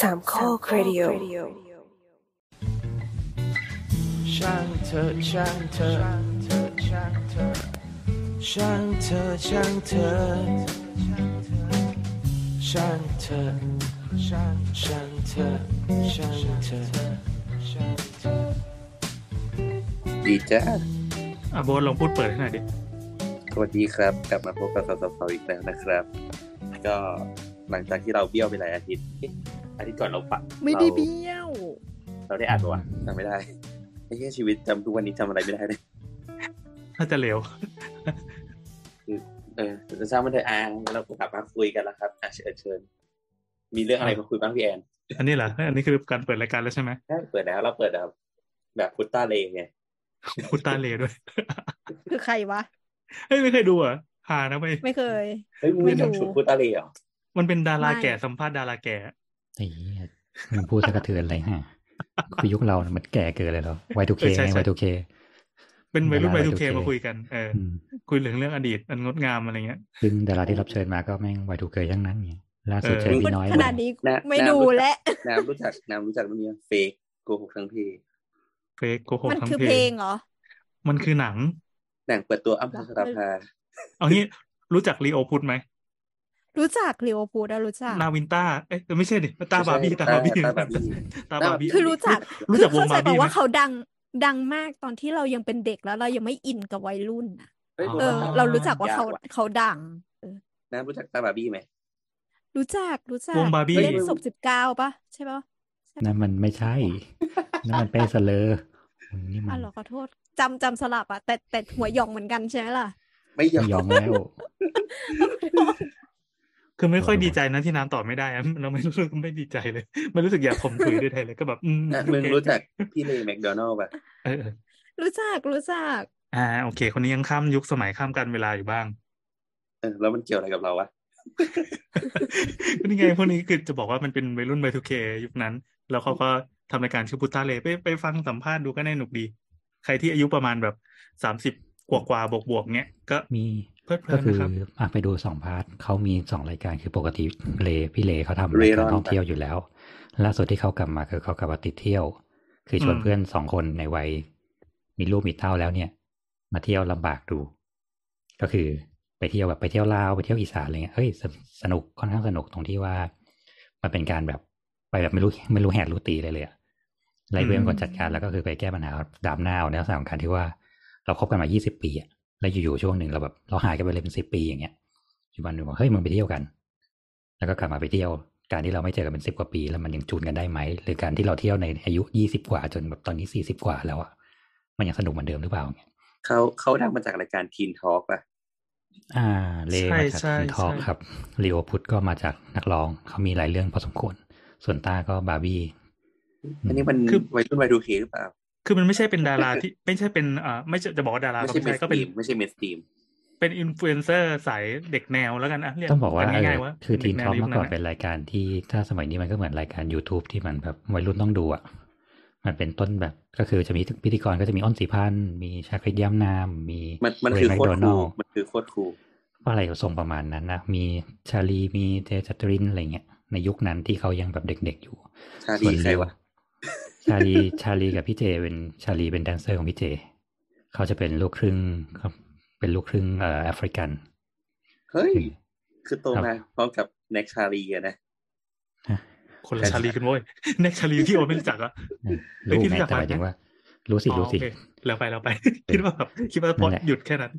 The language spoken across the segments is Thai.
สามข้อครดิโอช่างเธอช่างเธอช่างเธอช่างเธอช่างเธอช่างเธอช่างช่างเธอช่างเธอช่างเธอดีจ้าอะโบนลองพูดเปิดให้หน่อยดิสวัสดีครับ กลับมาพบกับสาวๆอีกแล้วนะครับ ก็หลังจากที่เราเบี้ยวไปหลายอาทิตย์เอ๊ะอาทิตย์ก่อนเราปะไม่ได้เราเบี้ยว เราได้อ่านปะวะจำไม่ได้ไอ้แค่ชีวิตจำทุกวันนี้จำอะไรไม่ได้เลยน่าจะเร็วเออจะสร้างมันเถอะอ่านแล้วเราก็กลับมาคุยกันแล้วครับอะเชิญเชิญ มีเรื่องอะไรมาคุยบ้างพี่แอน อันนี้เหรอ อันนี้คือการเปิดรายการแล้วใช่ไหมใช่เปิดแล้วเราเปิดแบบแบบพุตตาเลไงพูดตาเลด้วย คือใครวะ เฮ้ยไม่เคยดูเหรอะหานะไปไม่เคย เฮ้ยมึงไม่ไม่ดูจำชุดพุตตาเลเหรอ มันเป็นดาราไม่แก่สัมภาษณ์ดาราแก่ ไอ้เหี้ยมึงพูดสะกระเทือนอะไรฮะคือยุคเราเนี่ยมันแก่เกินเลยเหรอ Y2K เออใช่ไงใช่ Y2K เป็นวัยรุ่นดาวัรายทูเค Y2K มาคุยกันเออออืมคุยเรื่องเรื่องอดีตอันงดงามอะไรเงี้ย ซึ่งดาราที่รับเชิญมาก็แม่ง Y2K ทั้งนั้นไงล่าสุดเออเชิญพูดพี่น้อยขนาดนี้น้าไม่น้าดูรู้จักและน้ำรู้จักน้ำรู้จักเรื่องนี้เฟกโกหกทั้งเพศเฟกโกหกมันทั้งคือเพเพลลงงเหรอ มันคือหนังหนังเปิดตัวอ้ำพัชราภาเอางี้รู้จักลีโอพุทไหม รู้จักลีโอพูดอะรู้จัก นาวินต้า เอ๊ะไม่ใช่ดิตาบาร์บี้ตาบาร์บี้ตาบาร์บี้ตาบาร์บี้คือรู้จักรู้จักวงเข้าใจบาร์บี้ป่ะไหมว่าเขาดังดังมากตอนที่เรายังเป็นเด็กแล้วเรายังไม่อินกับวัยรุ่นอะฮ้ยอ๋อเออ เรารู้จักว่าเขายะเขาดังเออน้ำรู้จักตาบาร์บี้ไหมรู้จักรู้จักวงบาร์บี้เล่นศพสิบเก้าปะใช่ปะนั่นมันไม่ใช่ นั่นมันเป้สเลอร์มึงนี่มัอะเหรอขอโทษจำจำสลับอะแต่แต่หัวหยองเหมือนกันใช่ไหมล่ะ ไม่ยอไม่มยอมแล้ว คือไม่ค่อยเออดีใจนะที่น้ำตอบไม่ได้อะเราไม่รู้สึกไม่ดีใจเลยไม่รู้สึกอยากข่มขืนด้วยไทยเลยก็แบบอืมอะโอมึงเครู้จักพี่เลแมคโดนัลล์ป่ะเออเออรู้จักรู้จัก อ่า โอเค คนนี้ยังข้ามยุคสมัยข้ามกันเวลาอยู่บ้าง เออแล้วมันเกี่ยวอะไรกับเราวะก็นี่ไงพวกนี้คือจะบอกว่ามันเป็นวัยรุ่น Y2K ยุคนั้น แล้วเขาก็ทำรายการชื่อพุตตาเลไปไปฟังสัมภาษณ์ดูก็น่าหนุกดี ใครที่อายุประมาณแบบสามสิบกว่ากว่าบวกบวกๆเนี้ยก็มี เพลิดเพลิก็นคือนะครับอะไปดูสองพาร์ทเขามีสองรายการคือปกติเลพี่เลเขาทำรายการท่องเที่ยวอยู่แล้ว ล่าสุดที่เขากลับมาคือเขากลับมาติดเที่ยว คือชวนอืมเพื่อนสองคนในวัย มีลูกมีเต้าแล้วเนี่ย มาเที่ยวลำบากดู ก็คือไปเที่ยวแบบไปเที่ยวลาวไปเที่ยวอีสานอะไรเงี้ยเฮ้ยสสนุกค่อนข้างสนุกตรงที่ว่า มันเป็นการแบบไปแบบไม่รู้ไม่รู้แหกรู้ตีเลยเลยอะไล่เพื่อนคนจัดการแล้วก็คือไปแก้ปัญหาดามหน้าในลักษณะของการที่ว่า เราคบกันมา 20 ปีอะ แล้วอยู่ๆช่วงหนึ่งเราแบบเราหายกันไปเลยเป็นสิบปีอย่างเงี้ยอยู่วันหนึ่งบอกเฮ้ยมึงไปเที่ยวกัน แล้วก็กลับมาไปเที่ยว การที่เราไม่เจอกันเป็นสิบกว่าปี แล้วมันยังจูนกันได้ไหมหรือการที่เราเที่ยวในอายุยี่สิบกว่าจนแบบตอนนี้สี่สิบกว่าแล้วอะมันยังสนุกเหมือนเดิมหรือเปล่าเนี่ยเขาเขาดังมาจากรายการทีนทอ l k ป่ะอ่าเลใช่มาจากใช่ทีทอกใช่ครับลีโอพุทธก็มาจากนักร้องเขามีหลายเรื่องพอสมควรส่วนต้าก็บาร์บี้อันนี้มันคือวัยรุ่นวัยดูเคหรือเปล่า คือมันไม่ใช่เป็นดาราที่ไม่ใช่เป็นอ่าไม่ใช่จะบอกว่าดาราไม่ก็ใช่ไม่เมสใช่ก็ตเป็นรีมไม่ใช่เมสตรีมเป็นอินฟลูเอนเซอร์สายเด็กแนวแล้วกันอะเรียกต้องบอกว่ากันเอง่ายอๆว่าคือทีเด็นแนทอวกยุคเมื่อก่อนนั้นเป็นอะรายการที่ถ้าสมัยนี้มันก็เหมือนรายการ YouTube ที่มันแบบวัยรุ่นต้องดูอะมันเป็นต้นแบบก็คือจะมีพิธีกรก็จะมีอ้นสีพันธ์มีชาคริตย้ำนามมีมันมันเรคือแมคโคตโดรนัคูลลมันคือโคตรคูลว่าอะไรทรงประมาณนั้นนะมีชาลีมีเจจัตรินอะไรเงี้ยในยุคนั้นที่เขายังแบบเด็กๆอยู่ชาส่ลีวนใครลีวะ ชาลีชาลีกับพี่เจเป็นชาลีเป็นแดนเซอร์ของพี่เจ เขาจะเป็นลูกครึ่งครับ เป็นลูกครึ่งเอ่อแอฟริกัน เฮ้ยอืมคือโตครับมาพร้อมกับแน็กชาลีอะนะ คนละชาลีกันเว้ยเน็กชาลีที่โอไม่รู้จักอะเออเฮ้ยรู้พี่ไงรู้จักแต่หมายถึงไหมว่า รู้สิอ๋อรู้สิโอเคแล้วไปแล้วไป คิดว่าแบบคิดว่าพอนั่นแหละหยุดแค่นั้น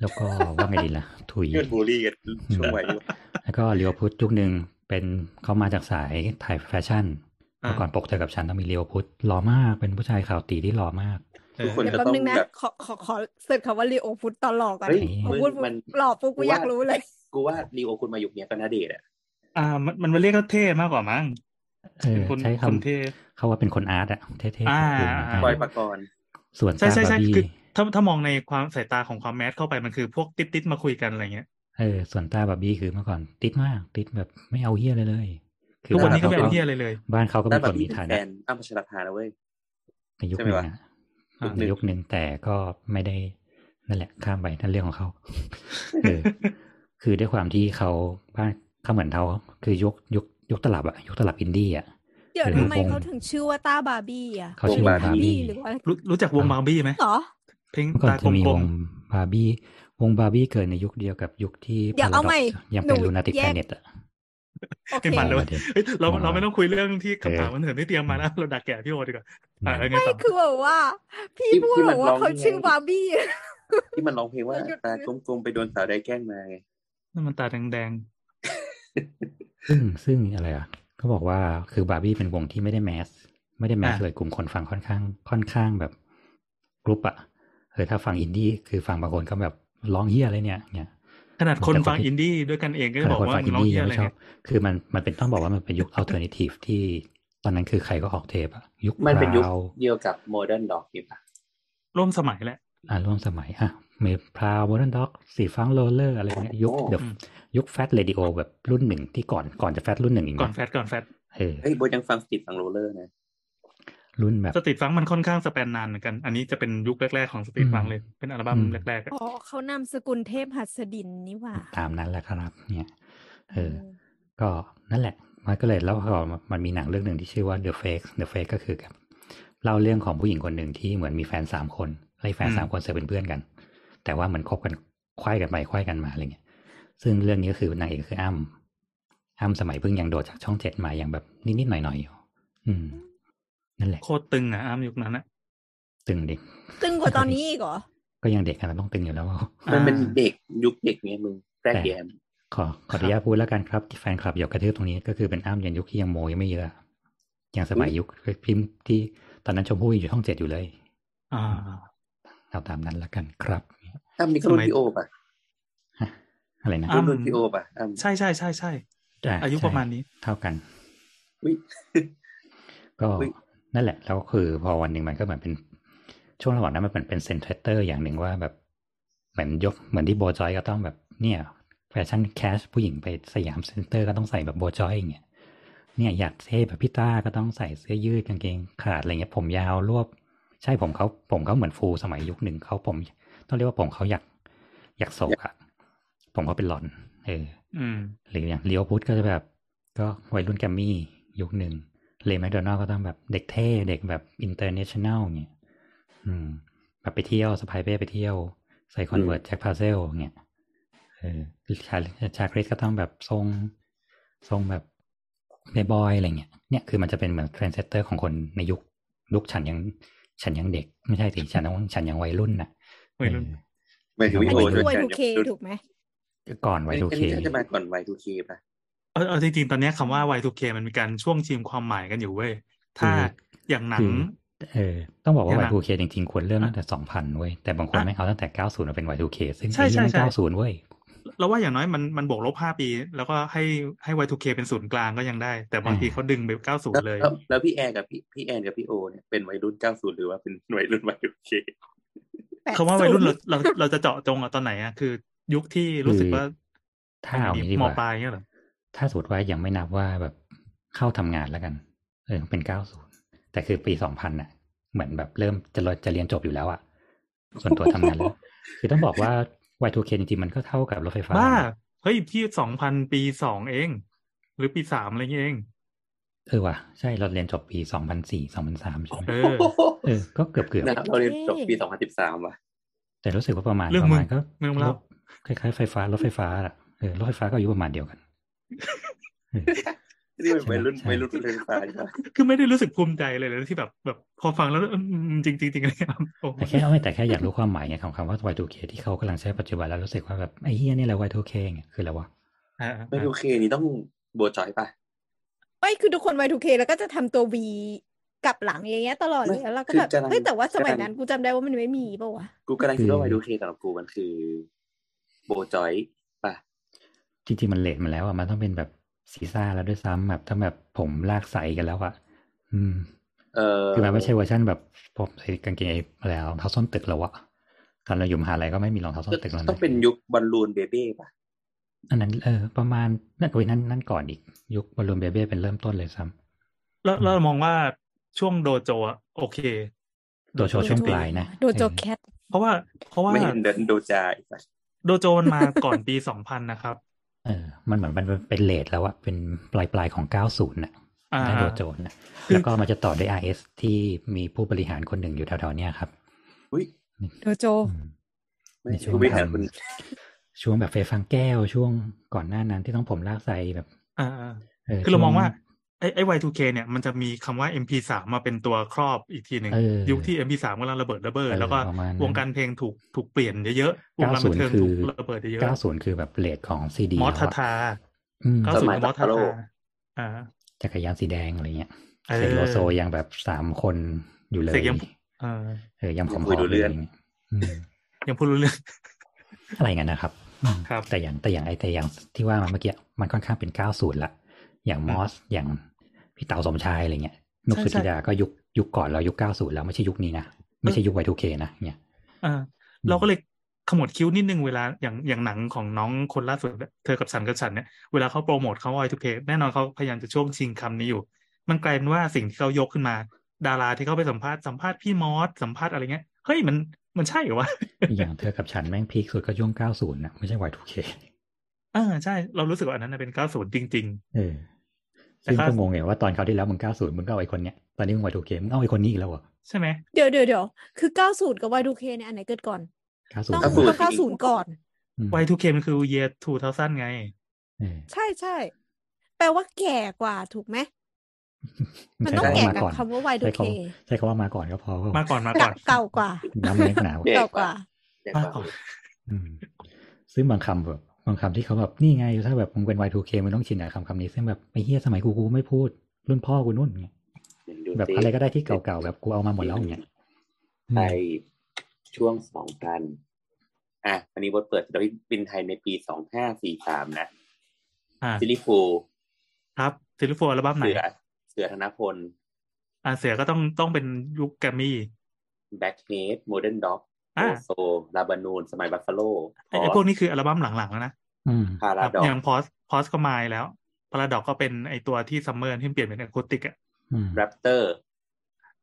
แล้วก็ว่าไงดีล่ะ ถุยยืดบูลลี่กันช่วงวัยรุ่นแล้วก็เลียวพุทธยุคหนึ่งเป็นเขามาจากสายถ่ายแฟชั่นอ่า เมื่อก่อนปกเธอกับฉันต้องมีเลียวพุทธหล่อมากเป็นผู้ชายขาวตี๋ที่หล่อมากเอทุกอคนเดี๋ยวจะแป๊บต้องนึงนะแบบขอขอขอ search คำว่าลีโอพุฒตอนหล่อก่อนเฮ้ยพอมึงพูดมันหล่อปุ๊บกูอยากรู้เลย กูว่าลีโอคุณมายุคเนี้ยก็น่าเดทอะอ่า มันมันเรียกว่าเท่มากกว่ามั้งเออเป็นคนใช้คนคำเท่เขาว่าเป็นคนอาร์ตอะเท่ๆอ่าคูลๆอ่าอ่าบอยปกรณ์ส่วนใช่ตาใช่บาใช่ร์บี้คือถ้าถ้ามองในความสายตาของความแมสเข้าไปมันคือพวกติดติดๆมาคุยกันอะไรเงี้ยเออส่วนตาบาร์บี้คือเมื่อก่อนติดมาก ติดแบบไม่เอาเฮียเลยเลย ทุกวันนี้ก็ไม่เอาบ้เฮียอะไรเลย บ้านเขาก็ได้เป็นแบคบนนี้มีเป็นฐาแฟนะนอ้ำพัชราภานะเว้ยในยุคใช่หไหมนึ่งวะนะอ่าในยุคหนึ่งแต่ก็ไม่ได้นั่นแหละข้ามไปนั่นเรื่องของเขาเออคือด้วยความที่เขาบ้านเขาเหมือนเขาคือยุคยุคยุคตลับอะยุคตลับอินดี้อะเดี๋ยวเออทำไมวงเขาถึงชื่อว่าต้าบาร์บี้อะเขาชื่อวงว่าบาร์บี้หรือว่ารู้รู้จักวงบาร์บี้ไหมเหรอเพลงเมื่อก่อนตาจะมีกลวมงบาร์บี้วงบาร์บี้เกิดในยุคเดียวกับยุคที่เดี๋ยวเอาใหม่ Paradox ยังเป็นหนูลูนาติกแยแพกเน็ตอะ โอๆเคให้มันเลยประเด็นเฮ้ยเราวงเราบาร์บี้ไม่ต้องคุยเรื่องที่คำถามเออมันเถิดที่เตรียมมาแล้วเราดักแก่พี่โอดีกว่าอ่าไงไม่ต่อคือแบบว่า พี่ที่พูดที่บมันอกว่าร้องเขายังไงชื่อบาร์บี้ที่มันร้องเพลงว่าหยุดตากลมๆไปโดนสาวใดแกล้งมาไงนั่นมันตาแดงซึ่งซึ่งอะไรอะเขาบอกว่าคือบาร์บี้เป็นวงที่ไม่ได้ mass ไม่ได้ mass อะเลยกลุ่มคนฟังค่อนข้าง ค่อนข้างแบบกรุ๊ปอะเออถ้าฟังอินดี้คือฟังบางคนก็แบบร้องเฮียอะไรเนี่ยเนี่ยๆ ขนาดคนแต่คนฟังที่อินดี้ด้วยกันเองก็ขจะนาบดอกคนว่าฟังอินน้องดี้เฮียยังอะไรไม่ชอบเนี่ยคือมันมันเป็นต้องบอกว่ามันเป็นยุค alternative ที่ตอนนั้นคือใครก็ออกเทปอะยุคมันเป็นยุคพราวเดียวกับโมเดิร์นด็อกอยู่ปะร่วมสมัยแหละอ่าร่วมสมัยอะเมพราวโมเดิร์นด็อกสีฟังโรลเลอร์อะไรเงี้ยยุคเดอืมยุคแฟตเรดิโอแบบรุ่นหนึ่งที่ก่อนก่อนจะแฟตรุ่นหนึ่งอีกก่อนนะแฟตก่อนแฟตเออเฮ้ยโบทยังฟังสติดฟังโรลเลอร์นะ รุ่นแบบสตรีทฟังมันค่อนข้างสแปนนานเหมือนกัน อันนี้จะเป็นยุคแรก ๆ ของสตรีทฟังเลย เป็นอัลบั้มอืมแรกๆอะอ๋อเขานามสกุลเทพหัสดินนี่หว่า ตามนั้นแหละครับ เนี่ย เออ ก็นั่นแหละ มันก็เลยแล้วพอมันมีหนังเรื่องหนึ่งที่ชื่อว่า The Fake The Fake ก็คือกับเล่าเรื่องของผู้หญิงคนหนึ่งที่เหมือนมีแฟนสามคนไล่แฟนสามคนเสือเป็นเพื่อนกัน แต่ว่ามันคบกันคว้ายกันไปคว้ายกันมาอะไรเงี้ย ซึ่งเรื่องนี้ก็คือนางเอกคืออ้ำอ้ำสมัยเพิ่งยังโดดจากช่องเจ็ดมาอย่างแบบนิดๆหน่อยๆอยู่อืม นั่นแหละโคตรตึงอะอ้ามยุคนั้นอะตึงดิตึงกว่าตอนนี้อีกเหรอ ก็ยังเด็กกันต้องตึงอยู่แล้ว มันเป็นอ่าเด็กยุคเด็กไงมึงแรกแยมขอขออนุญาตพูดแล้วกันครับที่แฟนคลับอย่ากระทืบตรงนี้ก็คือเป็นอ้ำยันยุคที่ยังโมยังไม่เยอะอย่างสมัยยุคพิมพ์ที่ตอนนั้นชมพู่อยู่ช่องเจ็ดอยู่เลย อ่าเอาตามนั้นแล้วกันครับอ้ำนี่ก็รุ่สนมัยพี่โอป่ะฮะอะไรนะอ้ำรุ่นพี่โอป่ะอ้ำใช่ใช่ใช่ใช่ะอายุใช่ประมาณนี้ เท่ากันอุ๊ยก็อุ๊ย นั่นแหละแล้วคือพอวันหนึ่งมันก็เหมือนเป็นช่วงระหว่างนั้นมันเหมือนเป็น trendsetter อย่างหนึ่งว่าแบบเหมือนยกเหมือนที่โบจอยซ์ก็ต้องแบบเนี่ยแฟชั่นแคชผู้หญิงไปสยามเซ็นเตอร์ก็ต้องใส่แบบโบจอยซ์อย่างเงี้ยเนี่ยอยากเท่แบบพี่ต้าก็ต้องใส่เสื้อยืดกางเกงขาดอะไรเงี้ยผมยาวรวบ ใช่ผมเขาผมเขาเหมือนฟูสมัยยุคหนึ่งเขาผม ต้องเรียกว่าผมเขาหยักหยักศกอะผมเขาเป็นลอน เอออืมหรืออย่างเลียวพุทธก็จะแบบ ก็วัยรุ่นแกรมมี่ยุคหนึ่ง เรย์ แมคโดนัลด์ก็ต้องแบบเด็กเท่เด็กแบบ international เงี้ยอืม แบบไปเที่ยวสะพายเป้ไปเที่ยว ใส่ Converse Jack Purcell เงี้ยเออชาชาคริตก็ต้องแบบทรงทรงแบบในบอยอะไรเงี้ยเนี่ยคือมันจะเป็นเหมือน trendsetter ของคนในยุคยุคฉันยังฉันยังเด็ก ไม่ใช่สิฉันยังฉันยังวัยรุ่นน่ะวัยรุ่นเออหมายถึงอัพี่นโอนี้คือด้วย Y2K ถูกไหมก่อนอัน Y2K นี้น่าจะมาก่อน Y2K ป่ะ เออเอาจริงๆ ตอนเนี้ยคำว่า Y2K มันมีการช่วงชิมความหมายกันอยู่เว้ย ถ้าคืออย่างหนัคืงอเออ ต้องบอกว่าอย่างนั้น Y2K จริงๆ ควรเริ่มตั้งแต่สองพันเว้ย แต่บางคนอะไม่เอาตั้งแต่ 90มาเป็น Y2K ซึ่งใช่ใช่ไอ้เหี้ยใช่มัน90 เว้ยเราว่าอย่างน้อยมันมันบวกลบห้าปี แล้วก็ให้ให้ Y2K เป็นศูนย์กลางก็ยังได้ แต่บางทีอ่าเขาดึงไปเก้าศูนแล้วย์เลยแล้วแล้วพี่แอนกับพี่พี่แอนกับพี่โอเนี่ยเป็นวัยรุ่น90หรือว่าเป็นวัยรุ่น Y2K คำว่าวัยรุ่นเราเราเราจะเจาะจงอะตอนไหนอะคือ ยุคที่รู้สึกว่าถ้าเอาอย่างนี้ดีมกว่าปลายเงี้ยเหรอ ถ้าสมมติว่ายังไม่นับว่าแบบเข้าทำงานแล้วกัน เออเป็น90แต่คือปี2000น่ะเหมือนแบบเริ่มจะจะเรียนจบอยู่แล้วอะส่วนตัวทำงานแล้ว คือต้องบอกว่า Y2K จริงๆมันก็เท่ากับรถไฟฟ้าบ้าเฮ้ยพี่สองพันปีสองเอง หรือปีสามอะไรเงี้ยเองเออว่ะใช่เราเรียนจบปี2004 2003ใช่ไหมเออเออก็เกือบเกือบนะครับเราเรียนจบปี2013ว่ะแต่รู้สึกว่าประมาณเรื่องประมึมางณก็ไม่ต้องเล่าคล้ายๆไฟฟ้ารถไฟฟ้าอะเออรถไฟฟ้าก็อายุประมาณเดียวกันเออ นี่เป็นวัยรุ่นใช่วัยรุ่นรถไฟฟ้าใช่ปะคือไม่ได้รู้สึกภูมิใจเลยเลยที่แบบแบบพอฟังแล้วอืมจริงจริงจริงๆเลยครับโอ้โหแต่แค่ไม่แต่แค่อยากรู้ความหมายไงของคำว่า Y2K ที่เขากำลังใช้ปัจจุบันแล้วรู้สึกว่าแบบไอ้เฮียนี่แหละ Y2K ไงคืออะไรวะอ่า Y2K นี่ต้องโบจอยป่ะไม่คือทุกคน Y2K แล้วก็จะทำตัว V กลับหลังอย่างเงี้ยตลอดเลยไม่แล้วเราก็คือแบบกำลังเฮ้ยแต่ว่าสมัยกำลังนั้นกูจำได้ว่ามันไม่มีป่าวะกูกำลังคิดว่าคือ Y2K สำหรับกูมันคือโบจอยป่ะ จริงๆมัน late มาแล้วอะมันต้องเป็นแบบซีซ่าแล้วด้วยซ้ำแบบถ้าแบบผมลากใส่กันแล้วอะอืม เออคือมันไม่ใช่เวอร์ชันแบบผมใส่กางเกงไอ้อะไรอะรองเท้าส้นตึกแล้วอะตอนเราอยู่มหาลัยก็ไม่มีรองเท้าส้นตึกแล้วนะต้องเป็นยุคบอลลูนเบเบ้ป่ะอันนั้นเออประมาณนั่นโอ้ยนั่นนั่นก่อนอีก ยุคบอลลูนเบเบ้เป็นเริ่มต้นเลยซ้ำแล้วแล้วเรามองว่าช่วงโดโจอะโอเค โดโจช่วงปลายนะโดโจเออแคทเพราะว่า เพราะว่าไม่เห็นเดินโดจาอีกป่ะโดโจมันมาก่อนปีสองพันนะครับ เออ มันเหมือนมันเป็น late แล้วอะเป็นปลายปลายๆของเก้าศูนย์น่ะอ่าหน้าโดโจนะแล้วก็มันจะต่อด้วย RS ที่มีผู้บริหารคนหนึ่งอยู่แถวๆเนี้ยครับอุ้ยโดโจอืมไม่ในช่วงผู้บริหารคุณช่วงแบบเฟยฟังแก้วช่วงก่อนหน้านั้นที่ต้องผมลากใส่แบบ อ่าอ่าเออคือเรามองว่าช่ ไอ้ไอ้ Y2K เนี่ยมันจะมีคำว่า MP3 มาเป็นตัวครอบอีกทีหนึ่งเออยุคที่ MP3 กำลังระเบิดระเบิดเออแล้วก็ประมาณนั้นวงการเพลงถูกถูกเปลี่ยนเยอะๆวงการบันเทิง90คือถูกระเบิดเยอะ90 คือแบบเลทของซีดีๆมอสทาทาอืมเก้าสศูนมัยย์มอสทา Buffalo ทาอ่าจักรยานสีแดงอะไรเงี้ยเออเซโลโซยังแบบสามคนอยู่เลยเสกยังเออเออยังผอมคุยดูๆเรื่องะไงี้ยอืมยังพูดรู้เรื่องอะไรกันนะครับอืมครับแต่อย่างแต่อย่างไอแต่อย่างที่ว่ามาเมื่อกี้มันค่อนข้างเป็น90ละอย่างมอสอย่าง พี่เต๋าสมชายอะไรเงี้ยนุกใช่สุใช่ธิดาก็ยุคยุคก่อนเรายุค90แล้วไม่ใช่ยุคนี้นะไม่ใช่ยุค Y2K นะเนี่ยอ่าเราก็เลยขมวดคิ้วนิดนึงเวลาอย่างอย่างหนังของน้องคนล่าสุดเธอกับฉันกับฉันเนี่ยเวลาเขาโปรโมทเขา Y2K แน่นอนเขาพยายามจะช่วงชิงคำนี้อยู่ มันกลายเป็นว่าสิ่งที่เขายกขึ้นมา ดาราที่เขาไปสัมภาษณ์สัมภาษณ์พี่มอสสัมภาษณ์อะไรเงี้ยเฮ้ยมันมันใช่เหรอวะอย่างเธอกับฉันแม่งพีคสุดก็ช่วง90นะไม่ใช่ Y2K อ่าใช่เรารู้สึกว่าอันนั้นนะเป็น90จริงเออแต่ ซึ่งก็ก็งงไงว่าตอนเขาวที่แล้วมึง90มึงก็เอาไอ้คนเนี้ยตอนนี้มึง Y2K มึงเอาไอ้คนนี้อีกแล้วเหรอๆใช่ไหมเดี๋ยวเดี๋ยวเดี๋ยวคือ90กับ Y2K เนี่ยอันไหนเกิดก่อน90ต้อง90ต้อง90ก่อนอืม Y2K มันคือ year 2000ไงเออใช่ใช่แปลว่าแก่กว่าถูกไหมมันต้องใช้แก่คำว่ามากับก่อนคำว่าใช้ Y2K คำใช้คำว่ามาก่อนก็พอมาก่อนมาก่อนเก่ากว่าน้ำเล็กหนาวแก่เก่ากว่าแก่มากกก่อว่านอืมซึ่งบางคำแบบ บางคำที่เขาแบบนี่ไงถ้าแบบมึงเป็น Y2K มึงต้องชินกับคำคำนี้ซึ่งแบบไอ้เฮียสมัยกูกูไม่พูด รุ่นพ่อกูนู่นไงดูแบบสิอะไรก็ได้ที่เก่าๆแบบกูเอามาหมดแล้วไงไทยช่วงสองพันอะอันนี้บทเปิดเราบินไทยในปีสองห้าสี่สามนะอ่าซิลิฟูครับซิลิโฟอัลบั้มไหนเสือเสือธนพล อ่าเสือก็ต้องต้องเป็นยุคแกรมมี่แบ็กเฮดโมเดิร์นด็อก โอ่าโซลาบานูนสมัยบัฟฟาโลไอ้ไอ้พวกนี้คืออัลบั้มหลังๆแล้วนะอืมพาราครับดอกอย่างพอสพอสก็มาแล้วพาราดอกก็เป็นไอตัวที่ซัมเมอร์ที่เปลี่ยนเป็นอะคูติกอะอืมแรปเตอร์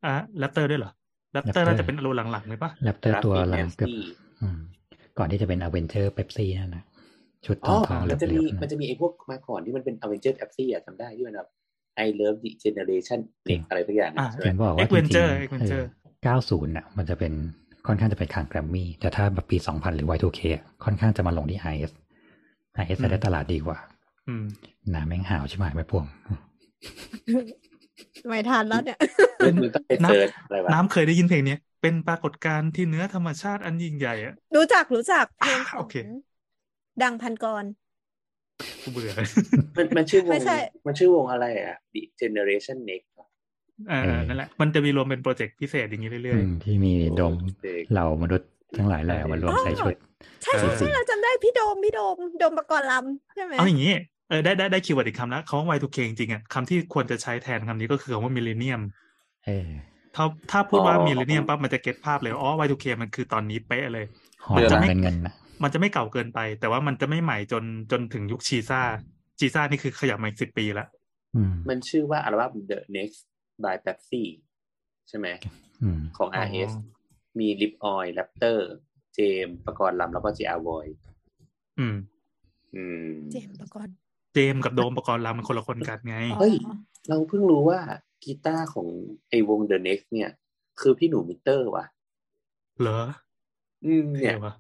อะแรปเตอร์ด้วยเหรอแรปเตอร์ Raptor น่าจะเป็นอารมณ์หลังๆเลยปะแรปเตอร์ตัวหลังเกือบ Rapid Nancy อืมก่อนที่จะเป็นอเวนเจอร์เ p ปซี่นั่นนะชุดทอ๋อองทองๆเหลืมันจะมีอบๆมันนะจะมีไอ้พวกมาก่อนที่มันเป็นอเวนเจอร์แอปซี่อะจำได้ที่มันแบบ I love the generation เด็กอะไรทุกอย่างอ่าอะใช่ไหถึมงบอกเอ็ว่ากจเวนริเจองร์เอ็กๆเวนเจอร์เก้าศูนย์น่ะมันจะเป็น ค่อนข้างจะเป็นคางแกรมมี่แต่ถ้าแบบปี 2000 หรือ Y2K อะค่อนข้างจะมาลงที่ IS IS จะได้ตลาดดีกว่าอืมหนาแม่งหาวใช่ไหมไม่พวงไม่ทันแล้วเนี่ยเป็นมึงต้องไปน้ำเซิร์ชอะไรวะน้ำเคยได้ยินเพลงเนี้ยเป็นปรากฏการณ์ที่เหนื้อธรรมชาติอันยิ่งใหญ่อะรู้จักรู้จักเพลงขโอองเคดังพันกรกูเบื่อมันมันชื่อวไม่งใช่มันชื่อวงอะไรอะ The Generation Next เหร อเออเออนั่นแหละ มันจะมีรวมเป็นโปรเจกต์พิเศษอย่างนี้เรื่อือยมที่มีโดมเด็กเหล่ามนุษย์ทั้งหลายแหล่มารวมใส่ชุด ใช่ใช่เออใช่เราจำได้พี่โดมพี่โดมโดมปกรณ์ลัมใช่ไหมๆเอาอย่างนี้เออได้ได้ได้ keyword อีกคำแล้วเขาว่า Y2K จริงๆอะคำที่ควรจะใช้แทนคำนี้ก็คือคำว่า millennium เออถ้าถ้าพูดว่า millennium ปั๊บมันจะ get ภาพเลยอ๋อ Y2K มันคือตอนนี้เป๊ะเลยหอมันจะมไม่เงินเงินๆนะมันจะไม่เก่าเกินไป แต่ว่ามันจะไม่ใหม่จนจนถึงยุคชีซ่าชีซ่านี่คือขยับมาอีกสิบปีละอืมมันชื่อว่าอัลบั้ม The Next by Pepsi ใช่ไหมอืมของ RS มีลิฟท์ออยแรปเตอร์ เจมปกรณ์ลัมแล้วก็ JR Voy อืม อืม เจมส์ประกรณ์เจมส์กับโดมปกรณ์ลัมมันคนละคนกันไงอ๋อเฮ้ย เราเพิ่งรู้ว่ากีตาร์ของไอวง The Next เนี่ย คือพี่หนูมิเตอร์ว่ะ เหรอ อืมเนี่ยท่วะ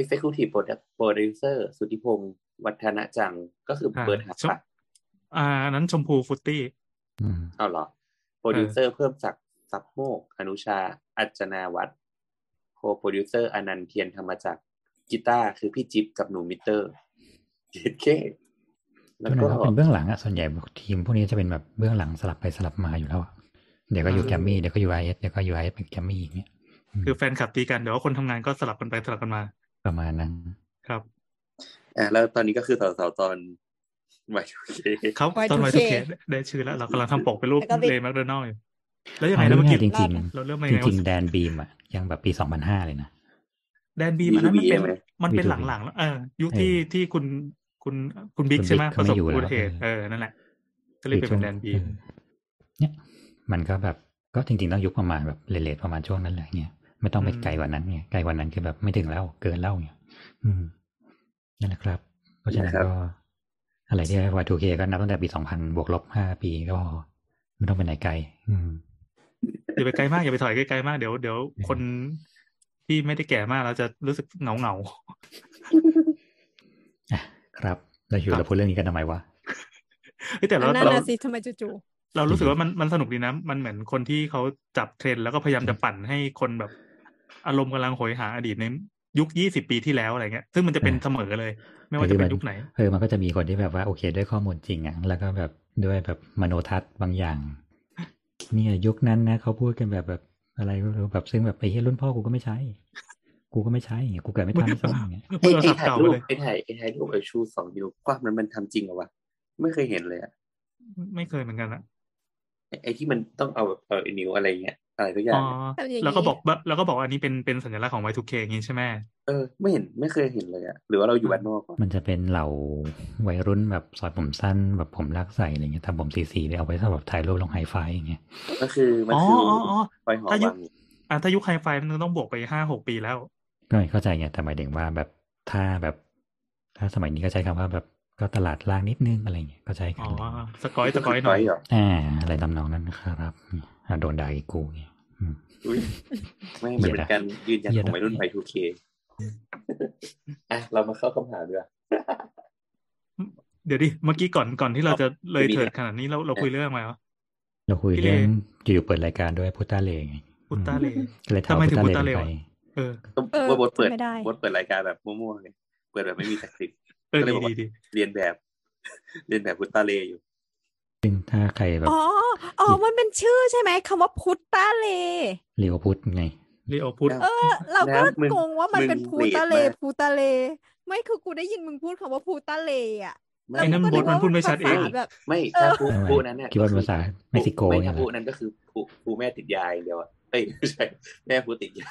Executive Product- Producer สุทธิพงศ์วัฒนจังก็คืออ่าเบิร์ดฮับชมปะอ่าอันนั้นชมพูฟุตตี้อืมเอาเหรอ โปรดิวเซอร์เพิ่มจากดิ์ซับโมก อนุชา อัจนาวัฒน์โคโปรดิวเซอร์อนันต์เทียนธรรมจักรกีตาร์คือพี่จิ๊บกับหนูมิเตอร์เจ็ดเคแล้วก็ก็เลยว่าเป็นเบื้องหลังอะส่วนใหญ่ทีมพวกนี้จะเป็นแบบเบื้องหลังสลับไปสลับมาอยู่แล้วอะเดี๋ยวก็อยู่อ่าแกรมมี่เดี๋ยวก็อยู่ไอเอสเดี๋ยวก็อยู่ไอเอสเป็นแกรมมี่อย่างเงี้ยมคือแฟนคลับตีกันเดี๋ยวว่าคนทำงานก็สลับกันไปสลับกันมา ประมาณนั้น ครับอ่าแล้วตอนนี้ก็คือสาวๆตอน วัยโอเคเขา Y2K ตอน Y2K ได้ชื่อแล้ว เรากำลังทำปกเป็นรูปแล้วก็บิ๊กเลย์แมคโดนัลด์อยู่แล้วยังไงเอานะเมื่อกี้ง่ายๆจริงเราเริ่มมาๆยังจไงริงวะๆแดนบีมอะยังแบบปีสองพันห้าเลยนะแดนบีมอันนั้นมันเป็น B2B ไหมมันเป็น B2B หลังๆแล้วเออยุคที่เออที่คุณคุณคุณบิ๊กคุณใช่ไหมบิ๊กประสบเขาไม่อยู่อุบัติเหตุแล้วเออนั่นแหละก็เลยเป็นแดนบีมเออเนี่ยมันก็แบบก็จริงๆต้องยุคประมาณแบบเลทๆประมาณช่วงนั้นแหละเนี่ยไม่ต้องไปอืมไกลกว่านั้นเนี่ยไกลกว่านั้นคือแบบไม่ถึงแล้วเกินแล้วเนี่ยอืมนั่นแหละครับ เพราะฉะนั้นนะครับก็ อะไรที่ Y2K ก็นับตั้งแต่ปีสองพันบวกลบห้าปีก็พอไม่ต้องไปไหนไกล อืมอย่าไปไกลมากอย่าไปถอยไกลๆมากเดี๋ยวเดี๋ยวคนที่ไม่ได้แก่มากเราจะรู้สึกเหงาเหงาอะครับเราอยู่ครับเราพูดเรื่องนี้กันทำไมวะๆเฮ้ยแต่เรานั่นเราน่ะสิทำไมจู่เรารู้สึกว่ามันมันสนุกดีนะ มันเหมือนคนที่เขาจับเทรนด์แล้วก็พยายามจะปั่นให้คนแบบ อารมณ์กำลังโหยหาอดีตใน ยุคยี่สิบปีที่แล้วอะไรเงี้ย ซึ่งมันจะเป็นเออเสมอเลย ไม่ว่าจะเป็นยุคไหนเออมันก็จะมีคนที่แบบว่าโอเค ด้วยข้อมูลจริงอะแล้วก็แบบด้วยแบบมโนทัศน์บางอย่าง เนี่ยยุคนั้นนะเขาพูดกันแบบแบบอะไรไม่รู้แบบซึ่งแบบไอ้เหี้ยรุ่นพ่อกูก็ไม่ใช้ กูก็ไม่ใช้อย่างเงี้ยกูเกิดไม่ทันไม่ซ้ำอย่างเงี้ยมึไอ้งเอาไอ้สับถ่ายเก่ารูไปปเลยไอ้ถ่ายไอ้ถ่ายรูปไอ้ชูสองนิ้วกว้างนั้นมันทำจริงเหรอวะไม่เคยเห็นเลยอะไม่เคยเหมือนกันอะไอ้ไอ้ที่มันต้องเอาแบบเอาไอ้นิ้วอะไรเงี้ย อะไรทุกอย่าอ๋งออะๆทำอย่างนี้แล้วก็บอกว่าแล้วก็บอกว่าอันนี้เป็นเป็นสัญลักษณ์ของ Y2K อย่างงี้ใช่ไหมเออไม่เห็นไม่เคยเห็นเลยอะหรือว่าเราอยู่บ้านนอกวะมันจะเป็นเหล่าวัยรุ่นแบบสอยผมสั้นแบบผมลากใส่อะไรเงี้ยทำผมสีสีๆเลยเอาไว้สำหรับถ่ายรูปลงไฮไฟอย่างเงี้ยก็คือมันอ๋อคืออ๋ออ๋อไฟหอถ้ายุวัคงอะถ้ายุคไฮไฟมันต้องบวกไปห้าหกปีแล้ว ก็ไม่เข้าใจไงแต่หมายถึงว่าแบบถ้าแบบ ถ้าสมัยนี้ก็ใช้คำว่าแบบก็ตลาดล่างนิดนึงอะไรเงี้ยก็ใช้กัอ๋นอสกอยสกอยหน่อยเหรออ่าอะไรตำนองนั้นนะครับอ่า โดนด่าอีกกูเงี้ยอืมอุ้ยไม่เหมือนเป็นการยืนยันเหี้ยของนะวัยรุ่นไฟ 2K อะเรามาเข้าคำถามดีกว่าเดี๋ยวดิเมื่อกี้ก่อนก่อนที่เราจะเลยมีเถิดนะขนาดนี้เราเราคุยเรื่องอะไรวะเราคุยพี่เลเรื่องอยู่ๆเปิดรายการด้วยพุตตาเลไงพุตตาเลอืมก็เลยถามทำไมถึงพุตตาเลพุตตาเลไปวะเออเออว่าบทเปิดจำไม่ได้บทเปิดรายการแบบมั่วๆเลยเปิดแบบไม่มีสคริปต์เออก็เลยดีบอกดีว่าดีเรียนแบบ เรียนแบบพุตตาเลอยู่ ซึ่งถ้าใครแบบอ๋ออ๋อมันเป็นชื่อใช่ไหมคำว่าพุตตาเลเรียกว่าพุทธไงเรียกเอาพุทธเออ เราก็นะมึงงงว่ามันเป็นมึงพูตาเลเลดมากพูตาเล ไม่คือกูได้ยินมึงพูดคำว่าพูตาเลอะไม่ไอ้นั่นแล้วบทมันพูดไม่ชัดเองภาษาแบบไม่ถ้าผู้ทำไมผู้นั้นเนี่ยคิดว่าเป็นภาษาเม็กซิโกไม่เนี่ถ้ายเหรอผู้นั้นก็คือผู้ผู้แม่ติดยาอย่างเดียวอะเอ้ยไม่ใช่แม่ผู้ติดยา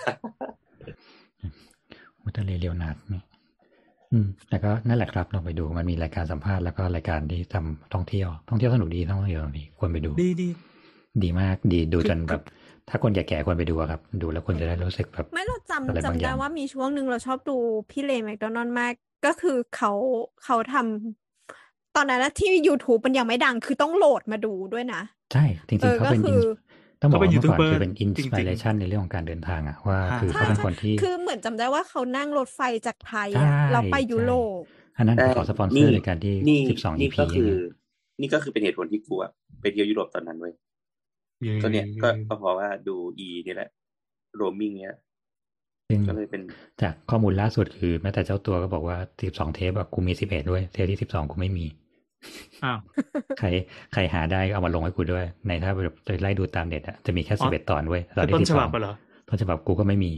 พุตตาเลเรียวนาดเนี่ย อืมแต่ก็นั่นแหละครับลองไปดูมันมีรายการสัมภาษณ์แล้วก็รายการที่ทำท่องเที่ยวท่องเที่ยวสนุกดีท่องเที่ยวสนุกดีควรไปดู ดีดีดีมากดีดูคือจนแบบ ถ้าคนแก่ๆควรไปดูอะครับ ดูแล้วคนจะได้รู้สึกแบบ ไม่เราอะไรจำบางจำอได้ย่างว่ามีช่วงหนึ่งเราชอบดูพี่เลแมคโดนัลด์มาก ก็คือเขาเขาทำตอนนั้นนะที่ YouTube มันยังไม่ดังคือต้องโหลดมาดูด้วยนะ ใช่ จริงเอๆอเขาก็เป็นคือ ins- ต้องบอกว่าเขาเป็นเมื่อก่อน YouTuber คือเป็นอินจริสงๆปิเรชันในเรื่องของการเดินทางอะว่าอ่าคือใช่เขาเป็นใช่คนที่คือเหมือนจำได้ว่าเขานั่งรถไฟจากไทยใช่อะเราไปยุโรปอันนั้นคือแต่ขอสปอนเซอนี่ร์ในการที่นี่สิบสองนี่ EP ก็คือ นี่ก็คือเป็นเหตุผลที่กูอะไปเที่ยวยุโรปตอนนั้นเว้ยก็เนี่ยก็ก็เพราะว่าดูอีนี่แหละโรมมิ่งเนี้ยซึ่งก็เลยเป็นจากข้อมูลล่าสุดคือแม้แต่เจ้าตัวก็บอกว่าสิบสองเทปอะกูมีสิบเอ็ดด้วยเทปที่สิบสองกูไม่มี อ้าวใครใครหาได้ก็เอามาลงให้กูด้วย ในถ้าแบบจะไล่ดูตามเน็ตอะจะมีแค่อ๋สิอบเอ็ดตอนเว้ยตอนแต่ที่ต้นสิฉบสบัอบงอะเหรอต้นฉบับกูก็ไม่มี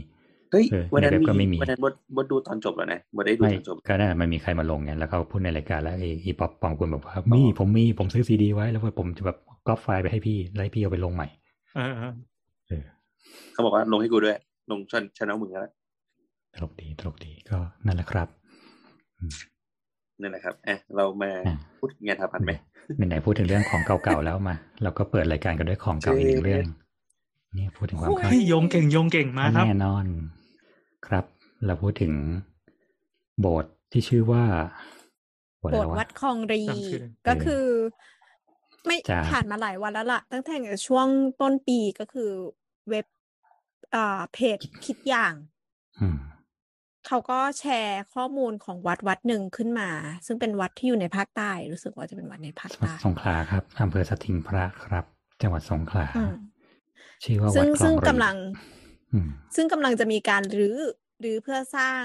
เฮ้ยเออวันนั้นในเว็บก็ไม่มีวันนั้นบดบดดูตอนจบแล้วนะบดได้ดูไม่ตอนจบก็ได้มันมีใครมาลงไงแล้วเขาพูดในรายการแล้วไอ้อีป๊อปปองกุลบอกว่ามีผมมีผมซื้อซีดีไว้แล้วผมจะแบบก๊อปไฟล์ไปให้พี่แล้วให้พี่เอาไปลงใหม่เออเออเออเขาบอกว่าลงให้กูด้วย ลงชันชแนลมึงแล้วตลกดีตลกดีก็นั่นแหละครับ นั่นแหละครับอะเรามาอะพูดงานทาพันไหมไหนๆพูดถึงเรื่องของเก่าๆแล้วมา เราก็เปิดรายการกันด้วยของเก่าอีกหนึ่งเรื่องเนี่ยพูดถึงความคาดเฮ้ยโยงเก่งโยงเก่งมาครับแน่นอนครับ เราพูดถึงโบสถ์ที่ชื่อว่าโบสถ์โบอะสไรถ์วะวัดคลองรีจำชื่อก็คือ ไม่จ้ะผ่านมาหลายวันแล้วล่ะ ตั้งแต่ช่วงต้นปีก็คือเว็บอ่าเพจคิดอย่างอืม เขาก็แชร์ข้อมูลของวัดวัดหนึ่งขึ้นมา ซึ่งเป็นวัดที่อยู่ในภาคใต้ รู้สึกว่าจะเป็นวัดในภาคจังหวัดใต้สงขลาครับอำเภอสถิงพระครับ จังหวัดสงขลาอืมชื่อว่าซึ่วัดงคลอซึ่งงรีกำลังอืมซึ่งกำลังจะมีการรื้อรื้อเพื่อสร้าง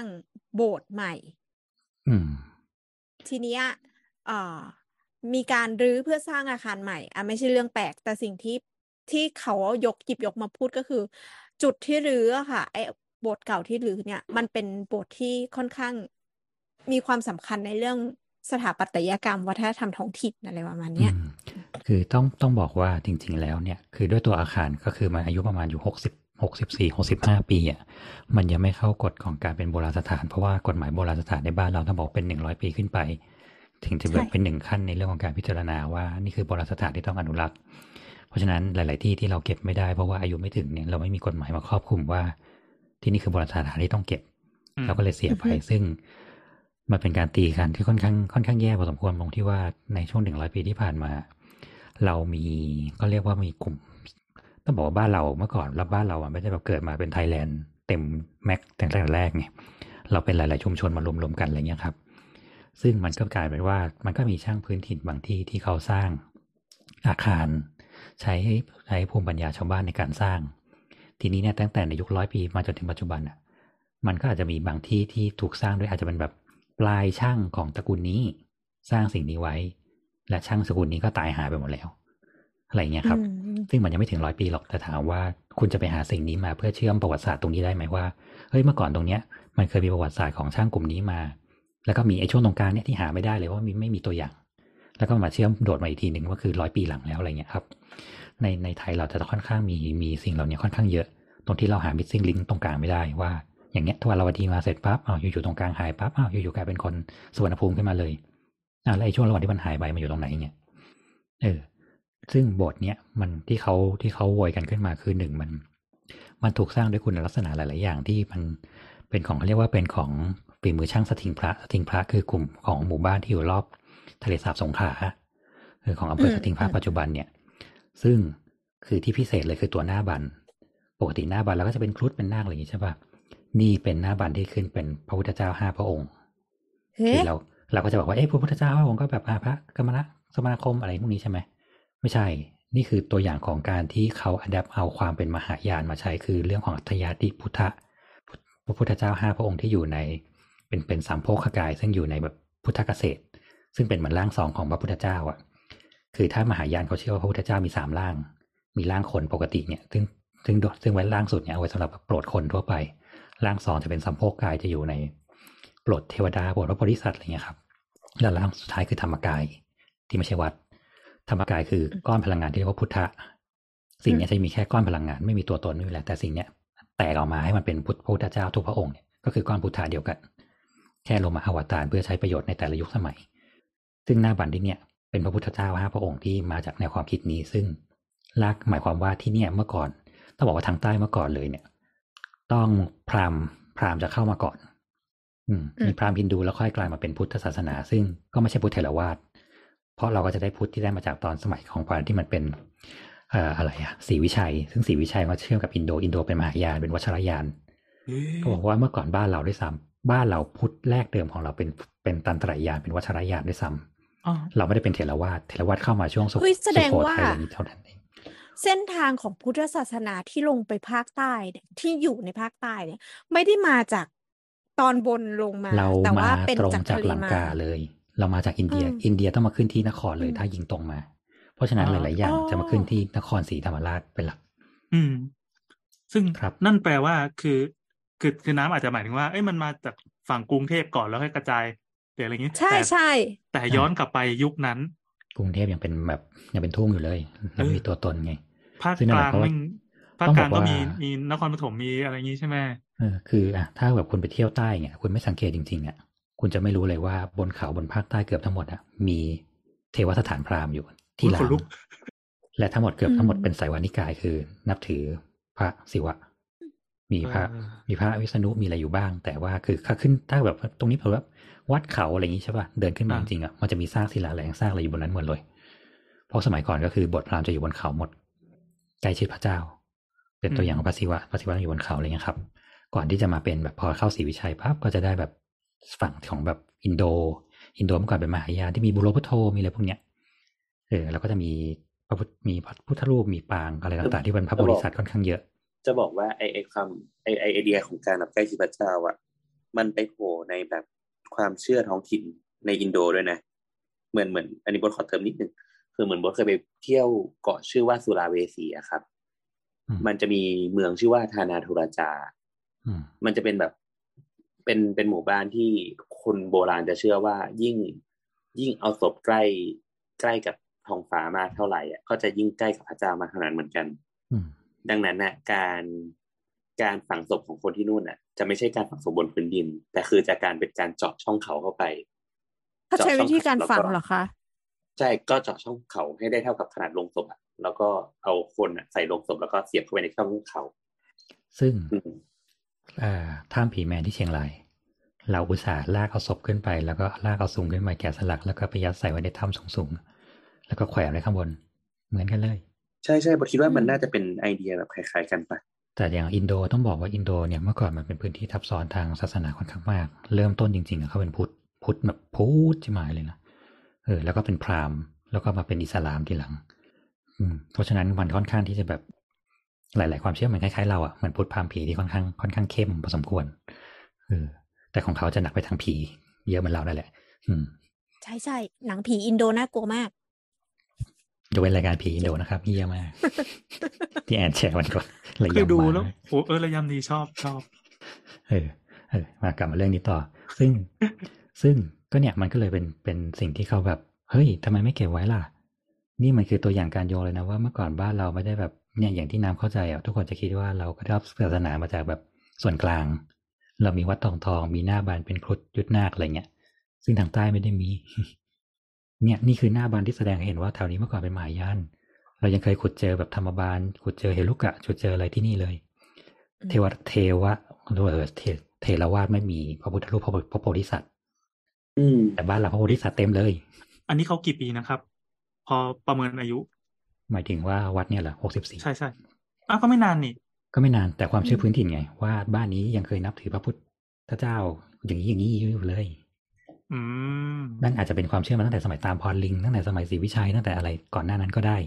โบสถ์ใหม่อืมทีเนี้ยเอ่อมีการรื้อเพื่อสร้างอาคารใหม่อะไม่ใช่เรื่องแปลก แต่สิ่งที่ที่เขายกหยิบยกมาพูดก็คือ จุดที่รื้ออะค่ะ ไอ้โบสถ์เก่าที่รื้อเนี่ย มันเป็นโบสถ์ที่ค่อนข้างมีความสำคัญในเรื่องสถาปัตยกรรม วัฒนธรรมท้องถิ่นอะไรประมาณเนี้ยอืมคือต้องต้องบอกว่าจริง ๆ แล้วเนี่ย คือด้วยตัวอาคารก็คือมันอายุประมาณอยู่หกสิบหกสิบสี่หกสิบห้าปีอะมันยังไม่เข้ากฎของการเป็นโบราณสถาน เพราะว่ากฎหมายโบราณสถานในบ้านเราต้องบอกเป็นหนึ่งร้อยปีขึ้นไป ถึงจะแบบใช่เป็นหนึ่งขั้นในเรื่องของการพิจารณาว่านี่คือโบราณสถานที่ต้องอนุรักษ์ เพราะฉะนั้นหลาย ๆ ที่ที่เราเก็บไม่ได้เพราะว่าอายุไม่ถึงเนี่ยเราไม่มีกฎหมายมาครอบคลุมว่า ที่นี่คือโบราณสถานที่ต้องเก็บอืมเราก็เลยเสียไปอือฮึซึ่งมันเป็นการตีกันที่ค่อนข้างค่อนข้างแย่พอสมควรตรงที่ว่าในช่วงหนึ่งร้อยปีที่ผ่านมา เรามีก็เรียกว่ามีกลุ่ม ต้องบอกว่าบ้านเราเมื่อก่อนรับบ้านเราอะไม่ได้แบบเกิดมาเป็นไทยแลนด์เต็มแม็กตั้งแต่แรกไงเราเป็นหลาย ๆ ชุมชนมารวม ๆ กันอะไรเงี้ยครับ ซึ่งมันก็กลายเป็นว่ามันก็มีช่างพื้นถิ่นบางที่ที่เขาสร้างอาคาร ใช้ใช้ภูมิปัญญาชาวบ้านในการสร้าง ทีนี้เนี่ยตั้งแต่ในยุคร้อยปีมาจนถึงปัจจุบันอะ มันก็อาจจะมีบางที่ที่ถูกสร้างด้วยอาจจะเป็นแบบปลายช่างของตระกูลนี้ สร้างสิ่งนี้ไว้ และช่างสกุลนี้ก็ตายหายไปหมดแล้ว อะไรเงี้ยครับอืมซึ่งมันยังไม่ถึงร้อยปีหรอกแต่ถามว่าคุณจะไปหาสิ่งนี้มาเพื่อเชื่อมประวัติศาสตร์ตรงนี้ได้ไหมว่าเฮ้ยเมื่อก่อนตรงเนี้ย มันเคยมีประวัติศาสตร์ของช่างกลุ่มนี้มา แล้วก็มีไอ้ช่วงตรงกลางเนี่ยที่หาไม่ได้เลยว่ามีไม่มีตัวอย่าง แล้วก็มาเชื่อมโดดมาอีกทีหนึ่งว่าคือร้อยปีหลังแล้วอะไรเงี้ยครับ ในในไทยเราจะค่อนข้างมีมีสิ่งเหล่านี้ค่อนข้างเยอะ ตรงที่เราหา missing link ตรงกลางไม่ได้ว่า อย่างเงี้ยทวารวดีมาเสร็จปั๊บอ้าวอยู่ๆตรงกลางหายปั๊บอ้าวอยู่ๆกลายเป็นคนสวนภูมิขึ้นมาเลยอ่าแล้วไอ้ช่วงระหว่างที่มันหายไปมันอยู่ตรงไหนเงี้ยเออซึ่งบทเนี้ยมันที่เขาที่เขาโวยกันขึ้นมาคือหนึ่งมัน มันถูกสร้างด้วยคุณลักษณะหลาย ๆ อย่างที่มันเป็นของเขาเรียกว่าเป็นของฝีมือช่างสถิงพระสถิงพระคือกลุ่มของหมู่บ้านที่อยู่รอบทะเลสาบสงขลาคือของอำเภอสถิงพระปัจจุบันเนี่ย ซึ่งคือที่พิเศษเลยคือตัวหน้าบัน ปกติหน้าบันเราก็จะเป็นครุฑเป็นนาคอะไรอย่างนี้ใช่ปะนี่เป็นหน้าบันที่ขึ้นเป็นพระพุทธเจ้าห้าพระองค์เฮ้คือเราเราก็จะบอกว่าเอ๊ะพระพุทธเจ้าพระองค์ก็แบบอาพระกรรมนะสมณคมอะไรพวกนี้ใช่ไหมไม่ใช่ นี่คือตัวอย่างของการที่เขาอัดแอปเอาความเป็นมหายานมาใช้คือเรื่องของอัตยาติพุทธะพระพุทธเจ้าห้าพระองค์ที่อยู่ใน เป็นเป็นสามโพคกาย ซึ่งอยู่ในแบบพุทธเกษตร ซึ่งเป็นเหมือนร่างสองของพระพุทธเจ้าอะ คือถ้ามหายานเขาเชื่อว่าพระพุทธเจ้ามีสามร่าง มีร่างคนปกติเนี่ย ซึ่งซึ่งซึ่งไว้ร่างสุดเนี่ยเอาไว้สำหรับโปรดคนทั่วไป ร่างสองจะเป็นสัมโพกกายจะอยู่ในโปรดเทวดาโปรดพระโพธิสัตว์อะไรเงี้ยครับแล้วร่างสุดท้ายคือธรรมกาย ที่ไม่ใช่วัด ธรรมกายคือก้อนพลังงานที่เรียกว่าพุทธะสิ่งนี้จะมีแค่ก้อนพลังงานไม่มีตัวตนไม่มีอะไรแต่สิ่งเนี้ยแตกออกมาให้มันเป็นพุทธพระพุทธเจ้าทุกพระองค์เนี่ยก็คือก้อนพุทธะเดียวกัน แค่ลงมาอวตารเพื่อใช้ประโยชน์ในแต่ละยุคสมัย ซึ่งหน้าบันที่เนี่ย เป็นพระพุทธเจ้าห้าพระองค์ที่มาจากแนวความคิดนี้ ซึ่งลากหมายความว่าที่เนี่ยเมื่อก่อน ต้องบอกว่าทางใต้เมื่อก่อนเลยเนี่ย ต้องพราหมณ์พราหมณ์จะเข้ามาก่อนอืมอืมมีพราหมณ์ฮินดูแล้วค่อยกลายมาเป็นพุทธศาสนา ซึ่งก็ไม่ใช่พุทธเถรวาทเพราะเราก็จะได้พุทธที่ได้มาจากตอนสมัยของพราหมณ์ที่มันเป็นเอ่ออะไรอะศรีวิชัย ซึ่งศรีวิชัยมาเชื่อมกับอินโดอินโดเป็นมหายานเป็นวัชรยานเอ๊ะเขาบอกว่าเมื่อก่อนบ้านเราด้วยซ้ำบ้านเราพุทธแรกเดิมของเราเป็นเป็นตันตรายานเป็นวัชรยานด้วยซ้ำอ๋อ เราไม่ได้เป็นเถรวาทเถรวาทเข้ามาช่วงสุเฮ้ยแสดงสุโขว่าทัยอะไรนี้เท่านั้นเองเส้นทางของพุทธศาสนาที่ลงไปภาคใต้เนี่ยที่อยู่ในภาคใต้เนี่ย ไม่ได้มาจากตอนบนลงมาเราแต่มาว่าเป็นตรงจากจากทะเลลังมากาเลย เรามาจากอินเดียอืมอินเดียต้องมาขึ้นที่นครเลยอืมถ้ายิงตรงมา เพราะฉะนั้นหลาย ๆ อย่างอ๋อจะมาขึ้นที่นครศรีธรรมราชเป็นหลัก อืม ซึ่งครับ นั่นแปลว่าคือคือคือน้ำอาจจะหมายถึงว่าเอ้ยมันมาจากฝั่งกรุงเทพก่อนแล้วค่อยกระจาย หรืออะไรอย่างนี้ใช่แต่ใช่แต่ย้อนกลับไปยุคนั้น กรุงเทพยังเป็นแบบยังเป็นทุ่งอยู่เลยยังไม่มีตัวตนไงภาคซึ่งนั่กนหมาลายงความว่าแม่งภาคต้องกบลาองกก็ว่ามีมีนครปฐมมีอะไรอย่างนี้ใช่ไหมเออคืออะถ้าแบบคุณไปเที่ยวใต้เนี่ยคุณไม่สังเกตจริงๆอะคุณจะไม่รู้เลยว่าบนเขาบนภาคใต้เกือบทั้งหมดอะมีเทวสถานพราหมณ์อยู่ที่อุ๊ยลาขวนลุกและทั้งหมดเกือบทั้งหมดเป็นไสยวานิกายคือ นับถือพระศิวะ มีพระเออมีพระวิษณุมีอะไรอยู่บ้าง แต่ว่าคือถ้าขึ้นถ้าแบบตรงนี้แบบว่า วัดเขาอะไรอย่างนี้ใช่ป่ะเดินขึ้นมาจริงๆอะมันจะมีสร้างศิลาแรงสร้างอะไรอยู่บนนั้นหมดเลยเพราะสมัยก่อนก็คือบทพราหมณ์จะอยู่บนเขาหมดใกล้ชิดพระเจ้า เป็นตัวอย่างของพระศิวะพระศิวะต้องอยู่บนเขาอะไรเงี้ยครับ ก่อนที่จะมาเป็นแบบพอเข้าศรีวิชัยปั๊บก็จะได้แบบฝั่งของแบบอินโด อินโดเมื่อก่อนเป็นมหายานที่มีบุโรพุทโธมีอะไรพวกเนี้ยเออแล้วก็จะมีพระพุทธมีพระพุทธรูปมีปางอะไรต่างๆที่เป็นพระโพธิสัตว์ค่อนข้างเยอะ จะบอกว่าไอไอความไอไอไอเดียของการแบบใกล้ชิดพระเจ้าอะมันไปโผล่ในแบบ ความเชื่อท้องถิ่นในอินโดด้วยนะ เหมือนเหมือนอันนี้บทขอเติมนิดนึงคือเหมือนบทเคยไปเที่ยวเกาะชื่อว่าสุราเวสีอะครับอืมมันจะมีเมืองชื่อว่าธานาธุราจาอืมมันจะเป็นแบบเป็นเป็นหมู่บ้านที่คนโบราณจะเชื่อว่ายิ่งยิ่งเอาศพใกล้ใกล้กับท้องฟ้ามากเท่าไหร่อะก็จะยิ่งใกล้กับพระเจ้ามากเท่านั้นเหมือนกันอืมดังนั้นน่ะการ การฝังศพของคนที่นู่นน่ะ จะไม่ใช่การฝังศพบนพื้นดิน แต่คือจากการเป็นการเจาะช่องเขาเข้าไปเขาใช้วิธีการฝังเหรอคะใช่ก็เจาะช่องเขาให้ได้เท่ากับขนาดโลงศพอะแล้วก็เอาคนอะใส่โลงศพแล้วก็เสียบเข้าไปในช่องเขา ซึ่งอืมอ่าถ้ำผีแมนที่เชียงรายเราอุตส่าห์ลากเอาศพขึ้นไป แล้วก็ลากเอาซุงขึ้นมาแกะสลักแล้วก็ไปยัดใส่ไว้ในถ้ำสูงๆแล้วก็แขวนไว้ข้างบน เหมือนกันเลย ใช่ใช่ผมคิดว่ามันอืมน่าจะเป็นไอเดียแบบคล้ายๆกันปะ แต่อย่างอินโดต้องบอกว่าอินโดเนี่ยเมื่อก่อนมันเป็นพื้นที่ทับซ้อนทางศาสนาค่อนข้างมาก เริ่มต้นจริงๆเขาเป็นพุทธพุทธแบบพุทธใช่ไหมเลยนะเออแล้วก็เป็นพราหมณ์แล้วก็มาเป็นอิสลามทีหลัง อืมเพราะฉะนั้นมันค่อนข้างที่จะแบบหลาย ๆ ความเชื่อมันคล้ายๆเราอะเหมือนพุทธพราหมณ์ผีที่ค่อนข้างค่อนข้างเข้มพอสมควรเออแต่ของเขาจะหนักไปทางผี เยอะเหมือนเรานั่นแหละ อืม ใช่ใช่หนังผีอินโดน่ากลัวมาก ยกเว้นรายการผีอินโดนะครับเยี่ยมากที่แอนแชร์วันก่อนระเคยยำดูมาแล้วโอ้เออระยำดีชอบชอบเออเออมากลับมาเรื่องนี้ต่อ ซึ่งซึ่งก็เนี่ยมันก็เลยเป็นเป็นสิ่งที่เขาแบบเฮ้ยทำไมไม่เก็บไว้ล่ะ นี่มันคือตัวอย่างการโยงเลยนะว่าเมื่อก่อนบ้านเราไม่ได้แบบเนี่ยอย่างที่น้ำเข้าใจอะทุกคนจะคิดว่าเราก็ได้รับศาสนามาจากแบบส่วนกลาง เรามีวัดทองทองมีหน้าบานเป็นครุฑยุทธนาคอะไรเงี้ยซึ่งทางใต้ไม่ได้มี เนี่ยนี่คือหน้าบานที่แสดงให้เห็นว่าแถวนี้เมื่อก่อนเป็นมหายานเรายังเคยขุดเจอแบบธรรมบาลขุดเจอเฮลุกะขุดเจออะไรที่นี่เลยอืมเทวะเทวะหรือว่าเออเทเทรวาสไม่มีพระพุทธรูปพระพระโพธิสัตว์อืมแต่บ้านเราพระโพธิสัตว์เต็มเลย อันนี้เขากี่ปีนะครับ พอประเมินอายุ หมายถึงว่าวัดเนี่ยเหรอหกสิบสี่ใช่ใช่อ้าวก็ไม่นานนี่ ก็ไม่นานแต่ความเชื่ออืมพื้นถิ่นไง ว่าบ้านนี้ยังเคยนับถือพระพุทธเจ้าอย่างนี้อย่างนี้อยู่เลยอืม นั่นอาจจะเป็นความเชื่อมาตั้งแต่สมัยตามพรลิงตั้งแต่สมัยศรีวิชัยตั้งแต่อะไรก่อนหน้านั้นก็ได้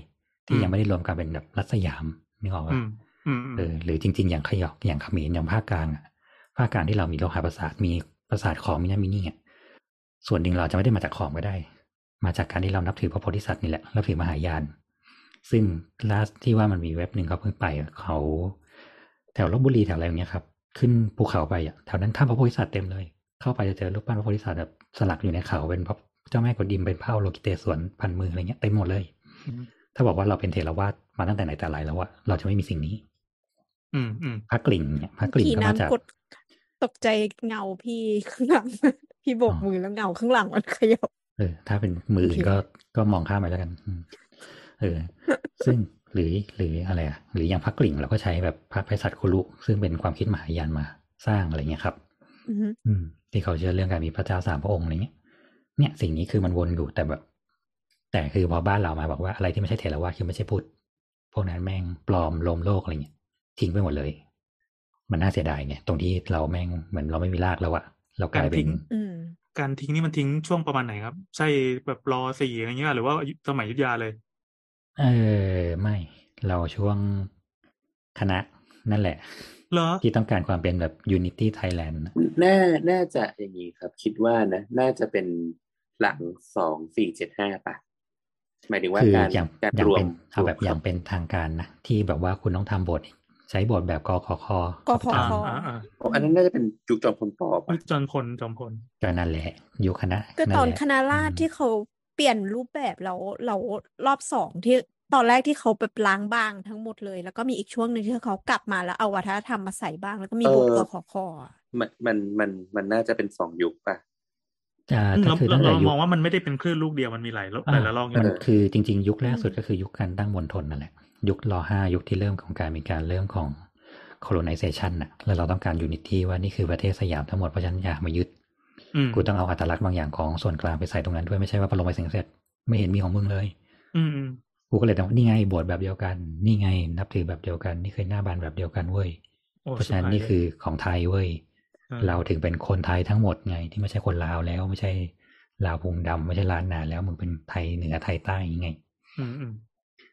ที่ยังไม่ได้รวมกันเป็นแบบรัฐสยามนึกออกอืปะมอืมอืมเออหรือจริง ๆ อย่างขยอกอย่างเขมรอย่างภาคกลางอะภาคกลางที่เรามีโลหะประสาทมีประสาทของมีนั่นมีนี่อะส่วนหนึ่งเราจะไม่ได้มาจากของก็ได้ มาจากการที่เรานับถือพระโพธิสัตว์นี่แหละนับถือมหายาน ซึ่งล่าที่ว่ามันมีเว็บหนึ่งเขาเพิ่งไปอะเขาแถวลบบุรีแถวอะไรอย่างเงี้ยครับ ขึ้นภูเขาไปอะแถวนั้นถ้ำพระโพธิสัตว์เต็มเลย เข้าไปจะเจอรูปปั้นพระโพธิสัตว์แบบ สลักอยู่ในเขาเป็นพระเจ้าแม่กวนอิมเป็นเผ่าโลกิเตศวนพันมืออะไรเงี้ยเต็มหมดเลยอืมถ้าบอกว่าเราเป็นเทรวาสมาตั้งแต่ไหนแต่ไรแล้วอะเราจะไม่มีสิ่งนี้ อืมอืมพระกลิ่งเนี่ยพระกลิ่งผีก็มาจากน้ำกดตกใจเงาพี่ข้างหลังพี่โบกอ๋อมือแล้วเงาข้างหลังมันขยับเออ ถ้าเป็นมืออื่นโอเคก็ก็มองข้ามไปแล้วกันอืมเออ ซึ่งหรือหรืออะไรอะหรืออย่างพระกลิ่งเราก็ใช้แบบพระไพศาลคุรุซึ่งเป็นความคิดมหายานมาสร้างอะไรเงี้ยครับ อือฮึอืมที่เขาเชื่อเรื่องการมีพระเจ้าสามพระองค์อะไรเงี้ยเนี่ยสิ่งนี้คือมันวนอยู่แต่แบบ แต่คือพอบ้านเรามาบอกว่าอะไรที่ไม่ใช่เทรวาสคือไม่ใช่พุทธพวกนั้นแม่งปลอมโลมโลกอะไรเงี้ยทิ้งไปหมดเลย มันน่าเสียดายไงตรงที่เราแม่งเหมือนเราไม่มีรากแล้วอะเรากลายเป็การทิ้นงอืมการทิ้งนี่มันทิ้งช่วงประมาณไหนครับ ใช่แบบรอสี่อะไรเงี้ยหรือว่าสมัยอยุธยาเลย เออไม่ เราช่วงคณะนั่นแหละ เหรอที่ต้องการความเป็นแบบ Unity Thailand นะน่าน่าจะอย่างนี้ครับ คิดว่านะ น่าจะเป็นหลังสองสี่เจ็ดห้าป่ะหมายถึงว่าคือการอย่างการอย่างรวเป็มนเอาแบบรวมอย่างเป็นทางการนะ ที่แบบว่าคุณต้องทำบท ใช้บทแบบกคคกคอ่าคอ่าอ่าอ๋ออันนั้นน่าจะเป็นยุคจอมพลปอยุป่ะคจอมพลจอมพลก็นั่นแหละยุคคณะ ก็ตอนแหละคณะราษฎรอืมที่เขาเปลี่ยนรูปแบบแล้วเรารอบสองที่ ตอนแรกที่เขาแบบล้างบางทั้งหมดเลย แล้วก็มีอีกช่วงหนึ่งที่เขากลับมาแล้วเอาวัฒนธรรมมาใส่บ้าง แล้วก็มีบทกขคอะมันมันมันมันน่าจะเป็นสองยุคป่ะอ่าอืมก็เราคือเราตั้งแต่เรายุมคองว่ามันไม่ได้เป็นคลื่นลูกเดียวมันมีหลายรอบหอ่าลายระลอกอมันยู่คือจริง ๆ ยุคแรกสุดก็คือยุคการตั้งมณฑลนั่นแหละยุครห้ายุคที่เริ่มของการมีการเริ่มของ colonization น่ะ แล้วเราต้องการ unity ว่านี่คือประเทศสยามทั้งหมดเพราะฉะนันอยากมายึดอืมกูต้องเอาอัตลักษณ์บางอย่างของส่วนกลางไปใส่ตรงนั้นด้วยไม่ใช่ว่าพอลงไปเสร็จเสร็จไม่เห็นมีของมึงเลยอืมอืม กูก็เลยต้องนี่ไงโบสถ์แบบเดียวกัน นี่ไง นับถือแบบเดียวกัน นี่คือหน้าบานแบบเดียวกันเว้ยโอ้เพราะฉะนั้นสุดท้ายนี่คือของไทยเว้ยออเราถึงเป็นคนไทยทั้งหมดไง ที่ไม่ใช่คนลาวแล้วไม่ใช่ลาวพุงดำไม่ใช่ล้านนาแล้วมึงเป็นไทยเหนือไทยใต้ยังไงอืมอืม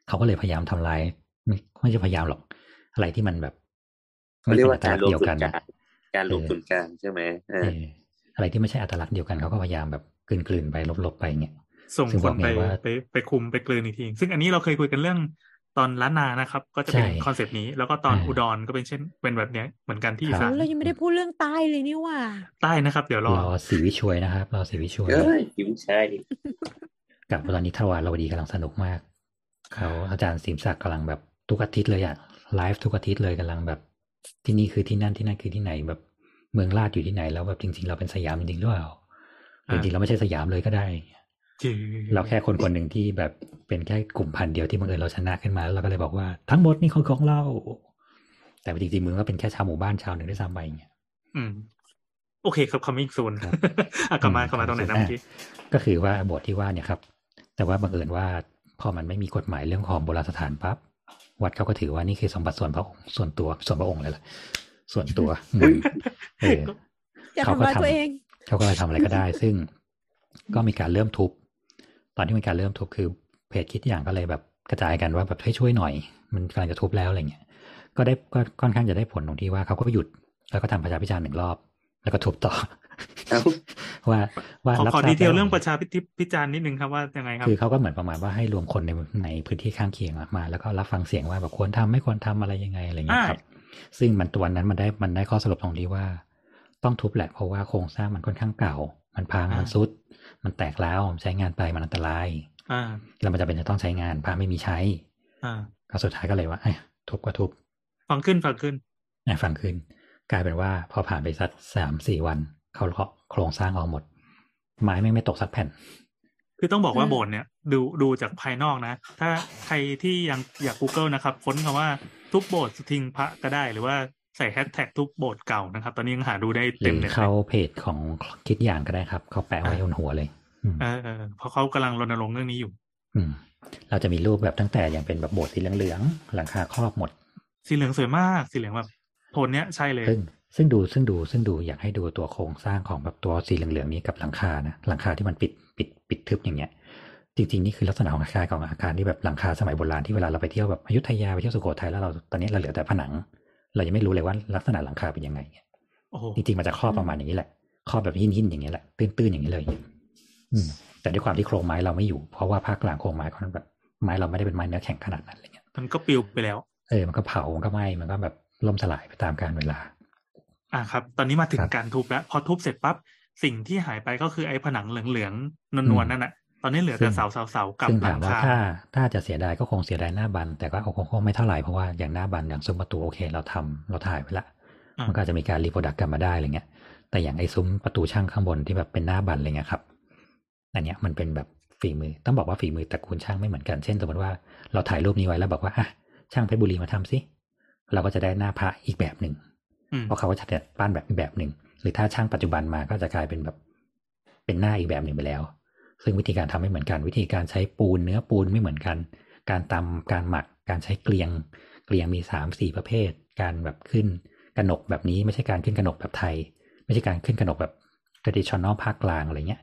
เขาก็เลยพยายามทำลายไม่ไม่ใช่พยายามหรอก อะไรที่มันแบบเขาเรียกว่าไม่การป็นรวมเดียวกันนย์กลางการรวมเออศูนย์กลางใช่ไหมเอเออออะไรที่ไม่ใช่อัตลักษณ์เดียวกันเขาก็พยายามแบบกลืนๆไปลบๆไปเงี้ย ส่งซึ่งคบอนกไงไปว่าไปไปคุมไปกลืนอีกที ซึ่งอันนี้เราเคยคุยกันเรื่องตอนล้านนานะครับ ก็จะเป็นใช่ concept นี้แล้วก็ตอนอ่าอุดรก็เป็นเช่นเป็นแบบเนี้ยเหมือนกันที่อีสานครับเรายังไม่ได้พูดเรื่องใต้เลยนี่ว่าใต้นะครับ เดี๋ยวรอรอสีวิชวยนะครับรอสีวิชวยเอ้ยหิวใช่กับตอนนี้ทวารเราดีกำลังสนุกมากเขาอาจารย์สิมศักดิ์กำลังแบบทุกอาทิตย์เลยอะไลฟ์ทุกอาทิตย์เลยกำลังแบบ ที่นี่คือที่นั่นที่นั่นคือที่ไหนแบบเมืองลาดอยู่ที่ไหนแล้วแบบจริง ๆ เราเป็นสยามจริงๆหรือเปล่าหรือจริงๆเราไม่ใช่สยามเลยก็ได้จือ เราแค่คนคนหนึ่งที่แบบเป็นแค่กลุ่มพันธุ์เดียวที่บังเอิญเราชนะขึ้นมาแล้วเราก็เลยบอกว่าทั้งหมดนี่ของของเรา แต่จริงๆมึงก็เป็นแค่ชาวหมู่บ้านชาวหนึ่งด้วยซ้ำไปอย่างเงี้ยอืม โอเคครับ coming soon ครับอะกลับมาอืมกลับมาตรงไหนนะอะเมื่อกี้ก็คือว่าบทที่ว่าเนี่ยครับ แต่ว่าบังเอิญว่าพอมันไม่มีกฎหมายเรื่องของโบราณสถานปั๊บวัดเขาก็ถือว่านี่คือสมบัติส่วนพระองค์ส่วนตัวส่วนพระองค์เลยล่ะส่วนตัวอืมเอออย่าเขาทำก็ร้ายทำตัวเองเขาก็เลยทำอะไรก็ได้ ซึ่งก็มีการเริ่มทุบ ตอนที่มีการเริ่มทุบคือเพจคิดอย่างก็เลยแบบกระจายกันว่าแบบให้ช่วยหน่อย มันกำลังจะทุบแล้วอะไรเงี้ยก็ได้ก็ค่อนข้างจะได้ผลตรงที่ว่าเขาก็หยุด แล้วก็ทำประชาพิจารณ์หนึ่งรอบ แล้วก็ทุบต่อเอ้าว่าว่าขอรับขอทราบดีเทลแล้วเรื่องประชาพิจารณ์นิดนึงครับว่ายังไงครับคือเขาก็เหมือนประมาณว่าให้รวมคนในในพื้นที่ข้างเคียงมา แล้วก็รับฟังเสียงว่าแบบควรทำไม่ควรทำอะไรยังไงอะไรเงี้ยครับ ซึ่งมันตัวนั้นมันได้มันได้ข้อสรุปตรงที่ว่า ต้องทุบแหละเพราะว่าโครงสร้างมันค่อนข้างเก่า มันพังอ่ามัมันซุด มันแตกแล้วใช้งานไปมันอันตรายอ่าแล้วมันจะเป็นจะต้องใช้งานพระไม่มีใช้อ่าก็สุดท้ายก็เลยว่าเอ้ยทุบก็ทุบฟังขึ้นฟังขึ้นอะฟังขึ้น กลายเป็นว่าพอผ่านไปสักสามสี่วันเขาเลาะโครงสร้างออกหมด ไม้ไม่งไม่ตกสักแผ่น คือต้องบอกว่าอืมโบสถ์เนี่ย ดูดูจากภายนอกนะ ถ้าใครที่ยังอยาก Google นะครับ ค้นคำว่าทุบโบสถ์สทิงพระก็ได้หรือว่า ใส่แฮชแท็กทุบโบสถ์เก่านะครับ ตอนนี้ยังหาดูได้หรืเต็มอเลยเข้าเพจของคิดอย่างก็ได้ครับ เขาแปะไว้บนหัวเลยอืมเออเออเพราะเขากำลังรณรงค์เรื่องนี้อยู่ อืม เราจะมีรูปแบบตั้งแต่ยังเป็นแบบโบสถ์สีเหลืองๆหลังคาครอบหมด สีเหลืองสวยมากสีเหลืองแบบโทนเนี้ยใช่เลย ซึ่งซึ่งดูซึ่งดูซึ่งดูอยากให้ดูตัวโครงสร้างของแบบตัวสีเหลืองๆนี้กับหลังคานะหลังคาที่มันปิดปิดปิดทึบอย่างเงี้ย จริงๆนี่คือลักษณะของอาคารของอาคารที่แบบหลังคาสมัยโบราณที่เวลาเราไปเที่ยวแบบอยุธยาไปเที่ยวสุโขทัยแล้วเราตอนนี้เราเหลือแต่ผนัง เรายังไม่รู้เลยว่าลักษณะหลังคาเป็นยังไงโอ้โหจริงๆมันจะครอบประมาณอย่างนี้แหละครอบแบบหินหินๆอย่างนี้ยแหละตื้นๆอย่างนี้เลยอืมแต่ด้วยความที่โครงไม้เราไม่อยู่ เพราะว่าภาคกลางโครงไม้เขาแบบไม้เราไม่ได้เป็นไม้เนื้อแข็งขนาดนั้นอะไรเงี้ยมันก็ปลิวไปแล้ว เออ มันก็เผา มันก็ไหม้ มันก็แบบล่มสลายไปตามกาลเวลา อะครับ ตอนนี้มาถึคงรับการทุบแล้ว พอทุบเสร็จปั๊บ สิ่งที่หายไปก็คือไอ้ผนังเหลืองๆนวลๆนั่นแหะ ตอนนี้เหลือแต่เสาเสาๆๆกับซึ่งหลัถามงว่าคาถ้าถ้าจะเสียดายก็คงเสียดายหน้าบัน แต่ก็คงคงไม่เท่าไหร่เพราะว่าอย่างหน้าบันอย่างซุ้มประตูโอเค เราทำเราถ่ายไว้ละอ่ามัมันก็อาจจะมีการ reproduct กลับมาได้อะไรเงี้ย แต่อย่างไอ้ซุ้มประตูช่างข้างบนที่แบบเป็นหน้าบันอะไรเงี้ยครับ อันเนี้ยมันเป็นแบบฝีมือต้องบอกว่าฝีมือตระกูลช่างไม่เหมือนกันเช่นสมมติว่าเราถ่ายรูปนี้ไว้แล้วบอกว่าอะช่างเพชรบุรีมาทำสิเราก็จะได้หน้าพระอีกแบบหนึ่งอืมเพราะเขาก็จะปั้นแบบอีกแบบหนึ่งหรือถ้าช่างปัจจุบันมาก็จะกลายเป็นแบบเป็นหน้าอีกแบบหนึ่งไปแล้ว ซึ่งวิธีการทำไม่เหมือนกัน วิธีการใช้ปูนเนื้อปูนไม่เหมือนกัน การตำการหมัก การใช้เกลียง เกลียงมีสามสี่ประเภท การแบบขึ้นกระหนกแบบนี้ไม่ใช่การขึ้นกระหนกแบบไทย ไม่ใช่การขึ้นกระหนกแบบ traditional ภาคกลางอะไรเงี้ย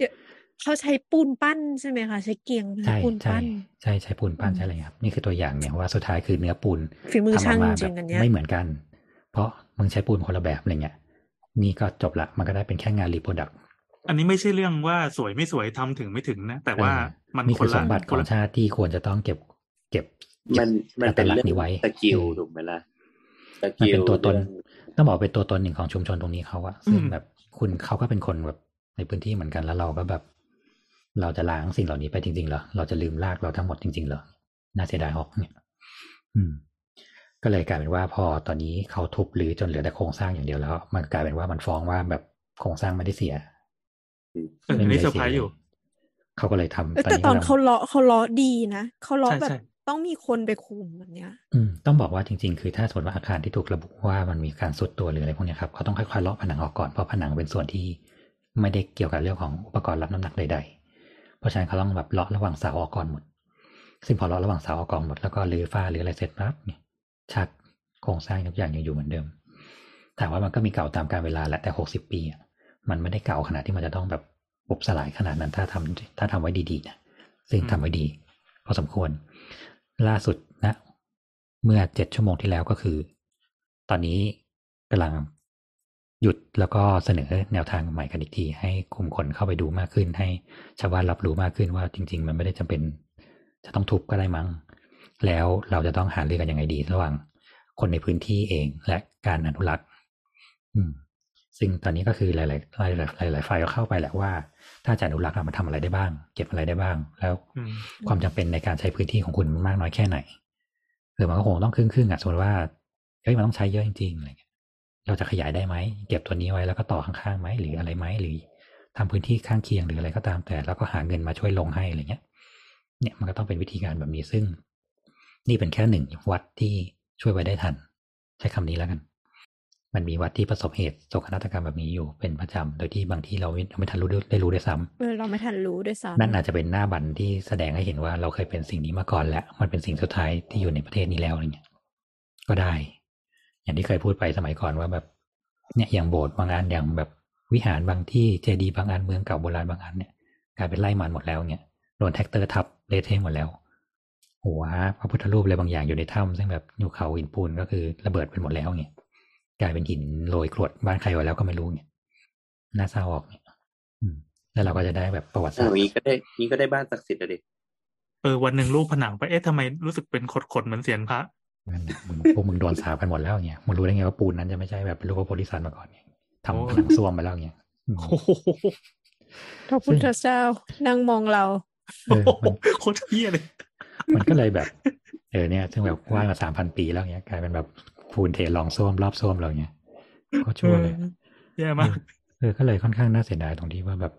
เขาใช้ปูนปั้นใช่ไหมคะใช้เกียงใช่ปูนใช่ปั้นใช่ใช้ปูนปั้นอืมใช่เลยครับนี่คือตัวอย่างเนี่ยว่าสุดท้ายคือเนื้อปูนฝีมือทำอช่าองกมาจแบริบงๆอันเนี้ยไม่เหมือนกัน เพราะมึงใช้ปูนคนละแบบอะไรเงี้ยนี่ก็จบละมันก็ได้เป็นแค่งานรีโปรดัก อันนี้ไม่ใช่เรื่องว่าสวยไม่สวยทำถึงไม่ถึงนะ แต่ว่ามันนี่คคืนอสละมบัติคขอนงละชาติที่ควรจะต้องเก็บ เก็บมันมันเป็นอัตลักษเรื่องณ์นี้ไว้สกิลอืมถูกไหมล่ะสมันกิลเป็นตัวตนเรื่องต้องบอกเป็นตัวตนหนึ่งของชุมชนตรงนี้เขาอะซึ่งแบบคุณเขาก็เป็นคนแบบในพื้นที่เหมือนกันแล้วเราก็แบบ เราจะล้างสิ่งเหล่านี้ไปจริงๆเหรอเราจะลืมรากเราทั้งหมดจริงๆเหรอน่าเสียดายฮอกเนี่ย อืม ก็เลยกลายเป็นว่าพอตอนนี้เขาทุบหรือจนเหลือแต่โครงสร้างอย่างเดียวแล้ว มันกลายเป็นว่ามันฟ้องว่าแบบโครงสร้างไม่ได้เสียเอออันนี้เซอร์ไพรส์อยู่ เขาก็เลยทำเออแต่ตอนกำลังเขาเลาะเขาเลาะดีนะเขาเลาะใช่แบบใช่ต้องมีคนไปคุมแบบเนี้ย อืมต้องบอกว่าจริง ๆ คือถ้าสมมติว่าอาคารที่ถูกระบุว่ามันมีการสุดตัวหรืออะไรพวกเนี้ยครับเขาต้องค่อยๆเลาะผนังออกก่อนเพราะผนังเป็นส่วนที่ไม่ได้เกี่ยวกับเรื่องของอุปกรณ์รับน้ำหนักใด ๆ เพราะฉะนั้นเขาต้องแบบเลาะระหว่างเสาออกก่อนหมด ซึ่งพอเลาะระหว่างเสาออกก่อนหมดแล้วก็รื้อฝ้าหรืออะไรเสร็จปั๊บเนี่ยชักโครงสร้างทุกอย่างยังอยู่เหมือนเดิมถามว่ามันก็มีเก่าตามกาลเวลาแหละแต่หกสิบปีอะ มันไม่ได้เก่าขนาดที่มันจะต้องแบบปุบสลายขนาดนั้นถ้าทำถ้าทำไว้ดีๆนะซึ่งทำไว้ดีพอสมควร ล่าสุดนะ เมื่อเจ็ดชั่วโมงที่แล้วก็คือ ตอนนี้กำลังหยุดแล้วก็เสนอแนวทางใหม่กันอีกที ให้กลุ่มคนเข้าไปดูมากขึ้น ให้ชาวบ้านรับรู้มากขึ้นว่าจริง ๆ มันไม่ได้จำเป็น จะต้องทุบก็ได้มั้ง แล้วเราจะต้องหาเรื่องกันยังไงดี ระหว่างคนในพื้นที่เองและการอนุรักษ์อืม ซึ่งตอนนี้ก็คือหลายๆหลายๆหลายๆฝ่ายก็เข้าไปแหละว่า ถ้าจะอนุรักษ์อะมันทำอะไรได้บ้าง เก็บอะไรได้บ้าง แล้วความจำเป็นในการใช้พื้นที่ของคุณมันมากน้อยแค่ไหนหรือมันก็คงต้องครึ่งครึ่งๆอะสมมติว่าเฮ้ยมันต้องใช้เยอะจริงๆอะไรเงี้ยเราจะขยายได้ไหมเก็บตัวนี้ไว้แล้วก็ต่อข้างๆไหมหรืออะไรไหมหรือทำพื้นที่ข้างเคียงหรืออะไรก็ตามแต่แล้วก็หาเงินมาช่วยลงให้อะไรเงี้ย เนี่ยมันก็ต้องเป็นวิธีการแบบนี้ซึ่ง นี่เป็นแค่หนึ่งวัดที่ช่วยไว้ได้ทัน ใช้คำนี้แล้วกัน มันมีวัดที่ประสบเหตุโศกนาฏกรรมแบบนี้อยู่เป็นประจำโดยที่บางที่เราไม่ไม่ทันรู้ด้วยได้รู้ด้วยซ้ำเออเราไม่ทันรู้ด้วยซ้นั่นอาจจะเป็นหน้าบันที่แสดงให้เห็นว่าเราเคยเป็นสิ่งนี้มาก่อนแล้วมันเป็นสิ่งสุดท้ายที่อยู่ในประเทศนี้แล้วอะไรเงี้ยก็ได้ อย่างที่เคยพูดไปสมัยก่อนว่าแบบเนี่ยอย่างโบสถ์บางอันอย่างแบบวิหารบางที่เจดีย์บางอันเมืองเก่าโบราณบางอันเนี่ยกลายเป็นไร่มันหมดแล้วเนี่ยโดนแทรกเตอร์ทับเละเทะหมดแล้วหัวพระพุทธรูปอะไรบางอย่างอยู่ในถ้ำซึ่งแบบอยู่เขาหินปูนก็คือระเบิดไปหมดแล้วเนี่ย กลายเป็นหินโรยกรวดบ้านใครไว้แล้วก็ไม่รู้เนี่ยน่าเศร้าออกเนี่ยอืมแล้วเราก็จะได้แบบประวัติศาสตร์เออนี้ก็ได้นี้ก็ได้บ้านศักดิ์สิทธิ์อะดิเออวันหนึ่งรูปผนังไปเอ๊ะทำไมรู้สึกเป็นขดๆเหมือนเสียนพระนั่นน่ะมึงพวกมึงโดนสาปกันหมดแล้วเนี่ยมึงรู้ได้ไงว่าปูนนั้นจะไม่ใช่แบบเป็นรูปพระโพธิสัตว์มาก่อนเนี่ยทำผนังส้วมไปแล้วเนี่ยอืมโอ้โหำพระพุทธเจ้านั่งมองเราเออมันโคตรเฮี้ยเลย มันก็เลยแบบ เออเนี่ย ซึ่งแบบว่างมาสามพันปีแล้วเนี่ยกลายเป็นแบบ ปูนเทรองส้วมรอบส้วมเราเนี่ยก็ชั่วเลยเออแย่มากเออก็เลยค่อนข้างน่าเสียดายตรงที่ว่าแบบ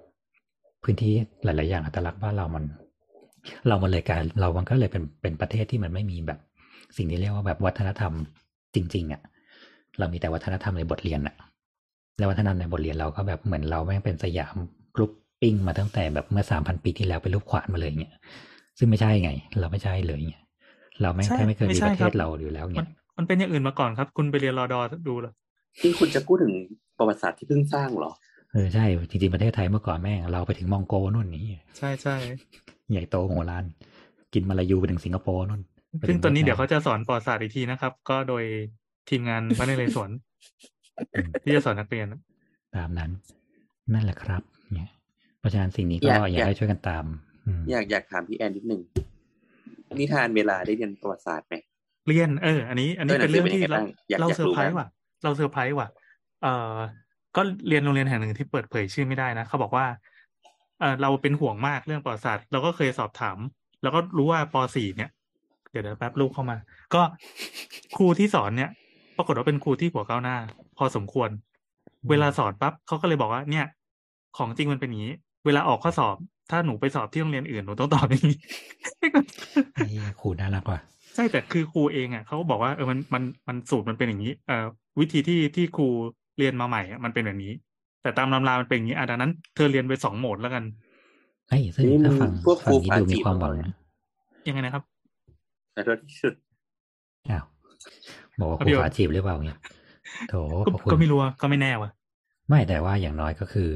พื้นที่หลาย ๆ อย่างอัตลักษณ์บ้านเรามัน เรามันเลยกลารเรามันก็เลยเป็นเป็นประเทศที่มันไม่มีแบบ สิ่งที่เรียกว่าแบบวัฒนธรรมจริง ๆ อะ เรามีแต่วัฒนธรรมในบทเรียนอะ แล้ววัฒนธรรมในบทเรียนเราก็แบบเหมือนเราแม่งเป็นสยามกรุ๊ปปิ้งมาตั้งแต่แบบเมื่อสามพันปีที่แล้วเป็นรูปขวานมาเลยเนี่ยซึ่งไม่ใช่ไง เราไม่ใช่เลยเนี่ยเราแม่งใช่แค่ไม่เคยไม่มีใช่ประเทครัศบเราอยู่แล้วมัเนี่นย มันเป็นอย่างอื่นมาก่อนครับ คุณไปเรียนรอดอดูเหรอที่คุณจะพูดถึงประวัติศาสตร์ที่เพิ่งสร้างเหรอเออใช่จริงๆประเทศไทยเมื่อก่อนแม่งเราไปถึงมองโกนู่นนี่ใช่ใช่ใหญ่โตโหฬารกินมาลายูไปถึงสิงคโปร์นู่นซึ่งตอนนี้เดี๋ยวเขาจะสอนประวัติศาสตร์อีกทีนะครับ ก็โดยทีมงานพระนเรศวรอืมที่จะสอนนักเรียนตามนั้น นั่นแหละครับ เนี่ย เพราะฉะนั้นสิ่งนี้ก็อยากอยากอยากให้ช่วยกันตามอืมอยากอยากถามพี่แอนนิดนึงนิทานเวลาได้เรียนประวัติศาสตร์ไหม เรียนเออ อันนี้ อันนี้เออเป็นเรื่องที่หนังสือเป็นเรายังไงบ้างอยากเราอยากเซอร์ไพรรู้ส์มากว่ะ เราเซอร์ไพรส์ว่ะ เออก็เรียนโรงเรียนแห่งหนึ่งที่เปิดเผยชื่อไม่ได้นะเขาบอกว่าเออเราเป็นห่วงมากเรื่องประวัติศาสตร์เราก็เคยสอบถาม แล้วก็รู้ว่าป .4 เนี่ย เดี๋ยวเดี๋ยวแป๊บลูกเข้ามา ก็ครูที่สอนเนี่ย ปรากฏว่าเป็นครูที่หัวก้าวหน้า พอสมควร เวลาสอนปั๊บเขาก็เลยบอกว่า เนี่ย ของจริงมันเป็นอย่างนี้ เวลาออกข้อสอบ ถ้าหนูไปสอบที่โรงเรียนอื่นหนูต้องตอบอย่างนี้ไอ้ครูน่ารักว่ะ ใช่แต่คือครูเองอะเขาก็บอกว่าเออมันมันมันสูตรมันเป็นอย่างนี้เอ่อวิธีที่ที่ครูเรียนมาใหม่อะมันเป็นแบบนี้ แต่ตามตำรามันเป็นอย่างนี้อะดังนั้น เธอเรียนไปสองโหมดแล้วกันเฮ้ยซึ่งนี่ถ้ามันฟังพวกคฟัรูงนี้ดูมีฝาจีบความหวังมาก่อนนะยังไงนะครับขอโทษที่สุดอ้าวบอกว่าคเดี๋รูยวฝาจีบหรือเปล่าเนี่ยโถก็ขอบคุณก็ไม่รู้อะก็ไม่แน่ว่ะ ไม่แต่ว่าอย่างน้อยก็คือ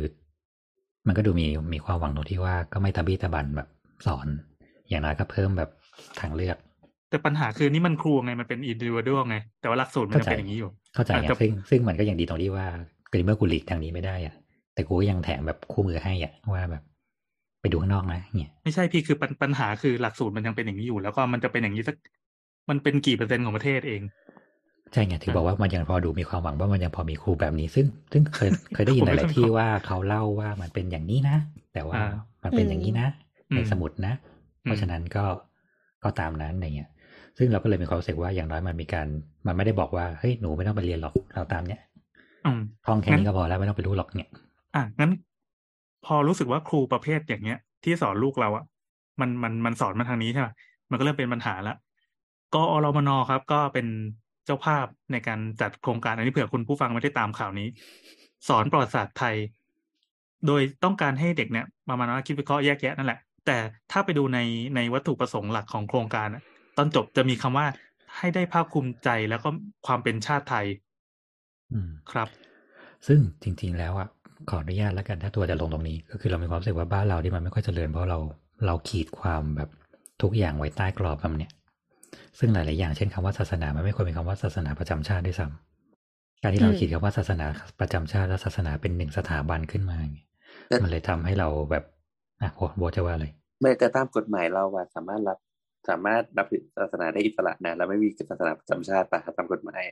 มันก็ดูมีมีความหวังตรงที่ว่าก็ไม่ตะบี้ตะบันแบบสอน อย่างน้อยก็เพิ่มแบบทางเลือก แต่ปัญหาคือนี่มันครูไงมันเป็นอินดิว d ด a l ไง แต่ว่าหลักสูตรมันเข้าจะใจเป็นอย่างนี้อยู่ เข้าใจอะไงแต่ซึ่งซึ่งมันก็ยังดีตรงที่ว่าเกิดเมื่อกูหลีกทางนี้ไม่ได้อะแต่กูก็ยังแถมแบบคู่มือให้อะว่าแบบ ไปดูข้างนอกนะเนี่ยไม่ใช่พี่คือปัญปัญหาคือหลักสูตรมันยังเป็นอย่างนี้อยู่ แล้วก็มันจะเป็นอย่างนี้สักมันเป็นกี่เปอร์เซ็นต์ของประเทศเองใช่ไงถึงบอกว่ามันยังพอดูมีความหวังว่ามันยังพอมีครูแบบนี้ ซึ่ง ซึ่งเคยเคยได้ยินหลายๆที่ว่าเขาเล่าว่ามันเป็นอย่างนี้นะแต่ว่าอ่ามันเป็นอย่างนี้นะอืมในสมุดนะ เพราะฉะนั้นก็ก็ตามนั้นอะไรเงี้ย ซึ่งเราก็เลยมีความรู้สึกว่าอย่างน้อยมันมีการ มันไม่ได้บอกว่าเฮ้ยหนูไม่ต้องไปเรียนหรอกเราตามเนี้ยอืมท่องแค่งั้นี้นก็พอแล้วไม่ต้องไปรู้หรอกเนี่ย อะงั้น พอรู้สึกว่าครูประเภทอย่างเงี้ย ที่สอนลูกเราอะมันมันมันสอนมาทางนี้ใช่ไหมมันก็เริ่มเป็นปัญหาละกอรมนครับ ก็เป็นเจ้าภาพในการจัดโครงการอันนี้เผื่อคุณผู้ฟังไม่ได้ตามข่าวนี้ สอนประวัติศาสตร์ไทย โดยต้องการให้เด็กเนี่ยประมาณว่าคิดวิเคราะห์แยกแยะนั่นแหละ แต่ถ้าไปดูในในวัตถุประสงค์หลักของโครงการอะ ตอนจบจะมีคำว่าให้ได้ภาคภูมิใจแล้วก็ความเป็นชาติไทยอืมครับ ซึ่งจริง ๆ แล้วอะขออนุญาตแล้วกันถ้าตัวจะลงตรงนี้ ก็คือเรามีความรู้สึกว่าบ้านเราที่มันไม่ค่อยเจริญเพราะเราเราขีดความแบบทุกอย่างไว้ใต้กรอบคำเนี่ย ซึ่งหลาย ๆ อย่างเช่นคำว่าศาสนามันไม่ควรเป็นคำว่าศาสนาประจำชาติด้วยซ้ำการที่เราอืมขีดคำว่าศาสนาประจำชาติและศาสนาเป็นหนึ่งสถาบันขึ้นมาเนี่ยแต่มันเลยทำให้เราแบบอะโบโบทจะว่าอะไรไม่แต่ตามกฎหมายเราอะสามารถรับ สามารถรับถือศาสนาได้อิสระนะแล้วไม่มีศาสนาประจำชาติปะตามกฎหมาย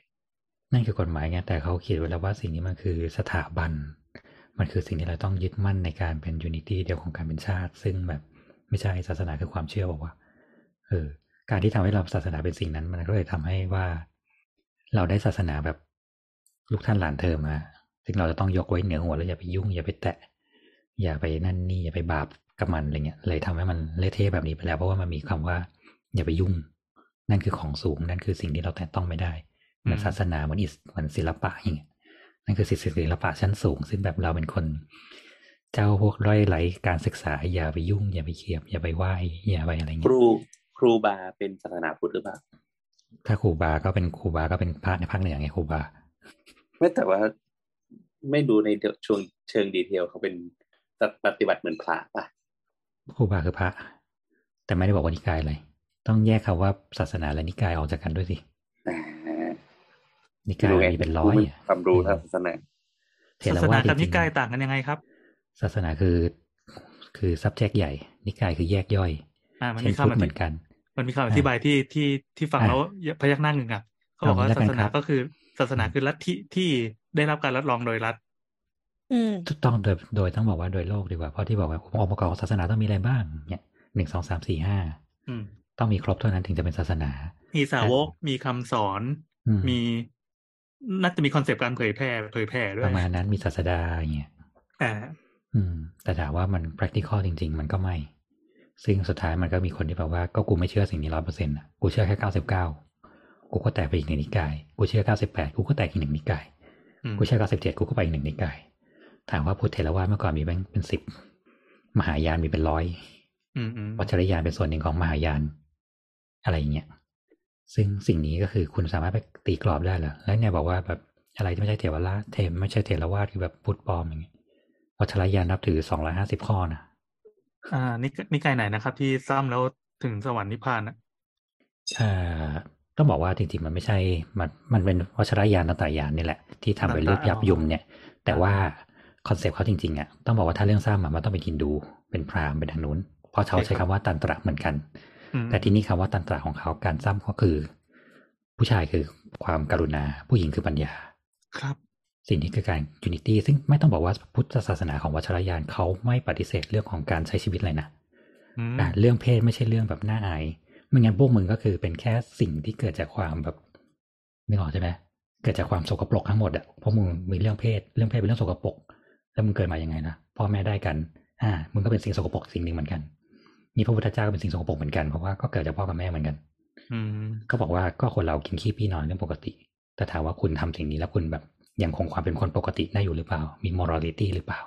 นั่นคือกฎหมายไงแต่เขาเขียนไว้แล้วว่าสิ่งนี้มันคือสถาบัน มันคือสิ่งที่เราต้องยึดมั่นในการเป็นยูนิตี้เดียวของการเป็นชาติ ซึ่งแบบไม่ใช่ศาสนาคือความเชื่อบอกว่าเออการที่ทำให้เราศาสนาเป็นสิ่งนั้น มันก็เลยทำให้ว่า เราได้ศาสนาแบบลูกท่านหลานเธอมาซึ่งเราจะต้องยกไว้เหนือหัวแล้วอย่าไปยุ่งอย่าไปแตะ อย่าไปนั่นนี่อย่าไปบาปกับมันอะไรเงี้ยเลยทำให้มันเละเทะแบบนี้ไปแล้วเพราะว่ามันมีคำว่า อย่าไปยุ่ง นั่นคือของสูงนั่นคือสิ่งที่เราแตะต้องไม่ได้เหมือนอืมศาสนาเหมือนอิสเหมือนศิลปะอย่างเงี้ยนั่นคือศิลปะชั้นสูง ซึ่งแบบเราเป็นคน เจ้าพวกร้อยไหลการศึกษา อย่าไปยุ่ง อย่าไปเคียบ อย่าไปไหว้อย่าไปอะไรคเงี้ยรูครูบาเป็นศาสนาพุทธหรือเปล่าถ้าครูบาก็เป็นครูบาก็เป็นพระในภาคเหนือไงครูบาไม่แต่ว่าไม่ดูในช่วงเชิงดีเทลเขาเป็นปฏิบัติเหมือนพระป่ะครูบาคือพระ แต่ไม่ได้บอกว่านิกายอะไร ต้องแยกคำว่าศาสนาและนิกายออกจากกันด้วยสิอ่านิกายมีเป็นร้อยอะความรู้ทางศาสนาเทศารสวานาสจกับนิริงกายต่างกันยังไงครับๆศาสนาคือคือ subject ใหญ่ นิกายคือแยกย่อยอ่ามันเช่นมีพุทคำอธเหมืธิอนกัน มันมีคำอธิบายที่ที่ที่ฟังอะแล้วพยักหน้าหนึ่งอะเขาบอกว่าเอางี้แล้วศากันสคนารับก็คือศาสนาคือลัทธิที่ได้รับการรับรองโดยรัฐอืมถูกต้องโดยโดยต้องบอกว่าโดยโลกดีกว่าเพราะที่บอกว่าองค์ประกอบของศาสนาต้องมีอะไรบ้างเนี่ยหนึ่งสองสามสี่ห้าอืม ต้องมีครบเท่านั้นถึงจะเป็นศาสนา มีสาวก มีคำสอนอืมมีน่าจะมี concept การเผยแพร่เผยแพร่ด้วยประมาณนั้นมีศาสดาอย่างเงี้ยอ่าอืม แต่ถามว่ามัน practical จริง ๆ มันก็ไม่ ซึ่งสุดท้ายมันก็มีคนที่แบบว่าก็กูไม่เชื่อสิ่งนี้ร้อยเปอร์เซ็นต์อะกูเชื่อแค่เก้าสิบเก้ากูก็แตกไปอีกหนึ่งนิกาย กูเชื่อเก้าสิบแปดกูก็แตกอีกหนึ่งนิกายอืมกูเชื่อเก้าสิบเจ็ดกูก็ไปอีกหนึ่งนิกาย ถามว่าพุทธเถรวาทเมื่อก่อนมีแบ่งเป็นสิบมหายานมีเป็นร้อยอืมอืมวัชรยานเป็นส่วนหนึ่งของมหายาน อะไรอย่างเงี้ยซึ่งสิ่งนี้ก็คือคุณสามารถไปตีกรอบได้เหรอแล้วเนี่ยบอกว่าแบบอะไรที่ไม่ใช่เทวราชเทมไม่ใช่เทรวาทคือแบบพุทธปลอมอย่างเงี้ยวัชรยานนับถือสองร้อยห้าสิบข้อนะอ่านิกนิกายไหนนะครับ ที่ซ้ำแล้วถึงสวรรค์นิพพานอะเอ่อต้องบอกว่าจริงๆมันไม่ใช่ มันมันเป็นวัชรยานตตายานนี่แหละ ที่ทำเป็นรูปยับยุมเนี่ย แต่ว่าconcept เขาจริงๆอะต้องบอกว่าถ้าเรื่องซ้ำอะมันต้องเป็นฮินดู เป็นพราหมณ์เป็นทางนู้นเพราะเขาใช้คำว่าตันตระเหมือนกันอืม แต่ที่นี่คำว่าตันตระของเขาการซ้ำก็คือ ผู้ชายคือความกรุณา ผู้หญิงคือปัญญา ครับ สิ่งนี้คือการ unity ซึ่งไม่ต้องบอกว่าพุทธศาสนาของวัชรยานเขาไม่ปฏิเสธเรื่องของการใช้ชีวิตเลยนะอืมอะเรื่องเพศไม่ใช่เรื่องแบบน่าอายไม่งั้นพวกมึงก็คือเป็นแค่สิ่งที่เกิดจากความแบบนึกออกใช่ไหมเกิดจากความสกปรกทั้งหมดอะเพราะมึงมีเรื่องเพศ เรื่องเพศเป็นเรื่องสกปรกแล้วมึงเกิดมายังไงนะพ่อแม่ได้กัน อ่า มึงก็เป็นสิ่งสกปรกสิ่งหนึ่งเหมือนกัน นี่พระพุทธเจ้าก็เป็นสิ่งสกปรกเหมือนกันเพราะว่าก็เกิดจากพ่อกับแม่เหมือนกัน อืมก็บอกว่าก็คนเรากินขี้พี่นอนเรื่องปกติ แต่ถามว่าคุณทำสิ่งนี้แล้วคุณแบบยังคงความเป็นคนปกติได้อยู่หรือเปล่า มี morality หรือเปล่า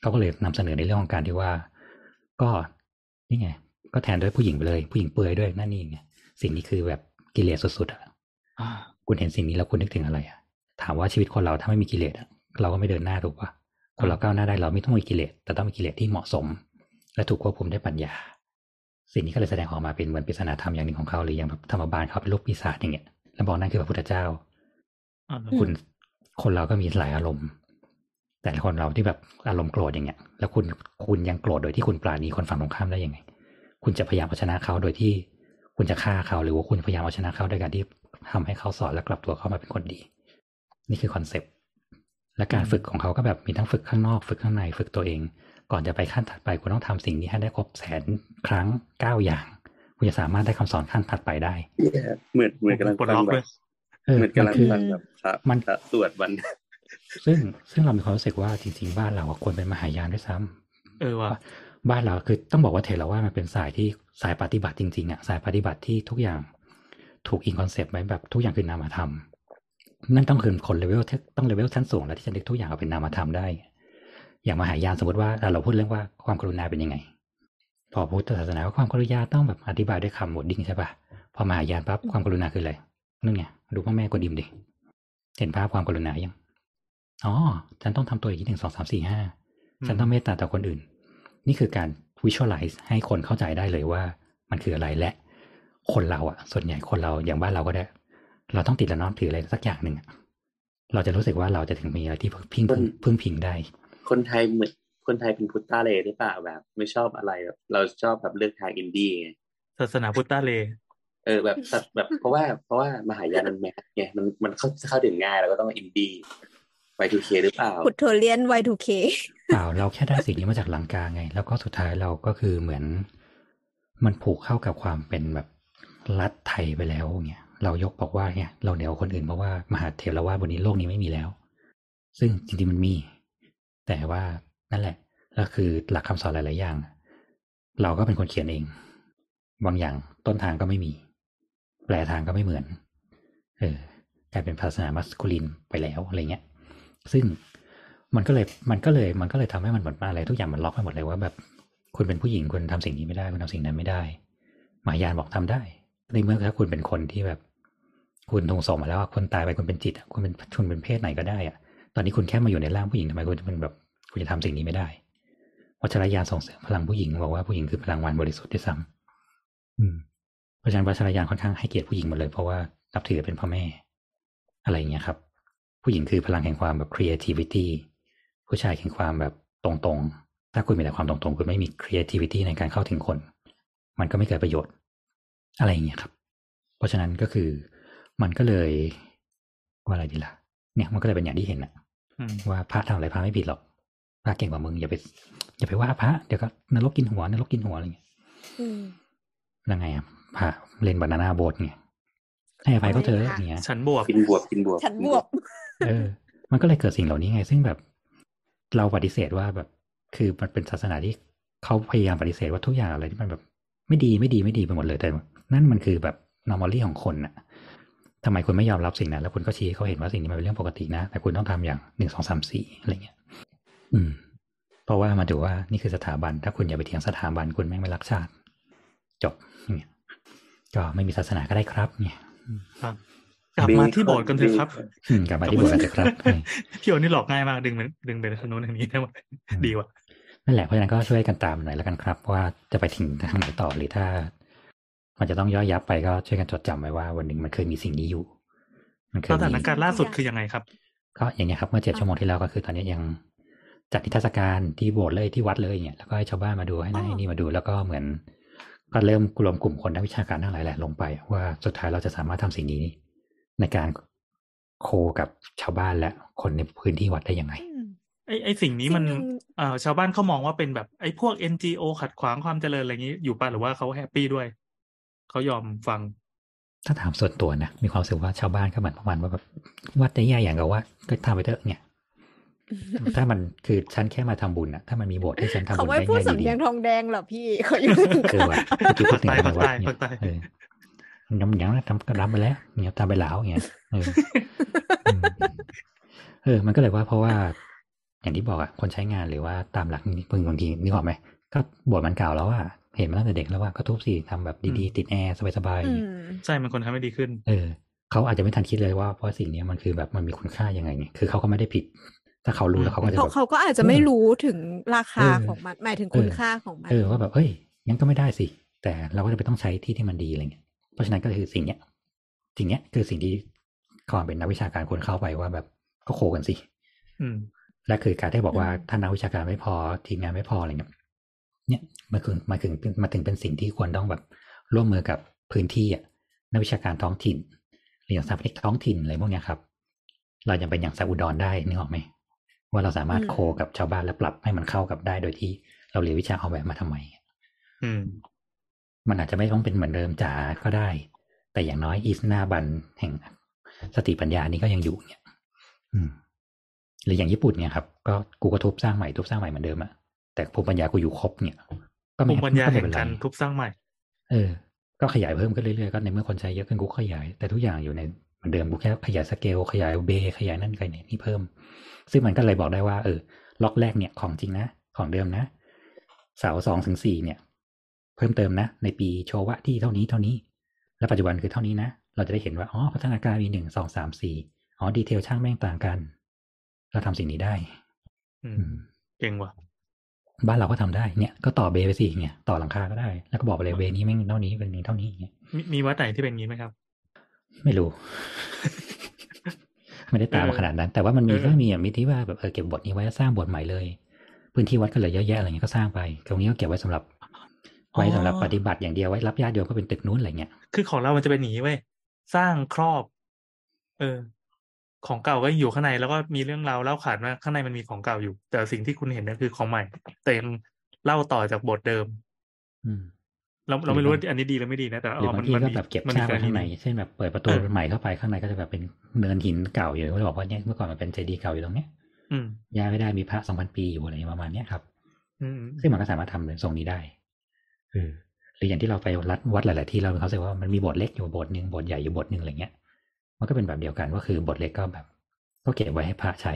เขาก็เลยนำเสนอในเรื่องของการที่ว่า ก็นี่ไง ก็แทนด้วยผู้หญิงไปเลย ผู้หญิงเปลือยด้วยนั่นนี่ไงสิ่งนี้คือแบบกิเลสสุดๆอะอ่าคุณเห็นสิ่งนี้แล้วคุณนึกถึงอะไรอะ ถามว่าชีวิตคนเราถ้าไม่มีกิเลสอะเราก็ไม่เดินหน้าถูกปะคนเราก้าวหน้าได้เราไม่ต้องมีกิเลสแต่ต้องมีกิเลสที่เหมาะสม และถูกควบคุมด้วยปัญญา สิ่งนี้ก็เลยแสดงออกมาเป็นเหมือนปริศนาธรรมอย่างหนึ่งของเขาหรืออย่างแบบธรรมบาลเขาเป็นรูปปีศาจอย่างเงี้ยแล้วบอกนั่นคือพระพุทธเจ้าอ่าคุณคนเราก็มีหลายอารมณ์ แต่คนเราที่แบบอารมณ์โกรธอย่างเงี้ย แล้วคุณคุณยังโกรธโดยที่คุณปราณีคนฝั่งตรงข้ามได้ยังไง คุณจะพยายามเอาชนะเขาโดยที่คุณจะฆ่าเขาหรือว่าคุณพยายามเอาชนะเขาโดยการที่ทำให้เขาสอนและกลับตัวเข้ามาเป็นคนดี นี่คือ concept และการฝึกของเขาก็แบบมีทั้งฝึกข้างนอก ฝึกข้างในฝึกตัวเอง ก่อนจะไปขั้นถัดไปคุณต้องทำสิ่งนี้ให้ได้ครบแสนครั้งเก้าอย่าง คุณจะสามารถได้คำสอนขั้นถัดไปได้เหมือนเหมือนกำลังปลดฟัล็อกเลยฟังแบบเออเหมือนกำลังคือฟังแบบพระมันพระสวดวัน ซึ่งซึ่งเรามีความรู้สึกว่าจริง ๆ บ้านเราอะควรเป็นมหายานด้วยซ้ำเออว่ะบ้านเราคือต้องบอกว่าเถรวาทมันเป็นสายที่สายปฏิบัติจริงๆอะสายปฏิบัติที่ทุกอย่างถูกอิง concept ไว้แบบทุกอย่างคือนามธรรมนั่นต้องคือคนเลเวลต้องเลเวลชั้นสูงแล้วที่จะนึกทุกอย่างเอาเป็นนามธรรมได้ อย่างมหายานสมมติว่าอะเราพูดเรื่องว่าความกรุณาเป็นยังไง พอพุทธศาสนาว่าความกรุณาต้องแบบอธิบายด้วยคำหมดดิ้งใช่ปะพอมหายานปั๊บความกรุณาคืออะไรนั่นไงดูเจ้าแม่กวนอิมดิเห็นภาพความกรุณายังอ๋อฉันต้องทำตัวอย่างนี้หนึ่งสองสามสี่ห้าฉันต้องเมตตาต่อคนอื่น นี่คือการ visualize ให้คนเข้าใจได้เลยว่า มันคืออะไรและ คนเราอะ ส่วนใหญ่คนเราอย่างบ้านเราก็ได้ เราต้องติดและน้อมถืออะไรสักอย่างหนึ่งอะเราจะรู้สึกว่าเราจะถึงมีอะไรที่พึ่งพึ่งพึ่งพิงได้ คนไทยเหมือนคนไทยเป็นพุทธาเลหรือเปล่าแบบ ไม่ชอบอะไรแบบเราชอบแบบเลือกทางอินดี้ไงศาสนาพุทธเลเออแบบแบบแบบเพราะว่าเพราะว่ามหายานมันแมสไงมันมันเข้าเข้าถึงง่ายเราก็ต้องอินดี้ไปทูเคหรือเปล่าพุทโธเลียน Y2K เปล่าเราแค่ได้สิ่งนี้มาจากลังกาไง แล้วก็สุดท้ายเราก็คือเหมือน มันผูกเข้ากับความเป็นแบบรัฐไทยไปแล้วเงี้ยเรายกบอกว่าเนี่ยเราเหนือกว่าคนอื่นเพราะว่ามหาเทรวาสบนนี้โลกนี้ไม่มีแล้ว ซึ่งจริงๆมันมี แต่ว่านั่นแหละแล้วคือหลักคำสอนหลาย ๆ อย่าง เราก็เป็นคนเขียนเอง บางอย่างต้นทางก็ไม่มี แปลทางก็ไม่เหมือน เออกลายเป็นศาสนามัสคูลินไปแล้วอะไรเงี้ย ซึ่งมันก็เลยมันก็เลยมันก็เลยทำให้มันหมือนอะไรทุกอย่างมันล็อกไปหมดเลยว่าแบบคุณเป็นผู้หญิงคุณทำสิ่งนี้ไม่ได้คุณทำสิ่งนั้นไม่ได้ หมายานบอกทำได้ในเมื่อถ้าคุณเป็นคนที่แบบ คุณทงส่งมาแล้วว่าคนตายไปคุณเป็นจิตอะคุณเป็นคุณเป็นเพศไหนก็ได้อะ ตอนนี้คุณแค่มาอยู่ในร่างผู้หญิงทำไมคุณจะเป็นแบบคุณจะทำสิ่งนี้ไม่ได้วัชรยานส่งเสริมพลังผู้หญิงบอกว่าผู้หญิงคือพลังงานบริสุทธิ์ที่ซ้ำเพราะฉะนั้นวัชรยานค่อนข้างให้เกียรติผู้หญิงหมดเลยเพราะว่านับถือเป็นพ่อแม่ อะไรอย่างเงี้ยครับ ผู้หญิงคือพลังแห่งความแบบ creativity ผู้ชายแห่งความแบบตรงๆ ถ้าคุณมีแต่ความตรงๆ คุณไม่มี creativity ในการเข้าถึงคน มันก็ไม่เกิดประโยชน์ อะไรอย่างเงี้ยครับ เพราะฉะนั้นก็คือมันก็เลยว่าอะไรดีล่ะ เนี่ยมันก็เลยเป็นอย่างที่เห็นอะ ว่าพระทำอะไรพระไม่ผิดหรอกพระเก่งกว่ามึงอย่าไปอย่าไปว่าพระเดี๋ยวก็นรกกินหัวนรกกินหัวอะไรอย่างเงี้ยอืมแล้วไงอะพระเล่นบานาน่าโบสไงให้อภัยเขาเถอะอย่างเงี้ยฉันบวกกินบวบกินบวบฉันบวกเออ มันก็เลยเกิดสิ่งเหล่านี้ไง ซึ่งแบบเราปฏิเสธว่าแบบ คือมันเป็นศาสนาที่เขาพยายามปฏิเสธว่าทุกอย่างอะไรที่มันแบบ ไม่ดีไม่ดีไม่ดีไปหมดเลยแต่ นั่นมันคือแบบ normally ของคนน่ะ ทำไมคุณไม่ยอมรับสิ่งนั้น แล้วคุณก็ชี้ให้เขาเห็นว่าสิ่งนี้มันเป็นเรื่องปกตินะ แต่คุณต้องทำอย่างหนึ่งสองสามสี่อะไรเงี้ย อืม เพราะว่ามาดูว่านี่คือสถาบัน ถ้าคุณอย่าไปเถียงสถาบันคุณแม่งไม่รักชาติ จบเนี่ยก็ไม่มีศาสนาก็ได้ครับ เนี่ยครับกลับมาที่โบสถ์กันเถอะครับอืมกลับมาที่บทกันเถอะครับพี่โอนี่หลอกง่ายมากดึงไปดึงไปทางโน้นทางนี้ได้หมดดีว่ะนั่นแหละเพราะฉะนั้นก็ช่วยกันตามหน่อยแล้วกันครับ ว่าจะไปถึงทางไหนต่อหรือถ้า มันจะต้องย่อยยับไปก็ช่วยกันจดจำไว้ว่า วันหนึ่งมันเคยมีสิ่งนี้อยู่ มันเคยมีสถานการณ์ล่าสุดคือยังไงครับ ก็อย่างเงี้ยครับเมื่อเจ็ดชั่วโมงที่แล้วก็คือตอนนี้ยังจัดนิทรรศการที่โบสถ์เลยที่วัดเลยเนี่ยแล้วก็ให้ชาวบ้านมาดูให้นั่นให้นี่มาดูแล้วก็เหมือน ก็เริ่มรวมกลุ่มคนนักวิชาการทั้งหลายแหละลงไป ว่าสุดท้ายเราจะสามารถทำสิ่งนี้ ในการ co กับชาวบ้านและคนในพื้นที่วัดได้ยังไงอืมไอไอสิ่งนี้มันสิ่งหนึ่งเอ่อชาวบ้านเขามองว่าเป็นแบบไอพวก NGO ขัดขวางความเจริญอะไรอย่างนี้อยู่ป่ะหรือว่าเขา happy ด้วย เขายอมฟัง ถ้าถามส่วนตัวนะมีความรู้สึกว่าชาวบ้านก็เหมือนประมาณว่าแบบวัดได้แย่อย่างกับว่าก็ทำไปเถอะเนี่ยถ้ามันคือฉันแค่มาทำบุญอะถ้ามันมีโบสถ์ให้ฉันทำเขาบุญไม่ได้พูดง่ายสำดีเนียงทองแดงเหรอพี่เขาอยู่ๆเออว่ะเมื่อกี้พูดถึงภาควัดใต้เนี่ยภาคใต้เออยังยังทำก็รับไปแล้วเนี่ยทำไปแล้วเนี่ยเอออืมเออ มันก็เลยว่าเพราะว่า อย่างที่บอกอะคนใช้งานหรือว่าตามหลักนี่บางทีนึกออกไหมก็โบสถ์มันเก่าแล้วว่า เห็นมาตั้งแต่เด็กแล้วว่าก็ทุบสิทำแบบดีๆ ติดแอร์สบายอืๆมใช่มันคนทำให้ดีขึ้น เออเขาอาจจะไม่ทันคิดเลยว่าเพราะสิ่งเนี้ยมันคือแบบมันมีคุณค่ายังไงไงคือเขาก็ไม่ได้ผิด ถ้าเขารู้แล้วเขาก็จะเขาแบบเขาก็อาจจะไม่รู้ถึงราคาเออของมันหมายถึงคุณค่าของมันเออว่าแบบเอ้ยงั้นก็ไม่ได้สิ แต่เราก็จะไปต้องใช้ที่ที่มันดีอะไรเงี้ยเพราะฉะนั้นก็คือสิ่งเนี้ยสิ่งเนี้ยคือสิ่งที่ความเป็นนักวิชาการควรเข้าไปว่าแบบก็โคกันสิอืมและคือการที่บอกว่าอืมถ้านักวิชาการไม่พอทีมงานไม่พออะไรเงี้ย เนี่ยมันคือมาถึงมาถึงเป็นสิ่งที่ควรต้องแบบร่วมมือกับพื้นที่อะนักวิชาการท้องถิ่นหรืออย่างสถาปนิกท้องถิ่นอะไรพวกเนี้ยครับ เรายังเป็นอย่างซาอุดรได้นึกออกไหมว่าเราสามารถอืมโคกับชาวบ้านและปรับให้มันเข้ากับได้โดยที่เราเรียนวิชาเอาแบบมาทำไมอืม มันอาจจะไม่ต้องเป็นเหมือนเดิมจ๋าก็ได้ แต่อย่างน้อยอีสหนาบันแห่งสติปัญญานี้ก็ยังอยู่เนี่ย อืมหรืออย่างญี่ปุ่นเนี่ยครับ ก็กูก็ทุบสร้างใหม่ทุบสร้างใหม่เหมือนเดิมอะ แต่ภูมิปัญญากูอยู่ครบเนี่ย ก็ภูไม่มิปัญญาก็ไม่แห่งเป็นไรการทุบสร้างใหม่ เออ ก็ขยายเพิ่มขึ้นเรื่อยๆก็ในเมื่อคนใช้เยอะขึ้นกูก็ขยาย แต่ทุกอย่างอยู่ในเหมือนเดิมกูแค่ขยายสเกลขยายเบขยายนั่นขยายนี่เพิ่ม ซึ่งมันก็เลยบอกได้ว่าเออล็อกแรกเนี่ยของจริงนะ ของเดิมนะ เสาสองถึงสี่เนี่ย เพิ่มเติมนะ ในปีโชวะที่เท่านี้เท่านี้ และปัจจุบันคือเท่านี้นะ เราจะได้เห็นว่าอ๋อพัฒนาการมีหนึ่งสองสามสี่อ๋อดีเทลช่างแม่งต่างกัน เราทำสิ่งนี้ได้อือืมมเก่งว่ะ บ้านเราก็ทำได้เนี่ยก็ต่อเบไปสิเนี่ยต่อหลังคาก็ได้ แล้วก็บอกไปเลยเบนี้แม่งเท่านี้เป็นนี้เท่านี้อย่างเงี้ยมีมีวัดไหนที่เป็นงี้ไหมครับ ไม่รู้ ไม่ได้ตามเออขนาดนั้น แต่ว่ามันมีเออก็มีอะมีที่ว่าแบบเออเก็บบทนี้ไว้สร้างบทใหม่เลย พื้นที่วัดก็เหลยเยอะแยะอะไรเงี้ยก็สร้างไป ตรงนี้ก็เก็บไว้สำหรับ ไว้สำหรับปฏิบัติอย่างเดียวไว้รับญาติโยมก็เป็นตึกนู้นอะไรเงี้ยคือของเรามันจะเป็นอย่างนี้เว้ยสร้างครอบ เออ ของเก่าก็อยู่ข้างในแล้วก็มีเรื่องราวเล่าขานว่าข้างในมันมีของเก่าอยู่ แต่สิ่งที่คุณเห็นเนี่ยคือของใหม่ แต่ยังเล่าต่อจากบทเดิม อืมเราเราไม่รู้ว่าอันนี้ดีหรือไม่ดีนะแต่หรือบางที่มัก็มีแบบเก็บมัซากมีไว้ข้างในนี้เช่นแบบเปิดประตูเออใหม่เข้าไปข้างในก็จะแบบเป็นเนินหินเก่าอยู่ก็จะบอกว่าเนี่ยเมื่อก่อนมันเป็นเจดีย์เก่าอยู่ตรงเนี้ยอืมย้ายไม่ได้มีพระสองพันปีอยู่อะไรประมาณเนี้ยครับอืมซึ่งมันก็สามารถทำเป็นทรงนี้ได้เออหรืออย่างที่เราไปวัดวัดหลาย ๆ ที่เราเขาสึกว่ามันมีโบทเล็กอยู่โบทหนึ่งโบทใหญ่อยู่โบทหนึ่งอะไรเงี้ย มันก็เป็นแบบเดียวกันก็คือโบทเล็กก็แบบ ก็เก็บไว้ให้พระใช้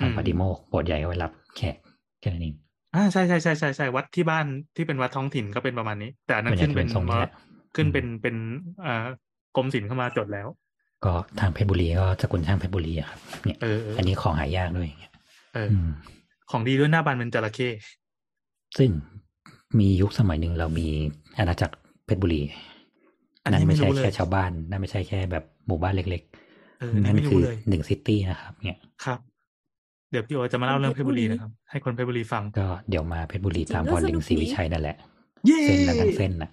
ทำปฏิโมกข์โบสถ์ใหญ่เอาไว้รับแขกแค่นั้นเองอ่าใช่ใช่ใช่ใช่ใช่วัดที่บ้านที่เป็นวัดท้องถิ่นก็เป็นประมาณนี้ แต่อันนั้นขึ้นเป็นส่วนใหญ่จะเป็นทรงนี้แหละขึ้นเป็นเป็นอ่ากรมศิลป์เข้ามาจดแล้ว ก็ทางเพชรบุรีก็สกุลช่างเพชรบุรีอะครับเนี่ยเออเอออันนี้ของหายากด้วยอย่างเงี้ยเอออืมของดีด้วยหน้าบานเป็นจระเข้ซึ่งมียุคสมัยหนึ่งเรามีอาณาจักรเพชรบุรีอันนั่นี้นไม่ไม่ใช่รู้เลยแค่ชาวบ้านนั่นไม่ใช่แค่แบบ หมู่บ้านเล็กเออๆอันนี้นั่นไม่คืรู้อเลยหนึ่งซิตี้นะครับ เนี่ยครับ เดี๋ยวพี่โอจะมาเล่าเรื่องเพชรบุรีนะครับ ให้คนเพชรบุรีฟังก็เดี๋ยวมาเพชรบุรีจริงๆตามก็พรลิงสนุกศรีดีวิชัยนั่นแหละเย้เส้นนั้นทั้งเส้นน่ะ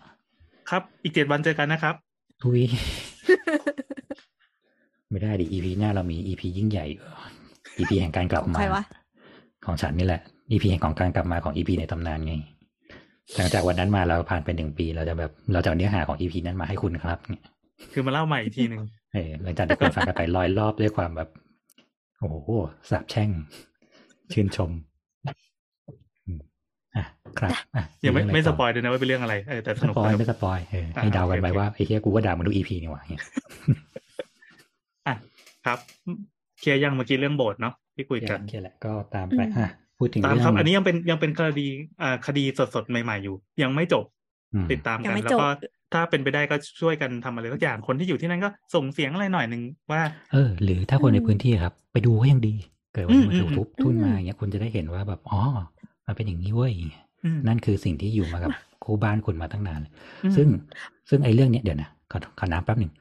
ครับ อีกเจ็ดวันเจอกันนะครับทุยไม่ได้ดิ EP หน้าเรามี EP ยิ่งใหญ่ EP แห่งการกลับของมาใครวะของฉันนี่แหละ EP แห่งของการกลับมาของ EP ในตำนานไงหลังจากวันนั้นมาเราผ่านไปหนึ่งปี เราจะแบบเราจะเอาเนื้อหาของ EP นั้นมาให้คุณครับเนี่ยคือมาเล่าใหม่อีกทีหนึ่งเออ หลังจากที่คนฟังกันไปลอยรอบด้วยความแบบ โอ้โหสาบแช่ง ชื่นชมอืมอะครับอะยังไม่เรื่องอะรไม่ต่สปอยเลยนะว่าเป็นเรื่องอะไรเออแต่สสนุกปอยสนุกไม่สปอยเออให้อ่าเดากันไปโอเคว่าไอ้เฮียกูก็ด่ามึงทุก EP นี่หว่าเนี่ยอะครับ เคลียร์ยังเมื่อกี้เรื่องโบสถ์เนาะที่คุยกันโอเคแหละก็ตามไปอืมอะพูดถึงตามเรื่องครับ อันนี้ยังเป็นยังเป็นคดีอ่าคดีสดๆใหม่ๆอยู่ ยังไม่จบอืมติดตามยักังนไม่แล้วก็จบ ถ้าเป็นไปได้ก็ช่วยกันทำอะไรสักอย่างคนที่อยู่ที่นั่นก็ส่งเสียงอะไรหน่อยหนึ่งว่า เออ หรือถ้าคนในพื้นที่ครับ ไปดูก็ยังดี เกิดว่าอืมมันถูกอืมทุบทุนมาอืมอย่างเงี้ยคุณจะได้เห็นว่าแบบอ๋อมันเป็นอย่างนี้เว้ยอืมนั่นคือสิ่งที่อยู่มากับคู่บ้านคุณมาตั้งนานอืมซึ่งซึ่งไอ้เรื่องเนี้ยเดี๋ยวนะขอขอน้ำแป๊บหนึ่ง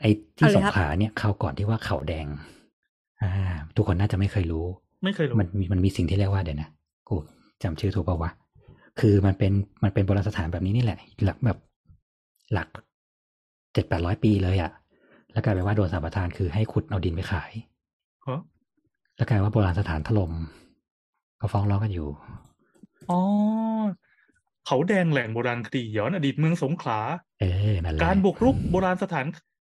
ไอ้ที่เอาเลยสงครับขลาเนี่ยเขาวก่อนที่ว่าเขาแดง อ่า ทุกคนน่าจะไม่เคยรู้ ไม่เคยรู้มันมีมันมีสิ่งที่เรียกว่าเดี๋ยวนะกูจำชื่อถูกป่าวะคือมันเป็นมันเป็นโบราณสถานแบบนี้นี่แหละหลักแบบ หลักเจ็ดแปดร้อยปีเลยอะ่ะ แล้วกลายเป็นว่าโดนสัมปทานคือให้ขุดเอาดินไปขายอ๋อแล้วกลายว่าโบราณสถานถล่มก็ฟ้องร้องกันอยู่ อ๋อ เขาแดงแหล่งโบราณคดีย้อนอดีตเมืองสงขลา เออนั่นแหละ การบุกรุกโบราณสถาน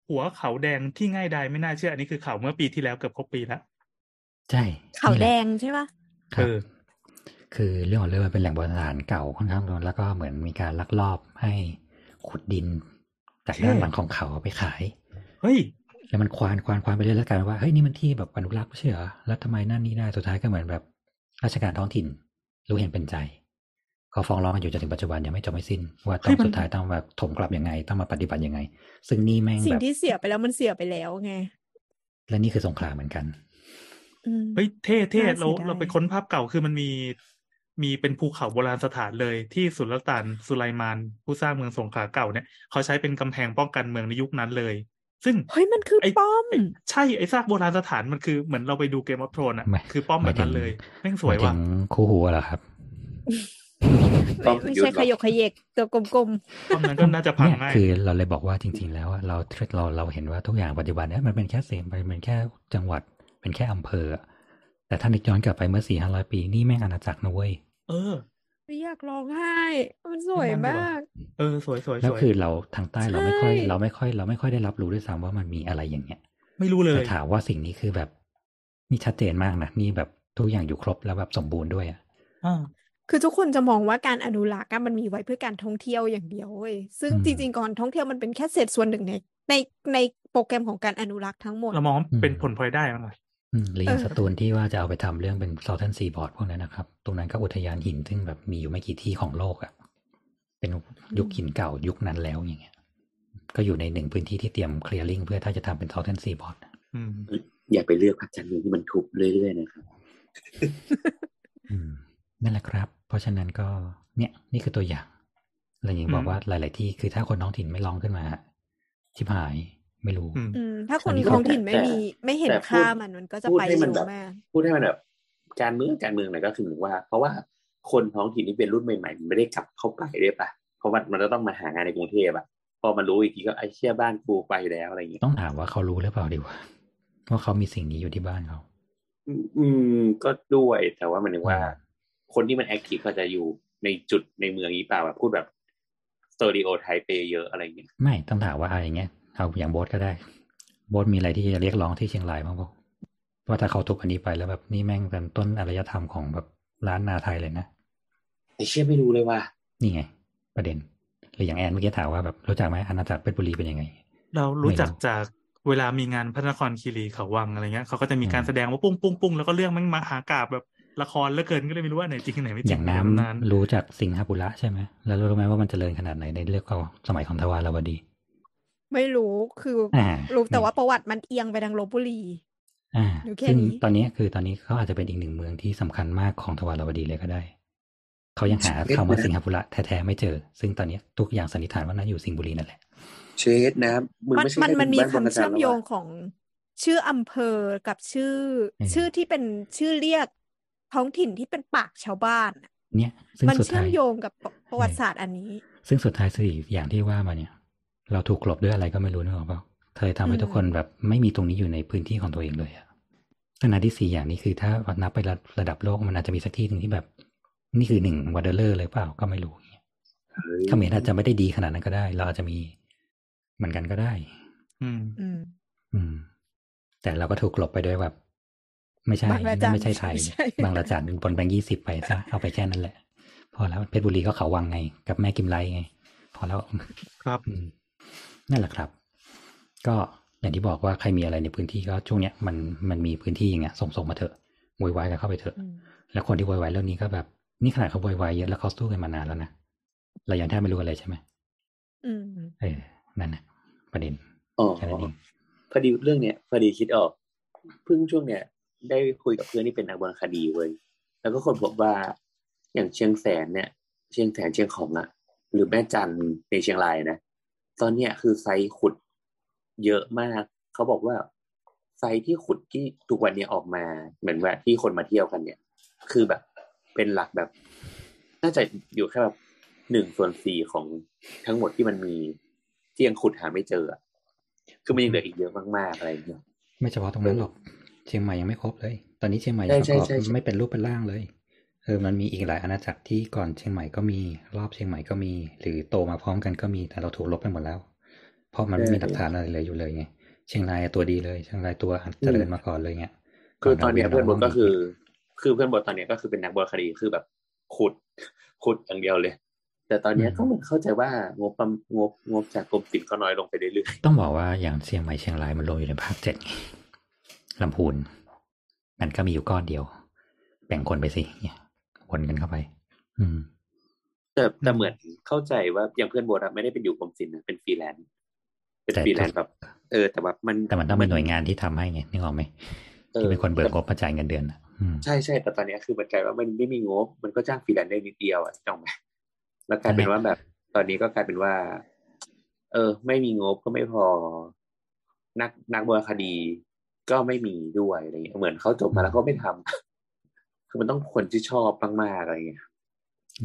หัวเขาแดงที่ง่ายดายไม่น่าเชื่อ อันนี้คือข่าวเมื่อปีที่แล้วเกือบครบปีแล้วใช่ขาวนี่หแดละงใช่ปะครัเอบอคือเรื่องของเรื่องมันเป็นแหล่งโบราณสถานเก่าค่อนข้างโดนแล้วก็เหมือนมีการลักลอบให้ ขุดดินจากด้านหลังของเขาเอาไปขาย เฮ้ย แล้วมันควานควานควานไปเรื่อยแล้วกลายเป็นว่าเฮ้ยนี่มันที่แบบอนุรักษ์ไม่ใช่เหรอแล้วทำไมนั่นนี่ได้สุดท้ายก็เหมือนแบบราชการท้องถิ่น รู้เห็นเป็นใจก็ฟ้องร้องกันอยู่จนถึงปัจจุบันยังไม่จบไม่สิ้น ว่าต้อเฮ้งยมันสุดท้ายต้องแบบถมกลับยังไง ต้องมาปฏิบัติยังไง ซึ่งนี่แม่งสิ่แบงบที่เสียไปแล้วมันเสียไปแล้วไง และนี่คือสงครามเหมือนกันอืมเฮ้ยเท่เท่น่าเสียเราดายเราไปค้นภาพเก่าคือมันมี มีเป็นภูเขาโบราณสถานเลยที่สุลต่านสุไลมานผู้สร้างเมืองสงขลาเก่าเนี่ยเขาใช้เป็นกำแพงป้องกันเมืองในยุคนั้นเลย ซึ่งเฮ้ยมันคือไอ้ป้อมไอ้ใช่ไอ้ซากโบราณสถานมันคือเหมือนเราไปดูเกมออฟโทรนอะไม่คือป้อมแบบนั้นเลยแม่งสวยหมาถึว่ะงคู่หูเหรอครับป้อมไม่ยุทใช่ธขยกขยเยกตัวกลมป้อมนั้นก็น่าจะพังเนี่ยง่ายคือเราเลยบอกว่าจริง ๆ แล้วอะเราเราเราเห็นว่าทุกอย่างปัจจุบันเนี่ยมันเป็นแค่เสียงมันเป็นแค่จังหวัดเป็นแค่อำเภออะแต่ถ้านึกย้อนกลับไปเมื่อสี่ห้าร้อยปี นี่แม่งอาณาจักรนะเว้ย เออๆไม่อยากร้องไห้ มันสวยไม่มันดีกว่ามาก เออ สวยสวยแล้สววยคือเราทางใต้เราไม่ค่อยใช่เราไม่ค่อย เราไม่ค่อยได้รับรู้ด้วยซ้ำว่ามันมีอะไรอย่างเงี้ย ไม่รู้เลแต่ยถามว่าสิ่งนี้คือแบบนี่ชัดเจนมากนะนี่แบบทุกอย่างอยู่ครบแล้วแบบสมบูรณ์ด้วยอะอ่าคือทุกคนจะมองว่าการอนุรักษ์อะมันมีไว้เพื่อการท่องเที่ยวอย่างเดียวเว้ยซึ่งอืมจริงๆก่อนท่องเที่ยวมันเป็นแค่เศษส่วนหนึ่งในในในโปรแกรมของการอนุรักษ์ทั้งหมดเรามองว่าเป็นผลพลอยได้มั้ง อืมหรืออย่างเออสตูลที่ว่าจะเอาไปทำเรื่องเป็น Southern Seaboard พวกนั้นนะครับ ตรงนั้นก็อุทยานหินซึ่งแบบมีอยู่ไม่กี่ที่ของโลกอะ่ะ เป็นยุคหินเก่ายุคนั้นแล้วอย่างเงี้ย ก็อยู่ในหนึ่งพื้นที่ที่เตรียม clearing เพื่อถ้าจะทำเป็น Southern Seaboard อืมอย่าไปเลือกพระจันทร์เมืองที่มันทุบเรื่อยๆนะครับอืมนั่นแหละครับ เพราะฉะนั้นก็เนี่ย นี่คือตัวอย่างแล้วอย่างบอกว่าหลาย ๆ ที่คือถ้าคนท้องถิ่นไม่ร้องขึ้นมาชิบหาย ไม่รู้อืมอืมถ้าคนอันนี้ท้องถิ่นไม่แต่มีไม่เห็นแต่พูดค่ามันมันก็จะพูดไปให้มันเร็แบวบมากพูดให้มันแบบการเมืองการเมืองไหนก็คือว่า เพราะว่าคนท้องถิ่นที่เป็นรุ่นใหม่ๆมันไม่ได้กลับเข้าไปได้ปะเพราะว่ามันจะต้องมาหางานในกรุงเทพอะพอมันรู้อีกทีก็ไอ้เชี่ยบ้านกูไปแล้วอะไรอย่างเงี้ยต้องถามว่าเขารู้หรือเปล่าดีกว่าว่าเขามีสิ่งนี้อยู่ที่บ้านเขาอืมอืมก็ด้วยแต่ว่ามันถึงว่า คนที่มันแอคทีฟเขาจะอยู่ในจุดในเมืองนี้เปล่าแบบพูดแบบสเตอริโอไทเปเยอะอะไรอย่างเงี้ยไม่ต้องถามว่าอะไรอย่างเงี้ย เอาอย่างโบสก็ได้ โบสมีอะไรที่จะเรียกร้องที่เชียงรายบ้างปะว่าถ้าเขาทุบอันนี้ไปแล้วแบบนี่แม่งเป็นต้นอารยธรรมของแบบร้านนาไทยเลยนะแต่เชื่อไม่รู้เลยว่า นี่ไง ประเด็นหรืออย่างแอนเมื่อกี้ถามว่าแบบรู้จักไหมอาณาจักรเพชรบุรีเป็นยังไง เรารู้จักไม่รู้จากเวลามีงานพระนครคีรีเขาวังอะไรเงี้ยเขาก็จะมีการอืมแสดงว่าปุ้งปุ้งปุ้งแล้วก็เรื่องมันมาหากาบแบบละครเหลือเกินก็เลยไม่รู้ว่าไหนจริงอันไหนไม่จอริย่างงน้ำตำนานรู้จากสิงหบุระใช่ไหมแล้วรู้ไหมว่ามันเจริญขนาดไหนในเรื่องของสมัยของทวารวดี ไม่รู้คือออ่ารู้แต่เนี่ยว่าประวัติมันเอียงไปทางลบบุรีอ่ารู้แค่ซึ่งนี้ตอนนี้คือตอนนี้เขาอาจจะเป็นอีกหนึ่งเมืองที่สำคัญมากของทวารวดีเลยก็ได้ เขายังหาคำว่าสิงหบุระแท้ๆไม่เจอ ซึ่งตอนนี้ทุกอย่างสันนิษฐานว่าน่าอยู่สิงห์บุรีนั่นแหละ เชดนะมึงมันไม่ใช่มันแค่มันมีบ้าคำบางระจัเชื่นอมแล้วโยอะงของชื่ออำเภอกับชื่ออืมชื่อที่เป็นชื่อเรียกท้องถิ่นที่เป็นปากชาวบ้านอะเนี่ยซึ่งมันสุดท้ายเชื่อมโยงกับประประวัติศาสตร์อันนี้ ซึ่งสุดท้ายสี่อย่างที่ว่ามาเนี่ย เราถูกกลบด้วยอะไรก็ไม่รู้นึกออกเปล่าเธอทำให้อืมทุกคนแบบไม่มีตรงนี้อยู่ในพื้นที่ของตัวเองเลยอะขณะที่สี่อย่างนี้คือถ้านับไประระดับโลกมันอาจจะมีสักที่หนึ่งที่แบบ นี่คือหนึ่ง wonder world เลยเปล่าก็ไม่รู้เฮ้ยเขมรอาจจะไม่ได้ดีขนาดนั้นก็ได้ เราอาจจะมีเหมือนกันก็ได้ อืม อืมอืมแต่เราก็ถูกกลบไปด้วยแบบ ไม่ใช่บางระจันไม่ใช่ไทยไม่ใช่บางระจันบนแบงค์ยี่สิบไปซะเอาไปแค่นั้นแหละ พอแล้วเพชรบุรีก็เขาวังไง กับแม่กิมไลไง พอแล้วครับอืม นั่นแหละครับ ก็อย่างที่บอกว่าใครมีอะไรในพื้นที่ก็ช่วงเนี้ยมันมันมีพื้นที่อย่างเงี้ยส่งส่งมาเถอะโวยวายกันเข้าไปเถอะอืมแล้วคนที่โวยวายเรื่องนี้ก็แบบ นี่ขนาดเขาโวยวายเยอะแล้วเขาสู้กันมานานแล้วนะเรายังแทบไม่รู้อะไรใช่ไหมอืมเออนั่นนะประเด็นอ๋อแค่นั้นเองพอดีเรื่องเนี้ยพอดีคิดออกเพิ่งช่วงเนี้ยได้คุยกับเพื่อนที่เป็นนักบอลคดีเว้ยแล้วก็คนบอกว่าอย่างเชียงแสนเนี่ย เชียงแสนเชียงของอะหรือแม่จันทร์ในเชียงรายนะ ตอนเนี้ยคือไซต์ขุดเยอะมาก เขาบอกว่าไซต์ที่ขุดที่ทุกวันนี้ออกมา เหมือนว่าที่คนมาเที่ยวกันเนี่ย คือแบบเป็นหลักแบบ น่าจะอยู่แค่แบบหนึ่งส่วนสี่ของทั้งหมดที่มันมีที่ยังขุดหาไม่เจออะคือมันยังเหลืออีกเยอะมากๆอะไรอย่างเงี้ยไม่เฉพาะตรงนั้นหรอกเชียงใหม่ยังไม่ครบเลย ตอนนี้เชียงใหม่ใช่ยังประกอบใช่ใช่ไม่เป็นรูปเป็นร่างเลย เออมันมีอีกหลายอาณาจักรที่ก่อนเชียงใหม่ก็มี รอบเชียงใหม่ก็มี หรือโตมาพร้อมกันก็มีแต่เราถูกลบไปหมดแล้ว เพราะมันไม่มีหลักฐานอะไรเลยอยู่เลยไงเชียงรายตัวดีเลยเชียงรายตัวเจริญมาก่อนเลยเงี้ยคือตอนเนี้ยก่เพื่อนบราทก็คือ คือเพื่อนบทตอนเนี้ยก็คือเป็นนักบอลคดีคือแบบขุดขุดอย่างเดียวเลย แต่ตอนเนี้ยก็เหมือนเข้าใจว่างบประมงบงบจากกรมศิลป์ก็น้อยลงไปเรื่อยต้องบอกว่าอย่างเชียงใหม่เชียงรายมันรวมอยู่ในภาคเจ็ดไงลำพูน มันก็มีอยู่ก้อนเดียว แบ่งคนไปสิเนี่ย วนกันเข้าไป อืมๆแต่แต่เหมือนเข้าใจว่าอย่างเพื่อนบทอะไม่ได้เป็นอยู่กรมศิลป์นะเป็นฟรีแลนซ์เป็นแต่ฟรีแลนซ์แบบเออแต่แบบมันแต่มันต้องเป็นหน่วยงานที่ทำให้ไงนึกออกไหมออที่เป็นคนเบิกงบมาจ่ายเงินเดือนอะอืมใช่ใช่แต่ตอนเนี้ยคือมันกลายว่ามันไม่มีงบ มันก็จ้างฟรีแลนซ์ได้นิดเดียวอะจ้องไหมแล้วกลายเป็นว่าแบบ ตอนนี้ก็กลายเป็นว่า เออ ไม่มีงบก็ไม่พอ นักนักบอลคดีก็ไม่มีด้วยอะไรเงี้ยเหมือนเขาจบมาแล้วก็ไม่ทำ คือมันต้องคนที่ชอบมากๆอะไรเงี้ย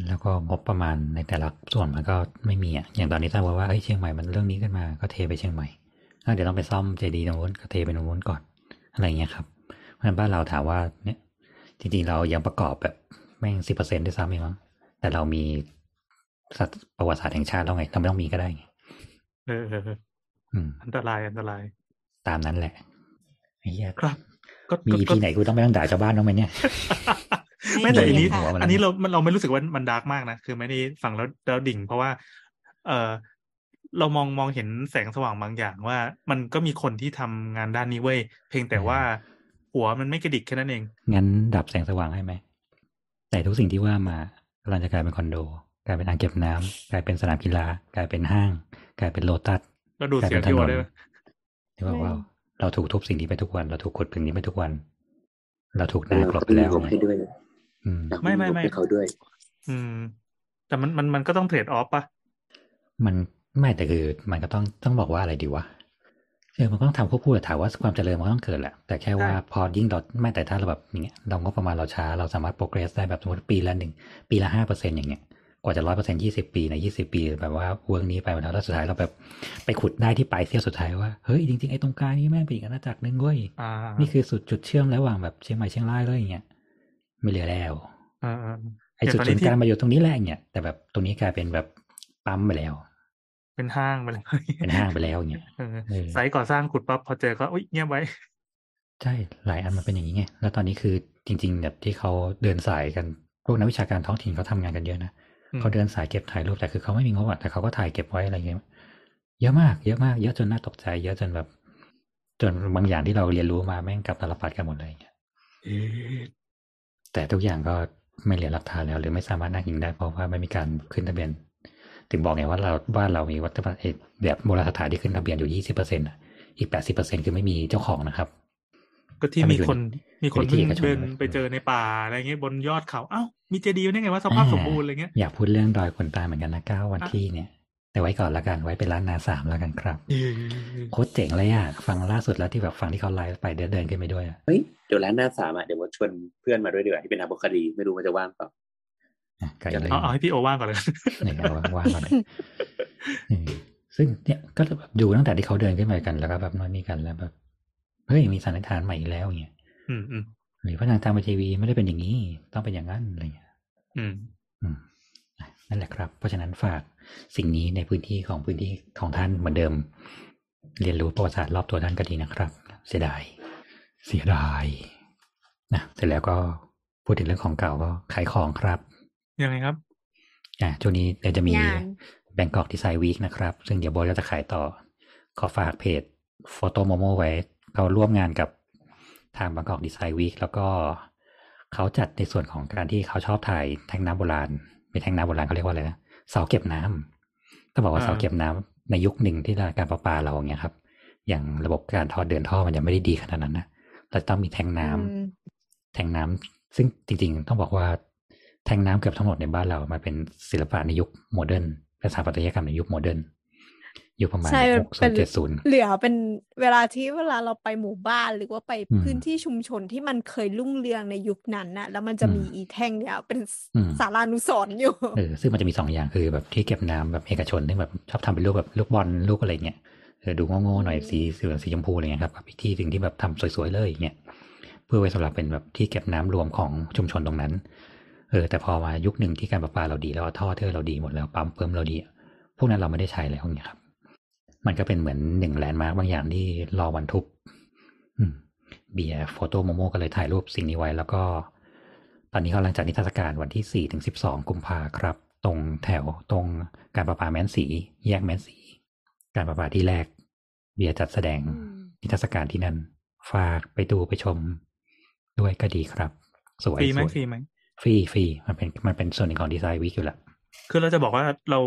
แล้วก็งบประมาณในแต่ละส่วนมันก็ไม่มีอะอย่างตอนนี้ถ้าบอกว่าเอ้ยเชียงใหม่มันเรื่องนี้ขึ้นมาก็เทไปเชียงใหม่อะเดี๋ยวต้องไปซ่อมเจดีย์ตรงนู้นก็เทไปตรงนู้นก่อนอะไรเงี้ยครับเพราะฉะนั้นบ้านเราถามว่าเนี่ยจริงๆเรายังประกอบแบบแม่งสิบเปอร์เซ็นต์ด้วยซ้ำเองมั้งแต่เรามีสัตว์ประวัติศาสตร์แห่งชาติแล้วไงเราไม่ต้องมีก็ได้ไงเออเออเอออืมอันตรายอันตราย ตามนั้นแหละไอ้เหี้ยครับก็ มีก็อีก็พีไหนกูต้องไปนั่งด่าชาวบ้านบ้างไหมเนี่ยไม่แต่อันนี้หัวมันอันนี้เรามันเราไม่รู้สึกว่ามัน dark มากนะคือไม่ได้ฟังแล้วแล้วดิ่ง เพราะว่า เออเรามองมองเห็นแสงสว่างบางอย่างว่า มันก็มีคนที่ทำงานด้านนี้เว้ยเพียงแต่ว่าหัวมันไม่กระดิกแค่นั้นเอง งั้นดับแสงสว่างให้ไหม แต่ทุกสิ่งที่ว่ามากำลังจะกลายเป็นคอนโด กลายเป็นอ่างเก็บน้ำกลายเป็นสนามกีฬากลายเป็นห้าง กลายเป็นโลตัสแล้วดูดเสียงที่หัวได้ไหมที่บอกว่า เราถูกทุบสิ่งนี้ไปทุกวัน เราถูกขุดสิ่งนี้ไปทุกวัน เราถูกแต่นาเรากลบก็ไปมีแล้วงบไงให้ด้วยอืมอยากไม่ไม่งบไม่ให้เขาด้วย อืม แต่มันมันมันก็ต้องเทรดออฟปะมันไม่แต่คือ มันก็ต้องต้องบอกว่าอะไรดีวะเออมันก็ต้องทำควบคู่กับถามว่าความเจริญมันก็ต้องเกิดแหละ แต่แค่ว่าพอยิ่งเราไม่แต่ถ้าเราแบบอย่างเงี้ยเรางบประมาณเราช้าเราสามารถโปรเกรสได้แบบสมมติปีละหนึ่งปีละห้าเปอร์เซ็นอย่างเงี้ย กว่าจะร้อยเปอร์เซ็นยี่สิบปีในยี่สิบปีแบบว่าเวิร์กนี้ไปแล้วแล้วสุดท้ายเราแบบไปขุดได้ที่ปลายเสี้ยวสุดท้ายว่าเฮ้ยจริงๆไอ้ตรงกลางนี่แม่งเป็นอีกอาณาจักรหนึ่งเว้ยอ่านี่คือสุดจุดเชื่อมระหว่างแบบเชียงใหม่เชียงรายเลยอย่างเงี้ยไม่เหลือแล้วอ่าอ่าไอ้อย่างจุดตอนศูนี้นย์ที่กลางมาอยู่ตรงนี้แหละอย่างเงี้ยแต่แบบตรงนี้กลายเป็นแบบปั๊มไปแล้ว เป็นห้างไปเลยเป็นห้างไปแล้วอย่างเงี้ยเออเออไซต์ก่อสร้างขุดปั๊บพอเจอก็อุ้ยเงียบไว้ใช่หลายอันมันเป็นอย่างนี้ไงแล้วตอนนี้คือจริง ๆ แบบที่เขาเดินสายกันพวกนักวิชาการท้องถิ่นเขาทำงานกันเยอะนะอืม เขาเดินสายเก็บถ่ายรูปแต่คือเขาไม่มีงบอะแต่เขาก็ถ่ายเก็บไว้อะไรเงี้ยเยอะมากเยอะมากเยอะจนน่าตกใจเยอะจนแบบ จนบางอย่างที่เราเรียนรู้มาแม่งกลับตลปัดกันหมดเลยอย่างเงี้ยเอ๊ะแต่ทุกอย่างก็ไม่เหลือหลักฐานแล้ว หรือไม่สามารถน่างอิงได้เพราะว่าไม่มีการขึ้นทะเบียน ถึงบอกไงว่าเราบ้านเรามีวัฒนธรรมแบบโบราณสถานที่ขึ้นทะเบียนอยู่ยี่สิบเปอร์เซ็นต์อีกแปดสิบเปอร์เซ็นคือไม่มีเจ้าของนะครับ ก็ที่ถ้าไม่มีอยู่คนมีคนอยู่ที่เอกชนเดินเลยไปเจอในป่าอะไรเงี้ยบนยอดเขาเอ้ามีเจดีย์ได้ไงว่าสภาพสมบูรณ์อะไรเงี้ยอยากพูดเรื่องดอยคนตายเหมือนกันนะเก้าวันที่เนี่ย แต่ไว้ก่อนละกันไว้เป็นร้านนาสามแล้วกันครับเออโคตรเจ๋งเลยอะฟังล่าสุดแล้วที่แบบฟังที่เขาไลฟ์ไปเดินเดินขึ้นไปด้วยอะเฮ้ยเดี๋ยวร้านหน้าสามอะเดี๋ยวว่าชวนเพื่อนมาด้วยดีกว่าที่เป็นนักบคดีไม่รู้มันจะว่างเปล่าอะไกลเลยเอาเอาให้พี่โอว่างก่อนเลยเนี่ยเอาว่างๆก่อนเลยเออซึ่งเนี่ยก็แบบดูตั้งแต่ที่เขาเดินขึ้นไปกันแล้วก็แบบนอนนี่กันแล้วแบบ เฮ้ยมีสันนิษฐานใหม่อีกแล้วอย่างเงี้ยอืมอืมหรือพระนางทางทีวีไม่ได้เป็นอย่างนี้ ต้องเป็นอย่างนั้นอะไรเงี้ยอืมอืมอะนั่นแหละครับ เพราะฉะนั้นฝากสิ่งนี้ในพื้นที่ของพื้นที่ของท่านเหมือนเดิม เรียนรู้ประวัติศาสตร์รอบตัวท่านก็ดีนะครับ เสียดาย เสียดายนะเสร็จแล้วก็พูดถึงเรื่องของเก่าก็ขายของครับยังไงครับอะช่วงนี้เดี๋ยวจะมีงานแบงกอกดีไซน์วีคนะครับ ซึ่งเดี๋ยวโบอยก็จะขายต่อ ขอฝากเพจ Photo Momo ไว้ เขาร่วมงานกับทางบางกอกดีไซน์วีคแล้วก็เขาจัดในส่วนของการที่เขาชอบถ่ายแท่งน้ำโบราณไม่แท่งน้ำโบราณเขาเรียกว่าอะไรนะเสาเก็บน้ำต้องบอกว่าอ่าเสาเก็บน้ำในยุคหนึ่งที่การประปาเราอย่างเงี้ยครับ อย่างระบบการทอดเดินท่อมันยังไม่ได้ดีขนาดนั้นนะเราต้องมีแทงน้ำอืมแทงน้ำซึ่งจริงๆ ต้องบอกว่าแทงน้ำเกือบทั้งหมดในบ้านเรา มันเป็นศิลปะในยุคโมเดิร์นเป็นสถาปัตยกรรมในยุคโมเดิร์น ยุคประมาณใช่หกเป็ศูนนย์เจ็ดศูนย์เหลือเป็นเวลาที่เวลาเราไปหมู่บ้านหรือว่าไปอืมพื้นที่ชุมชนที่มันเคยรุ่งเรืองในยุคนั้นน่ะ แล้วมันจะอืมมีอีแท่งเนี่ยเป็นอืมสารานุสรณ์อยู่เออซึ่งมันจะมีสองอย่างคือแบบที่เก็บน้ำแบบเอกชนที่แบบชอบทำเป็นรูปแบบลูกบอลลูกอะไรเงี้ยเออดูโง่ๆหน่อยสีสีเหลืองสีชมพูอะไรเงี้ยครับกับอีกที่หนึ่งที่แบบทำสวยๆเลยอย่างเงี้ยเพื่อไว้สำหรับเป็นแบบที่เก็บน้ำรวมของชุมชนตรงนั้นเออแต่พอมายุคหนึ่งที่การประปาเราดีแล้วท่อเทอร์เราดีหมดแล้วปั๊มเพิ่มเราดีอะพวกนั้นเราไม่ได้ใช้แล้วอย่างเงี้ยครับ มันก็เป็นเหมือนหนึ่ง landmark บางอย่างที่รอวันทุบอืมเบียร์ Foto Momo ก็เลยถ่ายรูปสิ่งนี้ไว้ แล้วก็ ตอนนี้กำลังจัดนิทรรศการวันที่สี่ถึงสิบสองกุมภาครับ ตรงแถวตรงการประปาแม้นศรี แยกแม้นศรี การประปาที่แรก เบียร์จัดแสดงอืมนิทรรศการที่นั่น ฝากไปดูไปชม ด้วยก็ดีครับ สวยฟรีไหมสวยฟรีไหมฟรีฟรีมันเป็นมันเป็นส่วนหนึ่งของ Design Week อยู่แล้วคือเราจะบอกว่าเรา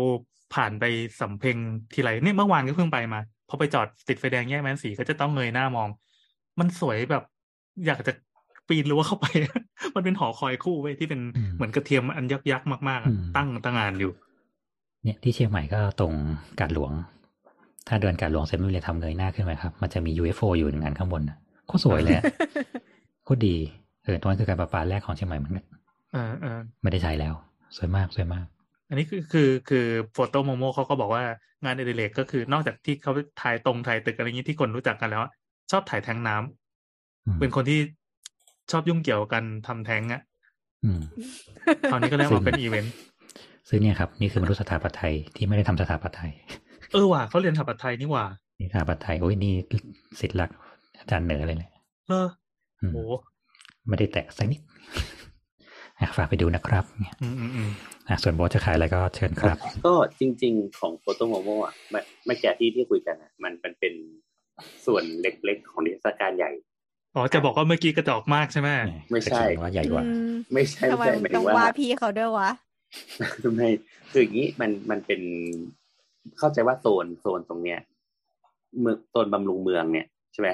ผ่านไปสำเพ็งทีไรเนี่ยเมื่อวานก็เพิ่งไปมาพอไปจอดติดไฟแดงแยกแม้นศรีก็จะต้องเงยหน้ามอง มันสวยแบบ อยากจะปีนรั้วเข้าไป มันเป็นหอคอยคู่เว้ยที่เป็นอืมเหมือนกระเทียมอันยักษ์ยักษ์มากๆอะอืมตั้งตั้งงานอยู่ เนี่ยที่เชียงใหม่ก็ตรงกาดหลวง ถ้าเดินกาดหลวงเสร็จไม่มีอะไรทำเงยหน้าขึ้นไปครับ มันจะมี UFO อยู่หนึ่งอันข้างบนน่ะโคตรสวยเลยอะโคตรดีเออตรงนั้นคือการประปาแรกของเชียงใหม่เหมือนกันเออเออไม่ได้ใช้แล้ว สวยมากสวยมาก อันนี้คือคือคือ Foto Momo เขาก็บอกว่างานอดิเรกก็คือนอกจากที่เขาถ่ายตรงถ่ายตึกอะไรอย่างนี้ที่คนรู้จักกันแล้วอะชอบถ่ายแทงน้ำอืมเป็นคนที่ชอบยุ่งเกี่ยวกันทำแท้งอะอืมตอนนี้ก็เลยซึ่งมาเป็นอีเวนต์ซึ่งเนี่ยครับ นี่คือมนุษยสถาปัตย์ไทยที่ไม่ได้ทำสถาปัตย์ไทย เออว่ะเขาเรียนสถาปัตย์ไทยนี่หว่านี่สถาปัตย์ไทยโอ้ยนี่สิทธิ์หลักอาจารย์เหนือเลยแหละเอออืมโหไม่ได้แตะสักนิดอะฝากไปดูนะครับเนี่ยอืมอืมอืมอะ ส่วนโบทจะขายอะไรก็เชิญครับ ก็จริง ๆ ของโฟโตโมโมอะไม่ไม่แก่ที่ที่คุยกันอะมันมันเป็นส่วนเล็กๆ ของนิทรรศการใหญ่อ๋อจะบอกว่าเมื่อกี้กระจอกมากใช่ไหมไม่ใช่แต่คิดว่าใหญ่กว่าอืมไม่ใช่ทำไมไม่ใช่หมัมายนถึต้องงว่าว่าพี่เขาด้วยวะทำไมคืออย่างนี้มันมันเป็นเข้าใจว่าโซนโซนตรงเนี้ยเมืองโซนบำรุงเมืองเนี่ยใช่ไหม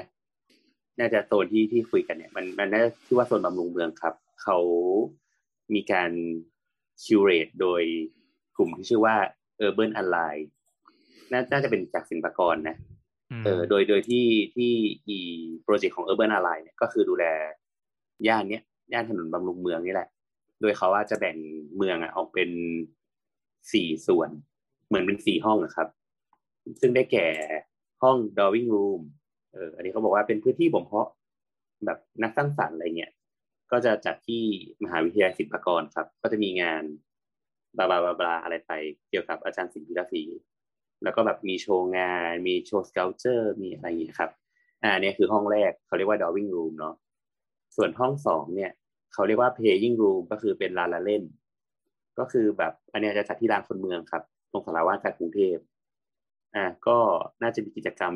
น่าจะโซนที่ที่คุยกันเนี่ย มันมันน่าจะชื่อว่าโซนบำรุงเมืองครับ เขามีการ curate โดยกลุ่มที่ชื่อว่า Urban Ally น่าน่าจะเป็นจากศิลปากรนะเออโดยโดยที่ที่อี project ของ Urban Ally เนี่ยก็คือดูแลย่านเนี้ยย่านถนนบำรุงเมืองนี่แหละ โดยเขาว่าจะแบ่งเมืองอะออกเป็นสี่ส่วน เหมือนเป็นสี่ห้องนะครับ ซึ่งได้แก่ห้อง drawing room เอออันนี้เขาบอกว่าเป็นพื้นที่บ่มเพาะแบบนักสร้างสรรค์อะไรเงี้ย ก็จะจัดที่มหาวิทยาลัยศิลปากรครับ ก็จะมีงานบลาบลาบลาบาอะไรไปเกี่ยวกับอาจารย์ศิลป์พิรศรีแล้วก็แบบมีโชว์งาน มีโชว์สเกลเจอร์ มีอะไรอย่างเงี้ครับ อ่าเนี่ยคือห้องแรกเขาเรียกว่า drawing room เนาะส่วนห้องสองเนี่ยเขาเรียกว่า playing room ก็คือเป็นลานละเล่น ก็คือแบบอันนี้จะจัดที่ลานคนเมืองครับ ตรงสาราว่าการกรุงเทพอ่าก็น่าจะมีกิจกรรม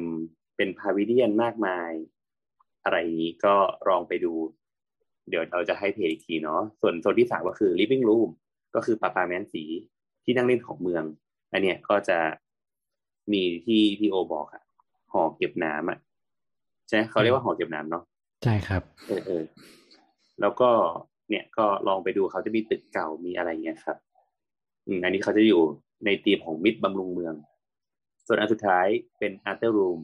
เป็นพาวิเลียนมากมาย อะไรนี้ก็ลองไปดู เดี๋ยวเราจะให้เพจอีกทีเนาะส่วนโซนที่สามก็คือ living room ก็คือปาปาแมนสีที่นั่งเล่นของเมือง อันเนี้ยก็จะมีที่พี่โอบอกอะหอเก็บน้ำอะใช่ไหมเขาเรียกว่าหอเก็บน้ำเนาะใช่ครับ เออเออแล้วก็เนี่ยก็ลองไปดูเขาจะมีตึกเก่ามีอะไรเงี้ยครับ อืมอันนี้เขาจะอยู่ในธีมของมิตรบำรุงเมือง ส่วนอันสุดท้ายเป็นอาร์เตอร์รูม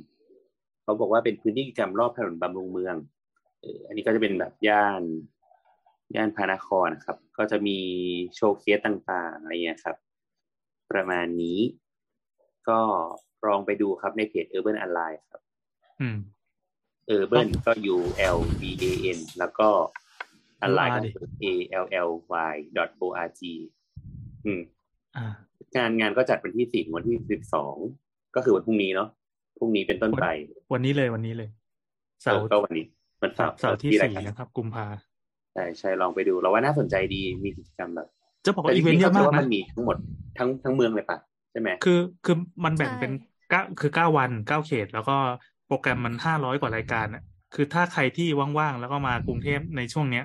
เขาบอกว่าเป็นพื้นที่กิจกรรมรอบถนนบำรุงเมืองเอออันนี้ก็จะเป็นแบบย่านย่านพระนครนะครับ ก็จะมีโชว์เคสต่างๆอะไรเงี้ยครับ ประมาณนี้ ก็ลองไปดูครับในเพจ Urban Align ครับ อืม Urban ก็ U L B A N แล้วก็ Align ก็ดิคือ A L L Y dot O R G อืมอ่างานงานก็จัดวันที่สี่ถึงวันที่สิบสองก็คือวันพรุ่งนี้เนาะพรุ่งนี้เป็นต้นไป วันนี้เลยวันนี้เลยเสาร์ออก็วันนี้ วันเสาร์เสาร์ที่รายสี่การนะครับ กุมภาใช่ใช่ลองไปดูเราว่าน่าสนใจดีมีกิจกรรมแบบจะบอกแต่ว่าจอีเวนริงต์ๆเยเขาอะจะมากว่ามันะนมีทั้งหมดทั้งทั้งเมืองเลยปะใช่ไหมคือคือมันแบ่งใช่เป็นเก้าคือเก้าวันเก้าเขต แล้วก็โปรแกรมมันห้าร้อยกว่ารายการอะคือถ้าใครที่ว่างๆแล้วก็มากรุงเทพในช่วงเนี้ย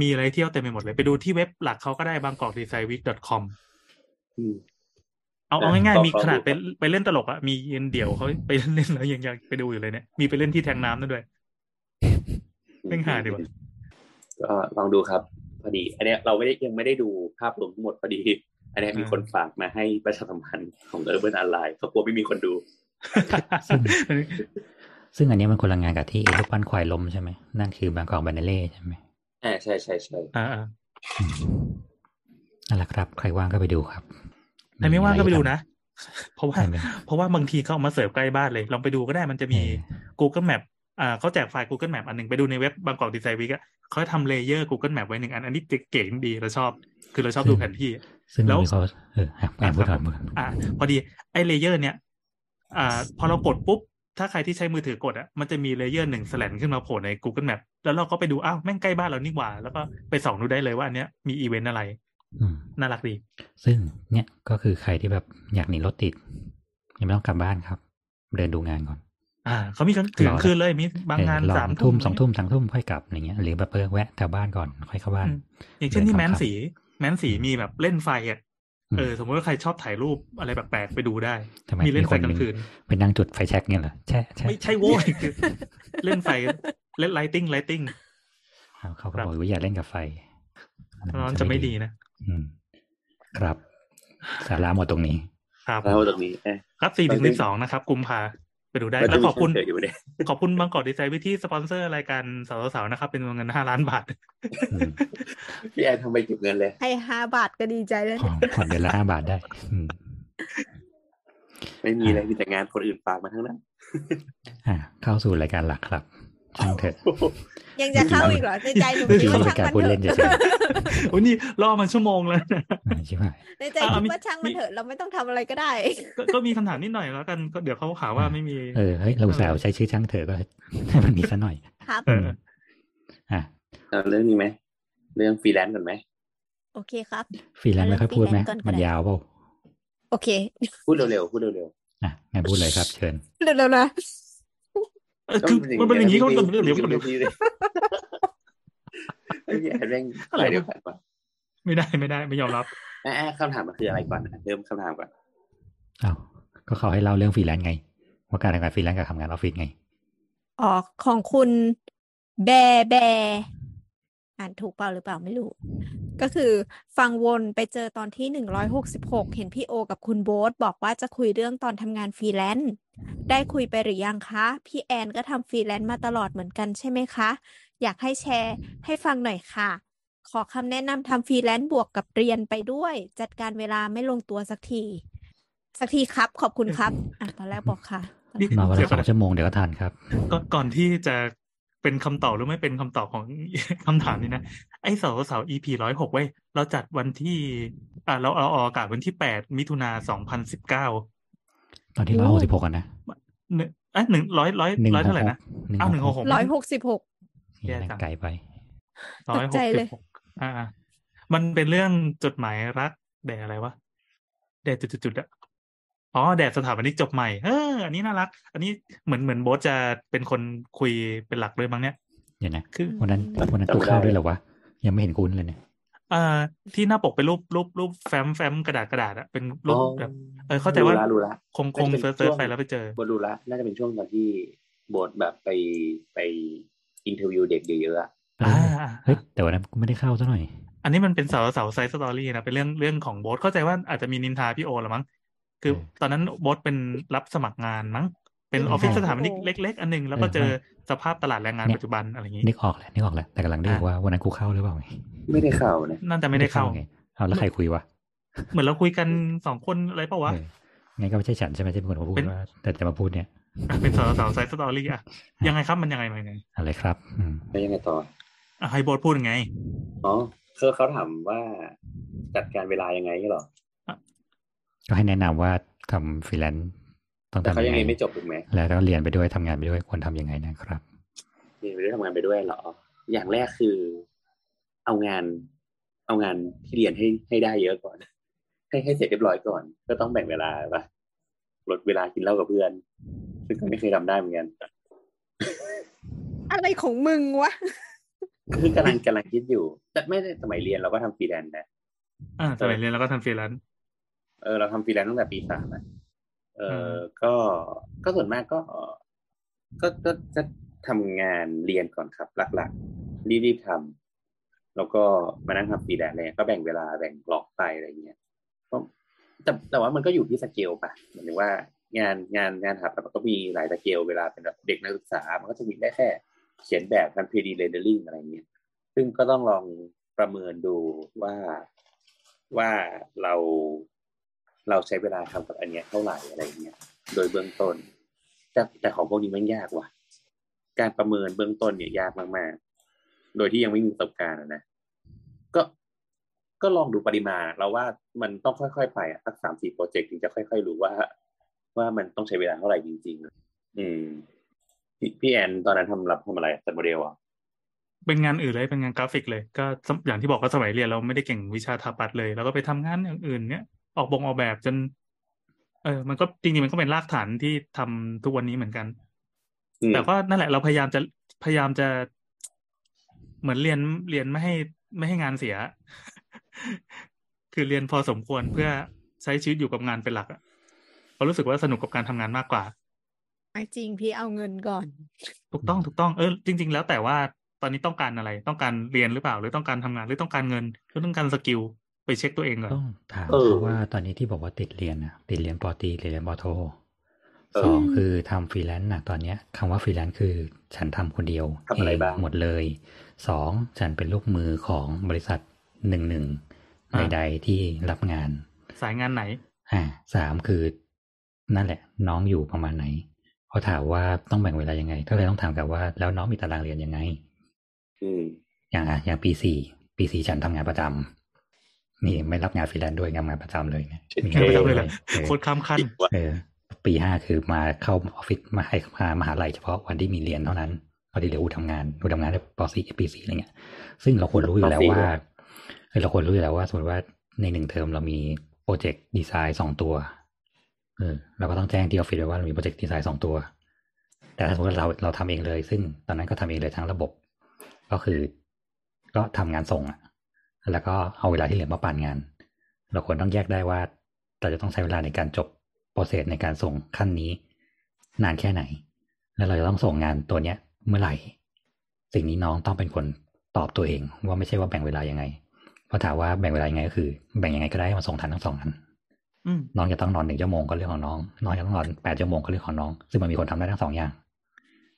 มีอะไรเที่ยวเต็มไปหมดเลยไปดูที่เว็บหลักเขาก็ได้บางกอกดีไซน์วิก .com อืมเอาเอาเออง่ายก็ๆมีก็ขนาดดูไปไปเล่นตลกอะมีเย็นเดี่ยวเขาไปเล่นแล้วยังยังไปดูอยู่เลยเนี่ยมีไปเล่นที่แทงน้ำนั่นด้วย แม่งหาดีว่ะก็ลองดูครับพอดี อันนี้เราไม่ได้ยังไม่ได้ดูภาพรวมทั้งหมดพอดี อันนี้มีคนฝากมาให้ประชาสัมพันธ์ของ Urban Align เขากลัวไม่มีคนดู ซึ่งอันนี้มันคนละงานกับที่เอลูกปั้นควายล้มใช่ไหมนั่นคือบางกอกบานาเล่ใช่ไหมอ่าใช่ใช่ใช่อ่านั่นแหละครับ ใครว่างก็ไปดูครับๆแต่ไม่ว่างก็ไปดูนะเพราะว่า เพราะว่าบางทีเขาเอามาเสิร์ฟใกล้บ้านเลย ลองไปดูก็ได้มันจะมี Google Map อ่าเขาแจกไฟล์ Google Map อันหนึ่งไปดูในเว็บ Bangkok Design Week อะเขาทำ layer Google Map ไว้หนึ่งอัน อันนี้เก๋ๆดีเราชอบ คือเราชอบดูแผนที่ซึ่งแล้วมีเขาเอออะอะพูดก่อนพูดก่อนอ่า พอดีไอ้ layer เนี้ยอ่า พอเรากดปุ๊บ ถ้าใครที่ใช้มือถือกดอะมันจะมี layer หนึ่งแสลนขึ้นมาโผล่ใน Google Map แล้วเราก็ไปดูอ้าวแม่งใกล้บ้านเรานี่หว่า แล้วก็ไปส่องดูได้เลยว่าอันเนี้ยมีอีเวนต์อะไรอืมน่ารักดี ซึ่งเนี่ยก็คือใครที่แบบอยากหนีรถติดยังไม่ต้องกลับบ้านครับ เดินดูงานก่อน อ่าเขามีกันถึรงอคืนเลยมีบางงานเออรอสามทุ่มทุ่มสองทุ่มสามทุ่มค่อยกลับอย่างเงี้ยหรือแบบเออแวะแถวบ้านก่อนค่อยเข้าบ้านอืมอย่างเช่นที่เดินแม้นศรีค่ำๆ แม้นศรีมีแบบเล่นไฟอะอืมเออสมมติว่าใครชอบถ่ายรูปอะไรแปลกๆไปดูได้ทำไมมีเล่นไฟมีคนกลางคืนไปนั่งจุดไฟแช็กเนี่ยเหรอแช่แช่ไม่ใช่โว้ยคือเล่นไฟเล่น lighting lighting อ้าวเขาก็ครับบอกว่าอย่าเล่นกับไฟร้อนจะไม่ดีนะอืมครับสาระหมดตรงนี้ ครับแล้วตรงนี้เอ๊ะครับสี่ถึงมันเป็สินบสองนะครับกุมภา ไปดูได้มันแล้จะวมีขอบคุณช่องเกิดอยู่เนี่ยขอบคุณบางกอกดีไซน์วิที่สปอนเซอร์รายการสาวๆนะครับ เป็นเงินห้าล้านบาทอืมพี่แอนทำไมเก็บเงินเลย ให้ห้าบาทก็ดีใจแล้วผ่อนผ่อนเดือนละห้าบาทได้อืมไม่มีเลยมีแต่งานคนอื่นฝากมาทั้งนั้นอะเข้าสู่รายการหลักครับ ช่างเถอะยังจะเข้าอีกเหรอในใจหนูคือคิดว่าราช่ายงการมันพูดเถเล่นอะเฉยโอ้ยนี่รอมาชั่วโมงแล้วนะๆอะชิบหายในใจอะคิดมีว่าช่างมันมีเถอะเราไม่ต้องทำอะไรก็ได้ ก็ก็มีคำถามนิดหน่อยแล้วกันก็เดี๋ยวเขาหาว่าไม่มี เออเฮ้ยเราอุตสาวใช้ชื่อช่างเถอะก็ให้มันมีซะหน่อย ครับเอออะเอาเรื่องนี้ไหมเรื่องฟรีแลนซ์ก่อนไหมโอเคครับฟรีแลนซ์ไม่ค่อยพูดไหมฟรีแลนซ์ก่อนก็มันได้ยาวเปล่าโอเค พูดเร็วๆพูดเร็วอะงั้นพูดเลยครับ เชิญเร็วๆนะเออ คือมันเป็นอย่างนี้เขาเดี๋ยวเดี๋ยวเดี๋ยวพี่เลยไอ้พี่แอนแม่งอะไรไปเดียวกันว่ะไม่ได้ไม่ได้ไม่ยอมรับอะอะคำถามมันคืออะไรก่อนนะเริ่มคำถามก่อนอ้าวก็เขาให้เล่าเรื่องฟรีแลนซ์ไง ว่าการทำงานฟรีแลนซ์กับทำงานออฟฟิศไงอ๋อของคุณแบแบ อ่านถูกเปล่าหรือเปล่าไม่รู้ ก็คือฟังวนไปเจอตอนที่หนึ่งร้อยหกสิบหกเห็นพี่โอกับคุณโบ๊ทบอกว่าจะคุยเรื่องตอนทำงานฟรีแลนซ์ได้คุยไปหรือยังคะ พี่แอนก็ทำฟรีแลนซ์มาตลอดเหมือนกันใช่ไหมคะ อยากให้แชร์ให้ฟังหน่อยค่ะ ขอคำแนะนำทำฟรีแลนซ์บวกกับเรียนไปด้วย จัดการเวลาไม่ลงตัวสักที สักทีครับ ขอบคุณครับ อะตอนแรกบอกค่ะนี่มาวันเดี๋ละยวสก่ออนงชั่วโมงเดี๋ยวก็ทันครับก่อนก่อนที่จะ เป็นคำตอบหรือไม่เป็นคำตอบของคำถามนี้นะ ไอ้เสาร์เสาร์ EP ร้อยหกเว้ย เราจัดวันที่ อ่าเราเราออกอากาศวันที่แปดมิถุนาสองพันสิบเก้าตอนที่โอ้ร้อยหกสิบหกกันนะหนึ่งเอ้ยหนึ่งร้อยร้อยหนึ่งร้อยหเท่ากไหร่หนะกหนึ่งอ้าวหนึ่งหหกกหหกกร้อยหกสิบหกแย่นั่จังนไกลไปร้อยหตกกใจสิเลบยหกอ่า มันเป็นเรื่องจดหมายรักแด่อะไรวะแด่จุดๆๆอะ อ๋อแดดสถาปนิกจบใหม่เอออันนี้น่ารัก อันนี้เหมือนเหมือนโบ๊ทจะเป็นคนคุยเป็นหลักเลยมั้งเนี่ยเดี๋ยวนะคือวันนั้นอืมวันนั้นกูเข้าด้วยเหรอวะยังไม่เห็นคุณเลยเนี่ยอ่าที่หน้าปกเป็นรูปรูปรูปแฟ้มแฟ้มกระดาษกระดาษอะเป็นรูปแบบเออเข้าใจว่ารู้ละรู้ละคงคงน่าจะเซิเป็นร์ชเซิร์ชช่วงไปแล้วไปเจอรู้ละน่าจะเป็นช่วงตอนที่โบ๊ทแบบไปไป interview เด็กเยอะๆอะเออ่าอเฮ้ยแต่วันนั้นกูไม่ได้เข้าซะหน่อย อันนี้มันเป็นเสาเสา side story นะเป็นเรื่องเรื่องของโบ๊ทเข้าใจว่าอาจจะมีนินทาพี่โอละมั้ง คือเออตอนนั้นโบ๊ทเป็นรับสมัครงานมั้ง เป็นออืมอฟฟิศใช่สถาปนิกเล็ก ๆ อันหนึ่ง แล้วก็เออเจอไม่สภาพตลาดแรงงานเนี่ยปัจจุบันอะไรอย่างนี้นึกอออกแหละนึกออกแหละแต่กำลังนึกอ่าว่าวันนั้นกูเข้าหรือเปล่าไงไม่ได้ข่าวนะน่าจะไม่ได้เข้าไงเอาแล้วใครคุยวะเหมือนเราคุยกันสองคนอะไรเปล่าวะเอองั้นก็ไม่ใช่ฉันใช่ไหมที่เป็นคนมาพูดเป็นว่าแต่จะมาพูดเนี่ยอะเป็นเสาเสา side story อะยังไงครับมันยังไงมันยังไงอะไรครับอืมแล้วยังไงต่ออะให้โบ๊ทพูดยังไงอ๋อคือเขาถามว่าจัดการเวลายังไงเหรอ ก็ให้แนะนำว่าทำฟรีแลนซ์ต้องแต่ทำเขายัยังงไงเรียนไม่จบถูกไหมแล้วก็เรียนไปด้วยทำงานไปด้วยควรทำยังไงนะครับเรียนไปด้วยทำงานไปด้วยเหรอ อย่างแรกคือ เอางาน เอางานที่เรียนให้ให้ได้เยอะก่อน ให้ให้เสร็จเรียบร้อยก่อน ก็ต้องแบ่งเวลาปะลดเวลากินเหล้ากับเพื่อน ซึ่งก็ไม่เคยทำได้เหมือนกันอะไรของมึงวะคือกำลังกำลังคิดอยู่ แต่ไม่ได้สมัยเรียนเราก็ทำฟรีแลนซ์นะอ่าสมัยเรียนเราก็ทำฟรีแลนซ์ เออเราทำฟรีแลนซ์ตั้งแต่ปีสามอะเออมอก็ก็ส่วนมากก็ ก็ก็จะทำงานเรียนก่อนครับ หลักๆรีบๆทำแล้วก็มานั่งทำฟรีแลนซ์เลยก็แบ่งเวลาแบ่งบล็อกไปอะไรเงี้ยก็แต่แต่ว่ามันก็อยู่ที่สเกลปะหมายถึงว่างานงานงานครับมันก็มีหลายสเกลเวลาเป็นแบบเด็กนักศึกษา มันก็จะมีได้แค่เขียนแบบทำ 3D rendering อะไรเงี้ยซึ่งก็ต้องลองประเมินดูว่าว่าเรา เราใช้เวลาทำกับอันเนี้ยเท่าไหร่อะไรเงี้ยโดยเบื้องต้น แต่แต่ของพวกนี้มันยากว่ะ การประเมินเบื้องต้นเนี่ยยากมากๆ โดยที่ยังไม่มีประสบการณ์อะนะก็ก็ลองดูปริมาณ เราว่ามันต้องค่อยๆไปอะสักสามสี่โปรเจกต์ถึงจะค่อย ๆ รู้ว่า ว่ามันต้องใช้เวลาเท่าไหร่จริง ๆ อืมพี่พี่แอนตอนนั้นทำรับทำอะไรจัดโมเดลอะเป็นงานอื่นเลยเป็นงานกราฟิกเลย ก็อย่างที่บอกว่าสมัยเรียนเราไม่ได้เก่งวิชาถาปัดเลย แล้วก็ไปทำงานอย่างอื่นเนี้ย ออกบงออกแบบจน เออ มันก็จริงๆมันก็เป็นรากฐานที่ทำทุกวันนี้เหมือนกันอืมแต่ก็นั่นแหละเราพยายามจะพยายามจะ เหมือนเรียนเรียนไม่ให้ไม่ให้งานเสีย คือเรียนพอสมควรเพื่อใช้ชีวิตอยู่กับงานเป็นหลักอะเพราะรู้สึกว่าสนุกกับการทำงานมากกว่าไม่จริงพี่เอาเงินก่อน ถูกต้องถูกต้องเออจริง ๆ แล้วแต่ว่าตอนนี้ต้องการอะไร ต้องการเรียนหรือเปล่า หรือต้องการทำงานหรือต้องการเงินหรือต้องการ skill ไปเช็คตัวเองก่อนต้องถามเออเขาว่าตอนนี้ที่บอกว่าติดเรียนนะติดเรียนป.ตรีหรือเรียนป.โทเออสองคือทำฟรีแลนซ์นะตอนเนี้ยคำว่าฟรีแลนซ์คือฉันทำคนเดียวทำอะไรเองบ้างหมดเลยสองฉันเป็นลูกมือของบริษัทหนึ่งหนึ่งอ่าใดๆที่รับงาน สายงานไหน อ่าสามคือ นั่นแหละ น้องอยู่ประมาณไหนเขาถามว่าต้องแบ่งเวลายังไง ก็เลยต้องถามกลับว่า แล้วน้องมีตารางเรียนยังไงอืมอย่างอะอย่างปีสี่ปีสี่ฉันทำงานประจำนี่ไม่รับงานฟรีแลนซ์ด้วยงานประจำเลยเนี่ยมีงานประจำเลยเหรอเออโคตรข้ามขั้นอีกว่ะเออปีห้าคือมาเข้าออฟฟิศมาให้มามหาลัยเฉพาะวันที่มีเรียนเท่านั้นพอดีเหลืออูทำงานอูทำงานได้ปสี่ปีสี่อะไรเงี้ย ซึ่งเราควรรู้อยู่แล้วว่าเออเราควรรู้อยู่แล้วว่าสมมติว่าในหนึ่งเทอมเรามี project design สองตัวเออเราก็ต้องแจ้งที่ออฟฟิศไว้ว่าเรามี project design สองตัว แต่ถ้าสมมติว่าเราเราทำเองเลย ซึ่งตอนนั้นก็ทำเองเลยทั้งระบบ ก็คือ ก็ทำงานส่งอะ แล้วก็เอาเวลาที่เหลือมาปั่นงาน เราควรต้องแยกได้ว่าเราจะต้องใช้เวลาในการจบ process ในการส่งขั้นนี้ นานแค่ไหน แล้วเราจะต้องส่งงานตัวเนี้ยเมื่อไหร่ สิ่งนี้น้องต้องเป็นคนตอบตัวเอง ว่าไม่ใช่ว่าแบ่งเวลายังไงเพราะถามว่าแบ่งเวลายังไงก็คือ แบ่งยังไงก็ได้ให้มาส่งทันทั้งสองอันอืมน้องจะต้องนอนหนึ่งชั่วโมงก็เรื่องของน้อง น้องจะต้องนอนแปดชั่วโมงก็เรื่องของน้อง ซึ่งมันมีคนทำได้ทั้งสองอย่าง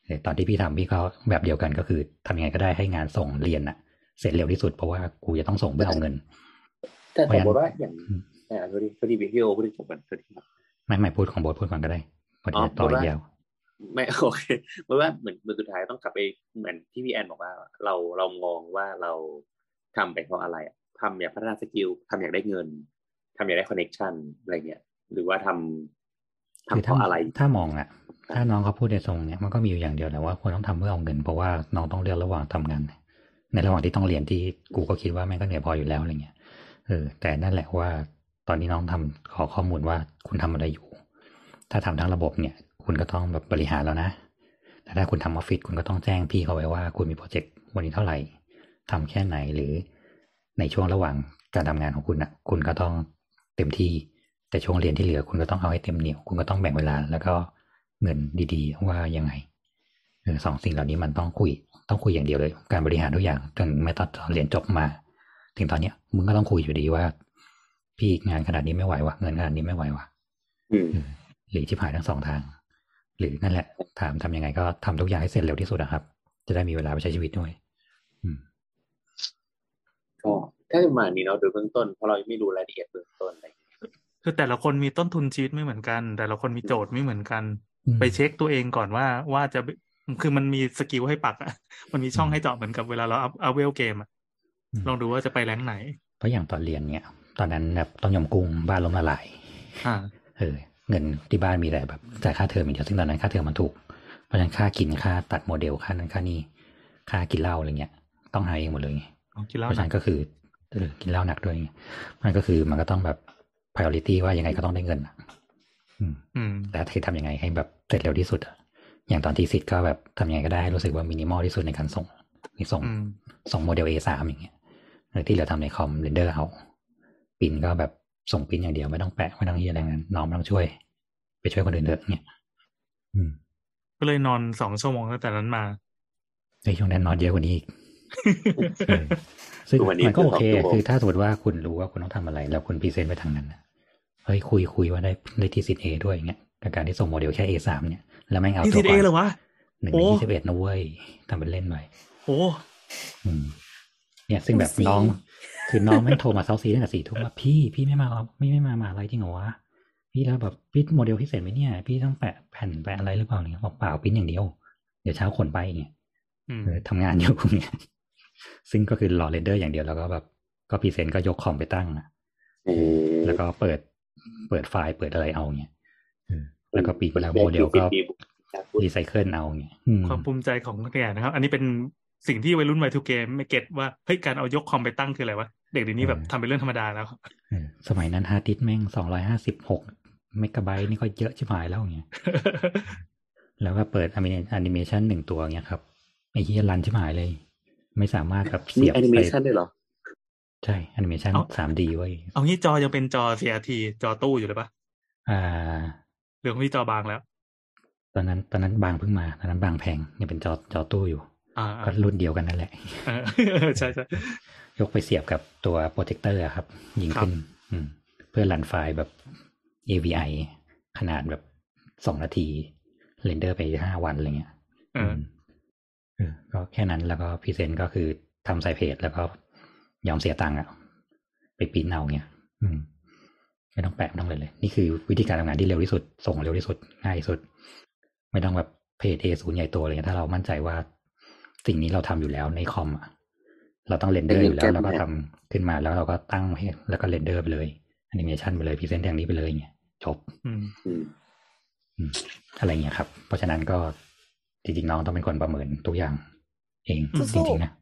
เออตอนที่พี่ทำพี่ก็แบบเดียวกันก็คือทำยังไงก็ได้ให้งานส่งเรียนอะ เสร็จเร็วที่สุดเพราะว่ากูจะต้องส่งเพื่อเอาเงิน แต่เพราะแต่ฉะนั้นบอกว่าอย่างอืมอ่าพอดีพอดีวิดีโอพูดถึงจบกันพอดีครับไม่ไม่พูดของโบทพูดก่อนก็ได้พอดีอ๋อจะต่อพูดอีว่ากยาวไม่โอเคเพราะว่าเหมือนเหมือนสุดท้ายต้องกลับไปเหมือนที่พี่แอนบอกว่า เราเรามองว่าเราทำไปเพราะอะไรอะทำอยากพัฒนาสกิลทำอยากได้เงินทำอยากได้คอนเน็ชันอะไรเงี้ยหรือว่าทำทำคือเพถ้าราะอะไร ถ้ามองอะถ้าน้องเขาพูดในทรงเนี้ยมันก็มีอยู่อย่างเดียวแหละว่าควรต้องทำเพื่อเอาเงินเพราะว่าน้องต้องเลือกระหว่างทำงาน ในระหว่างที่ต้องเรียนที่กูก็คิดว่าแม่งก็เหนื่อยพออยู่แล้วอะไรเงี้ยเออแต่นั่นแหละว่าตอนนี้น้องทำขอข้อมูลว่าคุณทำอะไรอยู่ ถ้าทำทั้งระบบเนี่ย คุณก็ต้องแบบบริหารแล้วนะแต่ถ้าคุณทำออฟฟิศคุณก็ต้องแจ้งพี่เขาไว้ว่า คุณมีโปรเจกต์วันนี้เท่าไหร่ทำแค่ไหนหรือในช่วงระหว่างการทำงานของคุณนะคุณก็ต้องเต็มที่แต่ช่วงเรียนที่เหลือ คุณก็ต้องเอาให้เต็มเหนียวคุณก็ต้องแบ่งเวลา แล้วก็เงินดีๆว่ายังไง สองสิ่งเหล่านี้มันต้องคุย ต้องคุยอย่างเดียวเลย การบริหารทุกอย่างจนแม้ตอนเรียนจบมา ถึงตอนเนี้ยมึงก็ต้องคุยอยู่ดีว่า พี่งานขนาดนี้ไม่ไหววะเงินขนาดนี้ไม่ไหววะอืมเออหรือชิบหายทั้งสองทาง หรือนั่นแหละ ถามทำยังไงก็ทำทุกอย่างให้เสร็จเร็วที่สุดนะครับ จะได้มีเวลาไปใช้ชีวิตด้วยอืมก็ถ้าประมาณนี้เนาะโดยเบื้องต้นเพราะเรายังไม่รู้รายละเอียดเบื้องต้นอะไรอย่างเงี้ยคือแต่ละคนมีต้นทุนชีวิตไม่เหมือนกัน แต่ละคนมีโจทย์ไม่เหมือนกันอืมไปเช็คตัวเองก่อนว่าว่าจะ คือมันมี skill ให้ปักอะมันมีช่องอืมให้เจาะเหมือนกับเวลาเราอัพอัพเวลเกมอะอืมลองดูว่าจะไป rank ไหน เพราะอย่างตอนเรียนเนี่ย ตอนนั้นแบบต้มยำกุ้งบ้านล้มละลายอ่าเออ เงินที่บ้านมีแต่แบบจ่ายค่าเทอมอย่างเดียวซึ่งตอนนั้นค่าเทอมมันถูก เพราะฉะนั้นค่ากินค่าตัดโมเดลค่านั้นค่านี้ค่ากินเหล้าอะไรเงี้ย ต้องหาเองหมดเลยไงเอากินเหล้าราะฉะหนันั้นก็คือเออกินเหล้าหนักด้วยไงมันก็คือมันก็ต้องแบบ priority ว่ายังไงก็ต้องได้เงินอะอืมอืมแต่คือทำยังไงให้แบบเสร็จเร็วที่สุดอะ อย่างตอนทีสิทธ์ก็แบบทำยังไงก็ได้ให้รู้สึกว่ามินิมอลที่สุดในการส่งมีส่งอืมส่งโมเดล A3 อย่างเงี้ยหรือที่เหลือทำในคอมเรนเดอร์เอาปินก็แบบส่งปินอย่างเดียวไม่ต้องแปะไม่ต้องเฮียอะไรงั้นน้องไม่ต้องช่วย ไปช่วยคนอื่นเถอะเนี่ยอืมก็เลยนอนสองชั่วโมงตั้งแต่นั้นมาในช่วงนั้นนอนเยอะกว่านี้อีกเออซึ่งทุกวันนี้มันก็โอเคคือสองชั่วโมงคือถ้าสมมติว่าคุณรู้ว่าคุณต้องทำอะไร แล้วคุณพรีเซนต์ไปทางนั้นน่ะเฮ้ยคุยคุยว่าได้ได้ที่สิทธิ์เอด้วยอย่างเงี้ยกับการที่ส่งโมเดลแค่ A3 เนี่ย แล้วแม่งเอานี่ตัทีวเอก่อนเหรอวะหนึ่งโอ้ในยี่สิบเอ็ดนะเว้ยทำเป็นเล่นไปโอ้อืมเนี่ย ซึ่งแบบดูสิน้อง คือน้องแม่งโทรมาเซาซีตั้งแต่สี่ทุ่มว่าพี่พี่ไม่มาไม่ไม่มามาอะไรจริงเหรอวะพี่แล้วแบบพี่โมเดลพิเศษไหมเนี่ย พี่ต้องแปะแผ่นแปะอะไรหรือเปล่าเนี่ยบอกเปล่าพิมพ์อย่างเดียว เดี๋ยวเช้าขนไปเนี่ยอืมเออทำงานอยู่เนี่ยซึ่งก็คือรอ render อย่างเดียวแล้วก็แบบก็ present ก็ยกคอมไปตั้งอะเออแล้วก็เปิดเปิดไฟล์เปิดอะไรเอาเนี่ยเออ แล้วก็ปีแล้วโมเดลก็มีพูดรีไซเคิลเอาเนี่ยอืมความภูมิใจของนักเรียนนะครับ อันนี้เป็นสิ่งที่วัยรุ่นวัยทูเกมไม่ get ว่าเฮ้ยการเอายกคอมไปตั้งคืออะไรวะ เด็กเดี๋ยวนี้แบบทำเป็นเรื่องธรรมดาแล้วเออสมัยนั้น harddisk แม่งสองร้อยห้าสิบหกmegabyte นี่ก็เยอะชิบหายแล้วอย่างเงี้ยแล้วก็เปิดแอนิเมชันหนึ่งตัวเงี้ยครับไอ้เหี้ย run ชิบหายเลย ไม่สามารถแบบเสียบไปชันด้วยเหรอ ใช่แอนิเมชันเอา 3D เว้ยเอางี้จอยังเป็นจอ CRT จอตู้อยู่เลยปะอ่าห รือของพี่จอบางแล้ว ตอนนั้น ตอนนั้นบางเพิ่งมาตอนนั้นบางแพงยังเป็นจอจอตู้อยู่อ่าก็รุ่นเดียวกันนั่นแหละเออใช่ใช่ยกไปเสียบกับตัวโปรเจคเตอร์ครับ ยิงขึ้นอืมเพื่อ run file แบบ AVI ขนาดแบบสองนาที render ไปห้าวันอะไรเงี้ยเออมเออก็แค่นั้นแล้วก็ present ก็คือทำใส่เพลทแล้วก็ยอมเสียตังค์อะไปปริ้นเอาเงี้ย อืม ไม่ต้องแปะไม่ต้องเลยเลย นี่คือวิธีการทำงานที่เร็วที่สุด ส่งเร็วที่สุด ง่ายที่สุด ไม่ต้องแบบเพลท A0ใหญ่โตอะไรเงี้ยถ้าเรามั่นใจว่าสิ่งนี้เราทำอยู่แล้วในคอมอะเราต้อง render อยู่แล้วแล้วก็ทำขึ้นมาแล้วเราก็ตั้งให้แล้วก็ render ไปเลยแอนิเมชันไปเลย present อย่างนี้ไปเลยเงี้ยจบอืมอืมอืมอะไรเงี้ยครับ เพราะฉะนั้นก็จริงๆน้องต้องเป็นคนประเมินทุกอย่าง เองสู้ๆ จริงๆนะ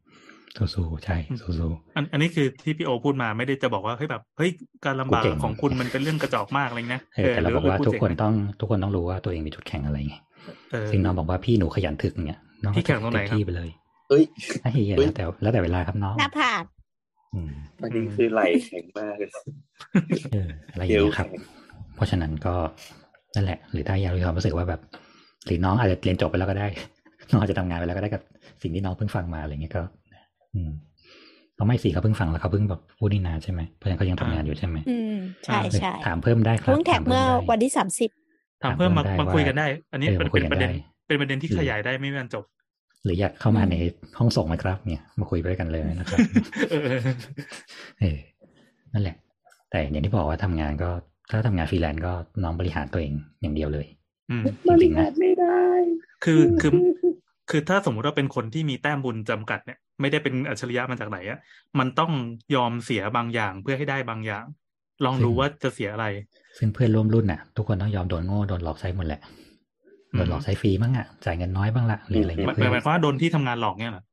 สู้ๆใช่สู้อันอันนี้คือที่พี่โอพูดมาไม่ได้จะบอกว่าเฮ้ยแบบเฮ้ยการลำบากกูเก่งของคุณมันเป็นเรื่องกระจอกมากอะไรเงี้ยๆเออแต่เราบอกว่าหรืทุกคนพูดเจ๋งต้องทุกคนต้องรู้ว่าตัวเองมีจุดแข็งอะไรไงเออซึ่งน้องบอกว่าพี่หนูขยันถึกเนี่ยน้องพี่แข็งตรงไหนเต็มครับที่ไปเลยเอ้ยไอ้เหี้ยเฮ้ยแล้วแต่แล้วแต่เวลาครับน้องหน้าผากอืมวันนี้คือไหลแข็งมากเลยเอออะไรอย่างเงี้ยครับ เพราะฉะนั้นก็นั่นแหละ หรือถ้าอยากมีความรู้สึกว่าแบบ หรือน้องอาจจะเรียนจบไปแล้วก็ได้ น้องอาจจะทำงานไปแล้วก็ได้กับสิ่งที่น้องเพิ่งฟังมาอะไรเงี้ยก็อืม เขาไม่สิเขาเพิ่งฟังแล้วเขาเพิ่งแบบพูดนี่นานใช่ไหมเพราะฉะนั้นเขายังทำงานอยู่ใช่ไหมอืมใช่ใช่ถามเพิ่มได้ครับเพิ่งแท็กถาเมื่อพิ่ได้วันที่สามสิบถามเพิ่มมาถามเพิ่มได้มาคุยกันได้ อันนี้เออเป็นมาคุยเป็นกันประเด็นได้เป็นประเด็นที่หรือขยายได้ไม่มีวันจบ หรืออยากเข้ามาในห้องส่งไหมครับ เนี่ย มาคุยไปด้วยกันเลยนะครับเออเออนั่นแหละ แต่อย่างที่บอกว่าทำงานก็ถ้าทำงานฟรีแลนซ์ก็น้องบริหารตัวเองอย่างเดียวเลยอืมจริงๆนะไม่ได้ คือคือ คือถ้าสมมุติว่าเป็นคนที่มีแต้มบุญจำกัดเนี่ย ไม่ได้เป็นอัจฉริยะมาจากไหนอะมันต้องยอมเสียบางอย่างเพื่อให้ได้บางอย่าง ลองดูว่าจะเสียอะไร ซึ่งเพื่อนร่วมรุ่นน่ะ ทุกคนต้องยอมโดนโง่โดนหลอกใช้หมดแหละโดนหลอกใช้ฟรีบ้างอะจ่ายเงินน้อยบ้างละหรืออะไรหเงี้มายยเพื่อหมายความว่าโดนที่ทำงานหลอกเนี่ยเหรอ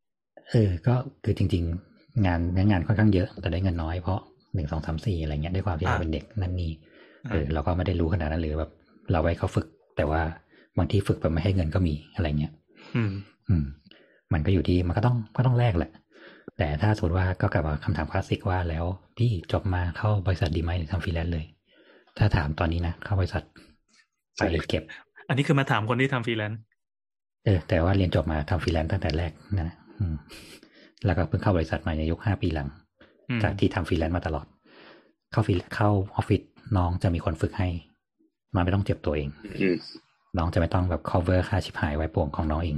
เออ ก็คือจริง ๆ งานเนื้องานค่อนข้างเยอะ แต่ได้เงินน้อยเพราะหนึ่งสองสามสี่อะไรเงี้ยด้วยความที่เราอ่าเป็นเด็กนั่นนี่เออเราก็ไม่ได้รู้ขนาดนั้นหรือแบบเราไว้เขาฝึก แต่ว่าบางที่ฝึกแบบไม่ให้เงินก็มีอะไรเงี้ย อืม อืม มันก็อยู่ที่มันก็ต้องก็ต้องแลกแหละ แต่ถ้าสมมติว่าก็กลับมาคำถามคลาสสิกว่าแล้วพี่จบมาเข้าบริษัทดีไหมหรือทำฟรีแลนซ์เลย ถ้าถามตอนนี้นะเข้าบริษัทไปเก็บ อันนี้คือมาถามคนที่ทำฟรีแลนซ์เออแต่ว่าเรียนจบมาทำฟรีแลนซ์ตั้งแต่แรกนะอืมแล้วก็เพิ่งเข้าบริษัทใหม่ในยุคห้าปีหลังอืมจากที่ทำฟรีแลนซ์มาตลอด เข้าฟรีเข้าออฟฟิศน้องจะมีคนฝึกให้มันไม่ต้องเจ็บตัวเองอืม น้องจะไม่ต้องแบบ cover ค่าชิบหายวายป่วงของน้องเอง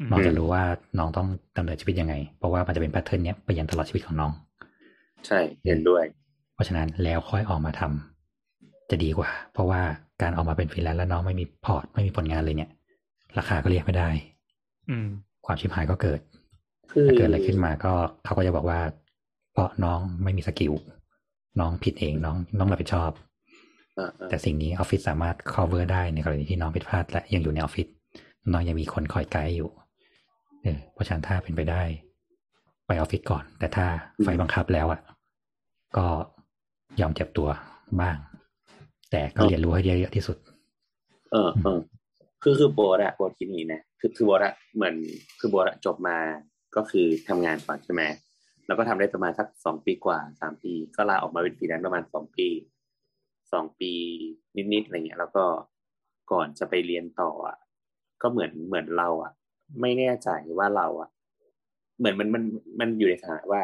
อืมน้องจะรู้ว่าน้องต้องดำเนินชีวิตยังไง เพราะว่ามันจะเป็น pattern เนี้ยไปยันตลอดชีวิตของน้อง ใช่เห็นด้วย เพราะฉะนั้นแล้วค่อยออกมาทำจะดีกว่า เพราะว่าการออกมาเป็นฟรีแลนซ์แล้วน้องไม่มี port ไม่มีผลงานเลยเนี่ย ราคาก็เรียกไม่ได้ อืมความชิบหายก็เกิดคือถ้าเกิดอะไรขึ้นมาก็เขาก็จะบอกว่า เพราะน้องไม่มี skillน้องผิดเองน้องน้องรับผิดชอบอ่าอ่า แต่สิ่งนี้ออฟฟิศสามารถ cover ได้ในกรณีที่น้องผิดพลาดและยังอยู่ในออฟฟิศน้องยังมีคนคอยไกด์อยู่เออเพราะฉะนั้นถ้าเป็นไปได้ ไปออฟฟิศก่อน แต่ถ้าไฟบังคับแล้วอะ ก็ยอมเจ็บตัวบ้าง แต่ก็เรียนรู้ให้เยอะๆที่สุด เออเออคือคือโบทอะโบทคิดอย่างนี้นะคือคือโบทอะเหมือนคือโบทอะจบมาก็คือทำงานก่อนใช่ไหมแล้วก็ทำได้ประมาณสักสองปีกว่าสามปี ก็ลาออกมาเป็นฟรีแลนซ์ประมาณสองปี สองปีนิดๆอะไรเงี้ย แล้วก็ก่อนจะไปเรียนต่ออะก็เหมือนเหมือนเราอะ ไม่แน่ใจว่าเราอะ เหมือนมันมันมันอยู่ในสถานะว่า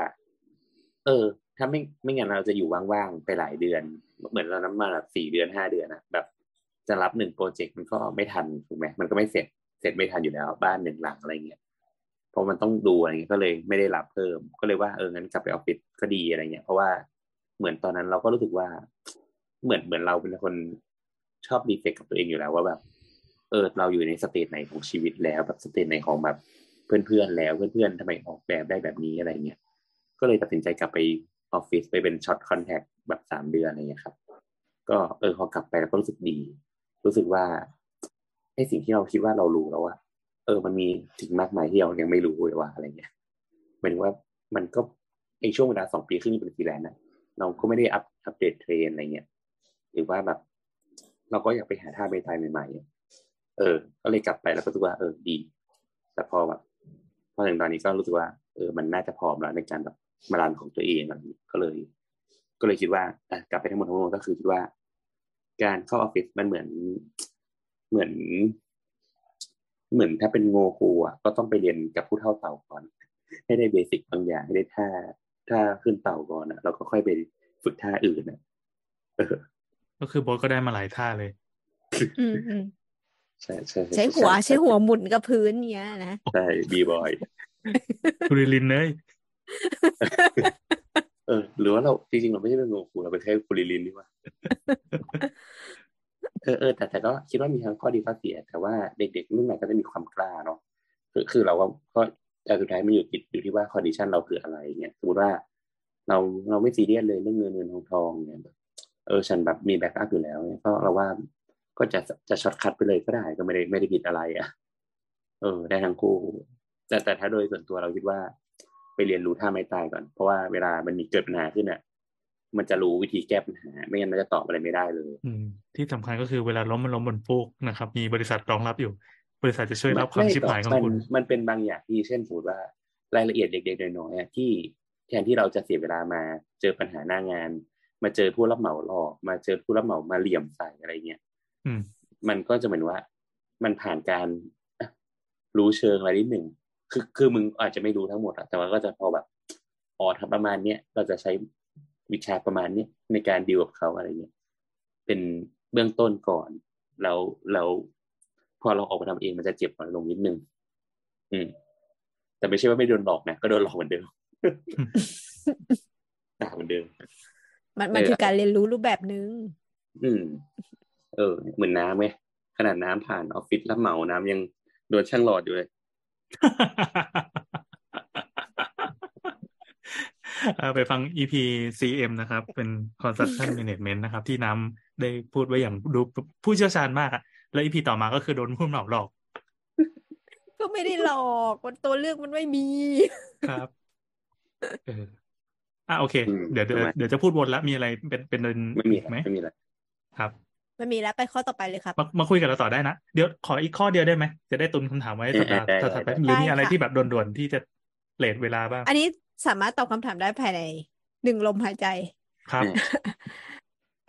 เออ ถ้าไม่ไม่งั้นเราจะอยู่ว่างๆไปหลายเดือน เหมือนเรานั้นมาแบบสี่เดือนห้าเดือนอะแบบจะรับหนึ่งโปรเจกต์มันก็ไม่ทันถูกไหมมันก็ไม่เสร็จเสร็จไม่ทันอยู่แล้วบ้านหนึ่งหลังอะไรเงี้ยเพราะมันต้องดูอะไรเงี้ยก็เลยไม่ได้รับเพิ่ม ก็เลยว่าเอองั้นกลับไปออฟฟิศก็ดีอะไรเงี้ยเพราะว่าเหมือนตอนนั้นเราก็รู้สึกว่า เหมือนเหมือนเราเป็นคนชอบ reflect กับตัวเองอยู่แล้วว่าแบบเออเราอยู่ใน stage ไหนของชีวิตแล้วแบบ stage ไหนของแบบเพื่อนๆแล้วเพื่อนๆทำไมออกแบบได้แบบนี้อะไรเงี้ยก็เลยตัดสินใจกลับไปออฟฟิศไปเป็น short contract แบบสามเดือนอะไรเงี้ยครับ ก็เออพอกลับไปแล้วก็รู้สึกดี รู้สึกว่าไอ้สิ่งที่เราคิดว่าเรารู้แล้วว่าเออ มันมีสิ่งมากมายที่เรายังไม่รู้เลยว่าอะไรเงี้ยหมายถึงว่ามันก็ไอช่วงเวลาสองปีครึ่งเป็นฟรีแลนซ์นะเราก็ไม่ได้อัปอัปเดตเทรนอะไรเงี้ย หรือว่าแบบ เราก็อยากไปหาท่าไม้ตายใหม่ๆ เออ ก็เลยกลับไปแล้วก็รู้สึกว่าเออดี แต่พอแบบพอถึงตอนนี้ก็รู้สึกว่าเออมันน่าจะพร้อมแล้วในการแบบมารันของตัวเองอะไรนี้ก็เลย ก็เลยคิดว่าอะกลับไปทั้งหมดทั้งมวลก็คือคิดว่า การเข้าออฟฟิศมันเหมือนเหมือน เหมือนถ้าเป็นโงคูอะก็ต้องไปเรียนกับผู้เท่าเต่าก่อน ให้ได้เบสิกบางอย่างให้ได้ท่าท่าขึ้นเต่าก่อนอะแล้วก็ค่อยไปฝึกท่าอื่นอะ ก็คือโบทก็ได้มาหลายท่าเลยอืมอืมใช่ใช่ใช้หัวใช้หัวหมุนกับพื้นเนี้ยนะใช่บีบอยคุริลินเลยเออหรือว่าเราจริงๆเราไม่ใช่เป็นโงคูเราเป็นแค่คุริลินนี่หว่าเออเออแต่แต่ก็คิดว่ามีทั้งข้อดีข้อเสีย แต่ว่าเด็กๆรุ่นใหม่ก็จะมีความกล้าเนาะคือคือเราก็ก็แต่สุดท้ายมันอยู่ติดอยู่ที่ว่า condition เราคืออะไรเนี่ยสมมติว่า เราเราไม่ซีเรียสเลยเรื่องเงินเงินทองทองเนี่ยแบบ เออฉันแบบมี backup อยู่แล้วเนี่ยก็เราว่าก็จะจะ shortcut ไปเลยก็ได้ก็ไม่ได้ไม่ได้ผิดอะไรอะ เออ ได้ทั้งคู่ แต่แต่ถ้าโดยส่วนตัวเราคิดว่า ไปเรียนรู้ท่าไม้ตายก่อน เพราะว่าเวลามันมีเกิดปัญหาขึ้นอะมันจะรู้วิธีแก้ปัญหา ไม่งั้นมันจะตอบอะไรไม่ได้เลย อืมที่สำคัญก็คือเวลาล้มมันล้มบนฟูกนะครับ มีบริษัทรองรับอยู่ บริษัทจะช่วยรับความชิบหายของมันคุณมันเป็นบางอย่างที่เช่นสมมติว่ารายละเอียดเล็กๆน้อยๆอะที่แทนที่เราจะเสียเวลามาเจอปัญหาหน้างาน มาเจอผู้รับเหมาหลอกมาเจอผู้รับเหมามาเหลี่ยมใส่อะไรเงี้ยอืมมันก็จะเหมือนว่า มันผ่านการอะรู้เชิงอะไรนิดหนึ่งคือคือมึงอาจจะไม่รู้ทั้งหมดอะแต่ว่าก็จะพอแบบอ๋อทำประมาณเนี้ยเราจะใช้วิชาประมาณเนี้ยในการดีลกับเขาอะไรเงี้ยเป็นเบื้องต้นก่อนแล้วแล้วพอเราออกมาทำเองมันจะเจ็บน้อยลงนิดนึงอืม แต่ไม่ใช่ว่าไม่โดนหลอกนะก็โดนหลอกเหมือนเดิมด่าเหมือนเดิม มันมันเออคือการเรียนรู้รูปแบบนึง อืม เออ เหมือนน้ำไงขนาดน้ำผ่านออฟฟิศรับเหมาน้ำยังโดนช่างหลอดอยู่เลยเอาไปฟัง EP CM นะครับ เป็น Construction Management นะครับ ที่น้ำได้พูดไว้อย่างดูผู้เชี่ยวชาญมากอะแล้ว EP ต่อมาก็คือโดนผู้เหมาหลอก ก็ไม่ได้หลอกมันตัวเลือกมันไม่มี ครับเอออะโอเคอืมเดี๋ยวเดี๋ยวทำไมเดี๋ยวจะพูดวนละมีอะไรเป็นเป็นเดินไม่มีอีกไหมไม่มีอะไรครับไม่มีแล้วไปข้อต่อไปเลยครับมามาคุยกับเราต่อได้นะเดี๋ยวขออีกข้อเดียวได้ไหมจะได้ตุนคำถามไว้สัปดาห์ได้ได้ถัดๆไปได้หรือมีอะไรได้ค่ะที่แบบด่วนๆที่จะเลทเวลาบ้าง อันนี้สามารถตอบคำถามได้ภายในหนึ่งลมหายใจครับ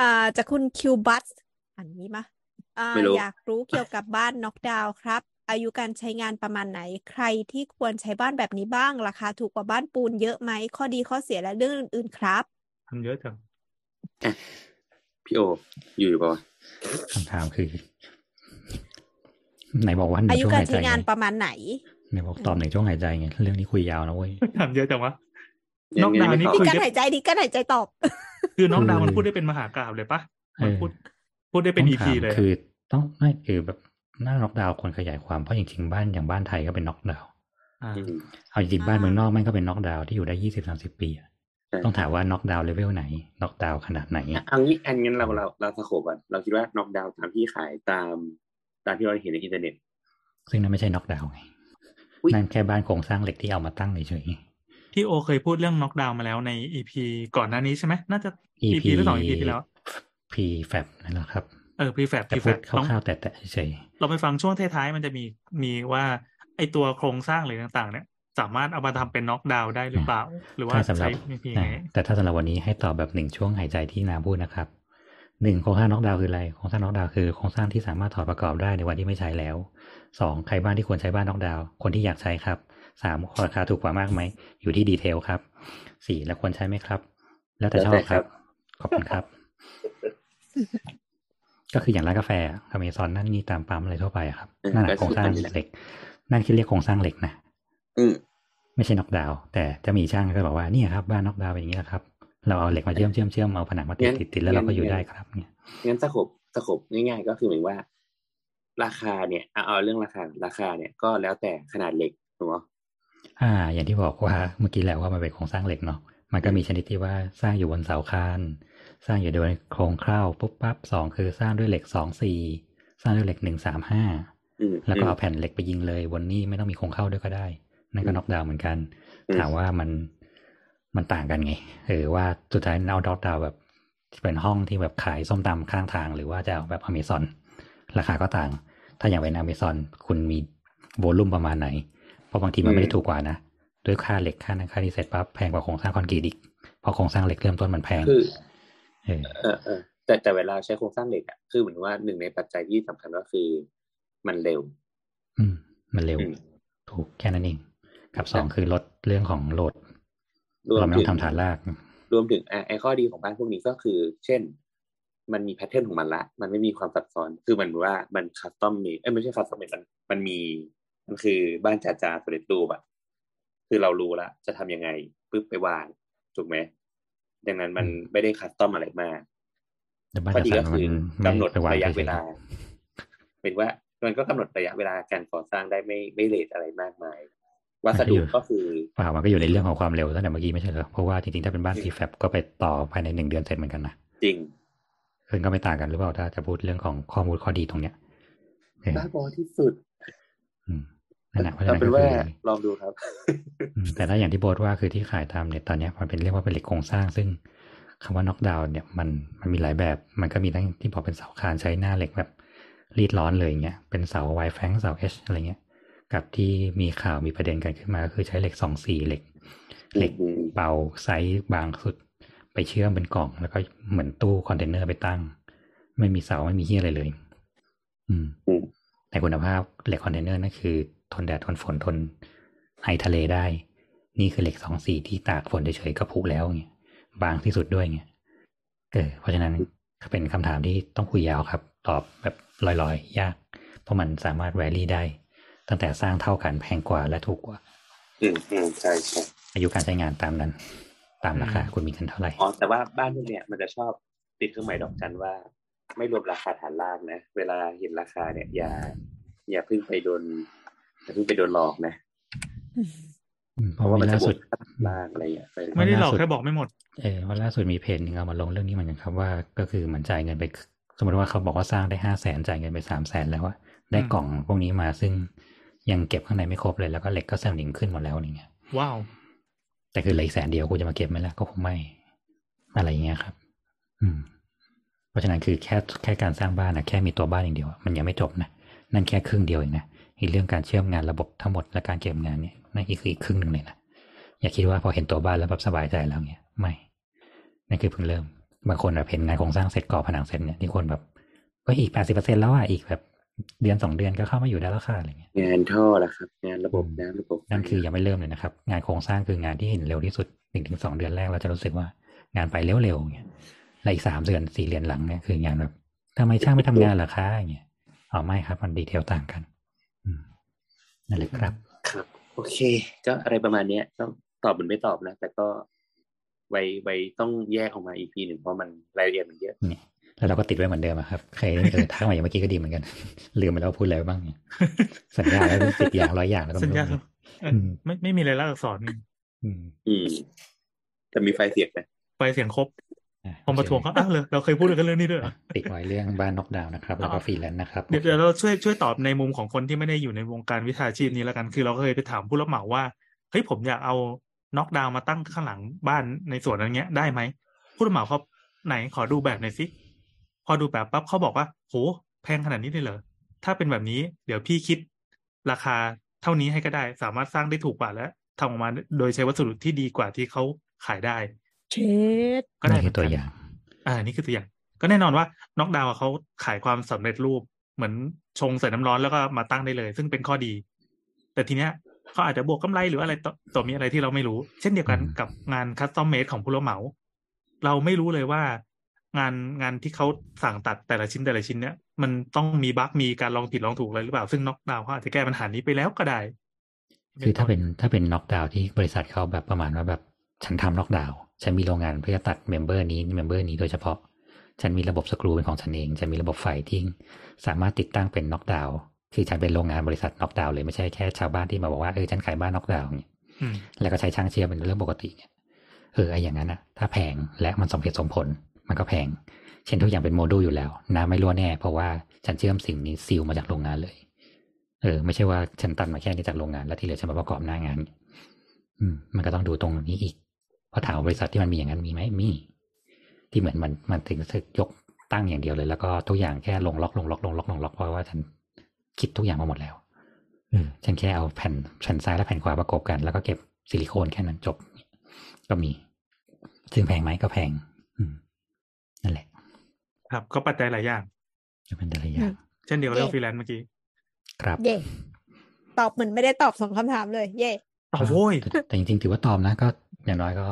อ่าจากคุณคิวบัสอันนี้มะอ่าไม่รู้อยากรู้เกี่ยวกับบ้านน็อกดาวน์ครับ อายุการใช้งานประมาณไหน ใครที่ควรใช้บ้านแบบนี้บ้าง ราคาถูกกว่าบ้านปูนเยอะไหม ข้อดีข้อเสียและเรื่องอื่นๆครับทำเยอะจังพี่โอ อยู่หรือเปล่าวะคำถามคือ ไหนบอกว่าหนึ่อางยุช่วงการหายใจใช้งานไงประมาณไหนไหนบอกตอบหนึ่งช่วงหายใจไงเรื่องนี้คุยยาวนะเว้ยทำเยอะจังวะยันอกงดาวน์ไม่นี่ตอบนี่คือการหายใจนี่การหายใจตอบ คือน้องดาวน์คือมันพูดได้เป็นมหากราบเลยปะมันเออพูดพูดได้เป็นต้อีองพีถามเลยอะคือ ต้องไม่คือแบบ หน้าน็อกดาวน์คนขยายความเพราะจริงๆบ้านอย่างบ้านไทยก็เป็นน็อกดาวน์อ่าอืมเอาจริงๆบ้านเมืองนอกแม่งก็เป็นน็อกดาวน์ที่อยู่ได้ยี่สิบสามสิบปีอะใช่ต้องถามว่าน็อกดาวน์เลเวลไหนน็อกดาวน์ขนาดไหนอะเอางี้อันงั้นเราเราเราสโคบก่อนเราคิดว่าน็อกดาวน์ตามที่ขายตามตามที่เราเห็นในอินเทอร์เน็ต ซึ่งนั่นไม่ใช่น็อกดาวน์ไงอุ๊ยนั่นแค่บ้านโครงสร้างเหล็กที่เอามาตั้งเฉยพี่โอเคยพูดเรื่องน็อกดาวน์มาแล้วในอีพีก่อนหน้านี้ใช่ไหมน่าจะๆอีพีหรือสองอีพีที่แล้วพีแฟบนั่นแหละครับเออพรีแฟบแต่พรีพูแฟดบคร่าวๆแต่แต่เฉย เราไปฟังช่วงท้ายๆมันจะมีมีว่าไอตัวโครงสร้างหรือต่างๆ เนี่ย สามารถเอามาทำเป็นน็อกดาวน์ได้หรือเปล่า หรือๆว่าถ้าสำหรัใช้บวิธีอะไงแต่ถ้าสำหรับวันนี้ให้ตอบแบบหนึ่งช่วงหายใจที่นาพูดนะครับหนึ่งโครงสร้างน็อกดาวน์คืออะไรโครงสร้างน็อกดาวน์คือโครงสร้างที่สามารถถอดประกอบได้ในวันที่ไม่ใช้แล้วสองใครบ้านที่ควรใช้บ้านน็อกดาวน์คนที่อยากใช้ครับสามราคาถูกกว่ามากไหมอยู่ที่ detail ครับสี่แล้วควรใช้ไหมครับ แล้วแต่ชอบครับ ขอบคุณครับ ก็คืออย่างร้านกาแฟอเมซอนนั่นนี่ตามปั๊มอะไรทั่วไปอะครับเออนั่นแหละก็โครงสร้างคืออันนี้แหละเหล็ก นั่นคือเรียกโครงสร้างเหล็กนะอืมไม่ใช่น็อกดาวน์แต่จะมีช่างก็บอกว่าเนี่ยครับบ้านน็อกดาวน์เป็นอย่างนี้แหละครับ เราเอาเหล็กมาเชื่อมเชื่อมเชื่อมเอาผนังมาติดงั้นติดติดแล้วเราก็งั้นอยู่ได้ครับเนี่ยงั้นสโคบสโคบง่ายๆ ก็คือเหมือนว่า ราคาเนี่ยเอาเอาเรื่องราคาราคาเนี่ยก็แล้วแต่ขนาดเหล็กถูกไหมอ่า อย่างที่บอกว่าเมื่อกี้แล้วว่ามันเป็นโครงสร้างเหล็กเนาะมันก็มีชนิดที่ว่าสร้างอยู่บนเสาคาน สร้างอยู่โดยโครงเคร้าปุ๊บปั๊บสองคือสร้างด้วยเหล็กสองสี่สร้างด้วยเหล็กหนึ่งสามห้าอืมแล้วก็อืเอามแผ่นเหล็กไปยิงเลยบนนี้ไม่ต้องมีโครงเข้าด้วยก็ได้นั่นก็อืมน็อกดาวน์เหมือนกันอืมถามว่ามันมันต่างกันไงเออว่าสุดท้ายเอาน็อกดาวน์แบบที่เป็นห้องที่แบบขายส้มตำข้างทาง หรือว่าจะเอาแบบอเมซอนราคาก็ต่าง ถ้าอย่างเป็นอเมซอนคุณมีโวลุ่มประมาณไหน เพราะบางทีมันไม่ได้ถูกกว่านะด้วยค่าเหล็กค่านั้นค่านี้เสร็จปั๊บแพงกว่าโครงสร้างคอนกรีตอีกเพราะโครงสร้างเหล็กเริ่มต้นมันแพงคือ แต่แต่เวลาใช้โครงสร้างเหล็กอะคือเหมือนว่าหนึ่งในปัจจัยที่สำคัญก็คือมันเร็ว อืม มันเร็วอืมถูกแค่นั้นเอง กับสองคือลดเรื่องของโหลดรวมเราไม่ถึต้องงทำฐานราก รวมถึงอะไอ้ข้อดีของบ้านพวกนี้ก็คือ เช่น มันมีแพทเทิร์นของมันละ มันไม่มีความซับซ้อน คือมันว่ามันคัสตอมเมดเอ้ยไม่ใช่คัสตอมเมดมันมันมี มันคือบ้านจ่าจาสำเร็จรูปอะคือเรารู้ละจะทำยังไงปุ๊บไปวาง ถูกไหม ดังนั้นมันอืมไม่ได้คัสตอมอะไรมากแต่บ้านข้อจัดดีสรก็รคืมัอนกำหนดไปวางระยะฉยๆเวลา เป็นว่ามันก็กำหนดระยะเวลาการก่อสร้างได้ไม่ไม่เลทอะไรมากมาย วัสดุก็คือเปล่ามันก็อยู่ในเรื่องของความเร็วตั้งแต่เมื่อกี้ไม่ใช่เหรอเพราะว่าจริงๆถ้าเป็นบ้าน prefab ก็ไปต่อภายในหนึ่งเดือนเสร็จเหมือนกันนะจริงซึ่งก็ไม่ต่างกันหรือเปล่าถ้าจะพูดเรื่องของข้อมูลข้อดีตรงเนี้ยเออบ้าบอที่สุดอืม นั่นแหละเพราะฉะเอานั้นเป็ก็นคืว่าอลองดูครับอืมแต่ถ้าอย่างที่โบทว่าคือที่ขายตามเน็ตตอนเนี้ยมันเป็นเรียกว่าเป็นเหล็กโครงสร้าง ซึ่งคำว่าน็อกดาวน์เนี่ยมันมันมีหลายแบบ มันก็มีทั้งที่บอกเป็นเสาคานใช้หน้าเหล็กแบบรีดร้อนเลยอย่างเงี้ยเป็นเสา wide flange เสา H อะไรเงี้ย กับที่มีข่าวมีประเด็นกันขึ้นมาก็คือใช้เหล็กสองสี่เหล็ก เหล็กอืมเบาไซส์บางสุด ไปเชื่อมเป็นกล่อง แล้วก็เหมือนตู้คอนเทนเนอร์ไปตั้ง ไม่มีเสาไม่มีเหี้ยอะไรเลย อืมอืมแต่คุณภาพเหล็กคอนเทนเนอร์นั่นคือ ทนแดดทนฝนทนไอทะเลได้ นี่คือเหล็กสองสี่ที่ตากฝนเฉยๆก็ผุแล้วเงี้ยบางที่สุดด้วยเงี้ยเออเพราะฉะนั้นก็เป็นคำถามที่ต้องคุยยาวครับ ตอบแบบลอยๆ ยาก เพราะมันสามารถแวรี่ได้ ตั้งแต่สร้างเท่ากันแพงกว่าและถูกกว่า อืมอืมใช่ใช่อายุการใช้งานตามนั้น ตามราคาอืมคุณมีเงินเท่าไหร่อ๋อแต่ว่าบ้านพวกเนี้ยมันจะชอบติดเครื่องหมายดอกจันว่า ไม่รวมราคาฐานล่างนะ เวลาเห็นราคาเนี่ยอย่าอย่าเพิ่งไปโดน อย่าเพิ่งไปโดนหลอกนะอืมเพเพราะราะว่าว่ามันจะล่าบสุวดกค่าฐานล่างอะไรอย่างเงี้ยไปไม่ได้หลอกล่าสุดแค่บอกไม่หมดเออวันล่าสุดมีเพจหนึ่งเอามาลงเรื่องนี้เหมือนกันครับว่าก็คือมันจ่ายเงินไป สมมติว่าเขาบอกว่าสร้างได้ห้าแสนจ่ายเงินไปสามแสนแล้วว่าได้อืมกล่องพวกนี้มาซึ่งยังเก็บข้างในไม่ครบเลยแล้วก็เหล็กก็สนิมขึ้นหมดแล้วอย่างเงี้ยว้าว แต่คือเหลืออีกแสนเดียวกูจะมาเก็บไหมล่ะก็คงไม่อะไรอย่างเงี้ยครับ อืมราะฉะนั้นคือแค่แค่การสร้างบ้านนะแค่มีตัวบ้านอย่างเดียวอะมันยังไม่จบนะนั่นแค่ครึ่งเดียวเองนะอีก เรื่องการเชื่อมงานระบบทั้งหมดและการเก็บงานเนี่ยนั่นอีกคืออีกครึ่งหนึ่งเลยนะอย่าคิดว่าพอเห็นตัวบ้านแล้วแบบสบายใจแล้วเนี่ยไม่นั่นคือเพิ่งเริ่ม บางคนแบบเห็นงานโครงสร้างเสร็จก่อผนังเสร็จเนี่ยที่คนแบบก็อีกแปดสิบเปอร์เซ็นแล้วอะอีกแบบเดือนสองเดือนก็เข้ามาอยู่ได้แล้วค่ะอะไรเงี้ยงานท่อละครับ งานระบบน้ำระบบไฟนั่นคือยังไม่เริ่มเลยนะครับ งานโครงสร้างคืองานที่เห็นเร็วที่สุดหนึ่งถึงสองเดือนแรกเราจะรู้สึกว่างานไปเร็วๆเงี้ยและอีกสามเดือนสี่เดือนหลังเนี่ยคืองานแบบทำไมช่างไม่ทำงานล่ะคะอย่างเงี้ยอ๋อไม่ครับ มันดีเทลต่างกันอืม นั่นแหละครับ ครับ โอเค ก็อะไรประมาณเนี้ยต้องตอบเหมือนไม่ตอบนะ แต่ก็ไว้ไว้ต้องแยกออกมาอีกทีหนึ่งเพราะมันรายละเอียดมันเยอะเนี่ยแล้วเราก็ติดไว้เหมือนเดิมอะครับ ใครเออทักมาอย่างเมื่อกี้ก็ดีเหมือนกัน ลืมไปแล้วพูดอะไรไว้บ้างเนี่ยสัญญาแล้วสิบอย่างร้อยอย่างแล้วก็สัญไม่ญารู้เอออืมไม่ไม่มีอะไรายละอักษรนี่อืมอืมแต่มีไฟเสียบไหมไปเสียงครบอะ พอมาทวงเขาอ้าวเลยเราเคยพูดกันเรื่องนี้ด้วยเหรอติดไว้เรื่องบ้านนอกดาวน์นะครับแล้วก็อ๋อฟรีแลนซ์นะครับเดี๋ยวเดี๋ยวเราช่วยช่วยตอบในมุมของคนที่ไม่ได้อยู่ในวงการวิชาชีพนี้แล้วกัน คือเราเคยไปถามผู้รับเหมาว่าเฮ้ยผมอยากเอาน็อกดาวน์มาตั้งข้างหลังบ้านในส่วนนั้นเงี้ยได้ไหมผู้รับเหมาเขาไหนขอดูแบบหน่อยสิพอดูแบบปั๊บเขาบอกว่าโหแพงขนาดนี้เลยเหรอถ้าเป็นแบบนี้เดี๋ยวพี่คิดราคาเท่านี้ให้ก็ได้ สามารถสร้างได้ถูกกว่าและทำออกมาโดยใช้วัสดุที่ดีกว่าที่เขาขายได้ เช็ดก็ได้นี่คืมือตัวอย่าง อ่า นี่คือตัวอย่าง ก็แน่นอนว่าน็อกดาวน์เขาขายความสำเร็จรูป เหมือนชงใส่น้ำร้อนแล้วก็มาตั้งได้เลย ซึ่งเป็นข้อดี แต่ทีเนี้ยเขาอาจจะบวกกำไรหรืออะไรต่อต่อมีอะไรที่เราไม่รู้ เช่นเดียวกันอืมกับงาน custom-made ของผู้รับเหมา เราไม่รู้เลยว่างานงานที่เขาสั่งตัดแต่ละชิ้นแต่ละชิ้นเนี้ยมันต้องมี bug มีการลองผิดลองถูกอะไรหรือเปล่า ซึ่งน็อกดาวน์เขาอาจจะแก้ปัญหานี้ไปแล้วก็ได้ คือถ้าเป็นถ้าเป็นน็อกดาวน์ที่บริษัทเขาแบบประมาณว่าแบบฉันทำน็อกดาวน์ ฉันมีโรงงานเพื่อตัด member นี้ member นี้โดยเฉพาะ ฉันมีระบบสกรูเป็นของฉันเอง ฉันมีระบบไฟที่สามารถติดตั้งเป็นน็อกดาวน์คือฉันเป็นโรงงานบริษัทน็อกดาวน์เลยไม่ใช่แค่ชาวบ้านที่มาบอกว่าเออฉันขายบ้านน็อกดาวน์เนี่ยอืมแล้วก็ใช้ช่างเชื่อมเป็นเรื่องปกติเนี่ยเออไออย่างนั้นนะถ้าแพงและมันสมเหตุสมผลมันก็แพง เช่นทุกอย่างเป็นโมดูลอยู่แล้ว น้ำไม่รั่วแน่เพราะว่าฉันเชื่อมสิ่งนี้ซีลมาจากโรงงานเลย เออ ไม่ใช่ว่าฉันตัดมาแค่นี้จากโรงงานแล้วที่เหลือฉันมาประกอบหน้างาน อืม มันก็ต้องดูตรงนี้อีกเพราถามว่าบริษัทที่มันมีอย่างนั้นมีไหมมี ที่เหมือนมันมันถึงจะยกตั้งอย่างเดียวเลย แล้วก็ทุกอย่างแค่ลงล็อกลงล็อกลงล็อกลงล็อกเพราะว่าฉันคิดทุกอย่างมาหมดแล้วเออฉันแค่เอาแผ่นแผ่นซ้ายและแผ่นขวาประกบกัน แล้วก็เก็บซิลิโคนแค่นั้นจบ ก็มี ซึ่งแพงไหมก็แพงอืมนั่นแหละ ครับ ก็ปัจจัยหลายอย่างจะเป็นแต่ละอย่างเช่นเดียวกับเรื่องฟรีแลนซ์เมื่อกี้ ครับ เย่ตอบเหมือนไม่ได้ตอบสองคำถามเลย เย่ตอ๋อโว้ยแต่แต่จริงๆ ถือว่าตอบนะ ก็ อย่างน้อยก็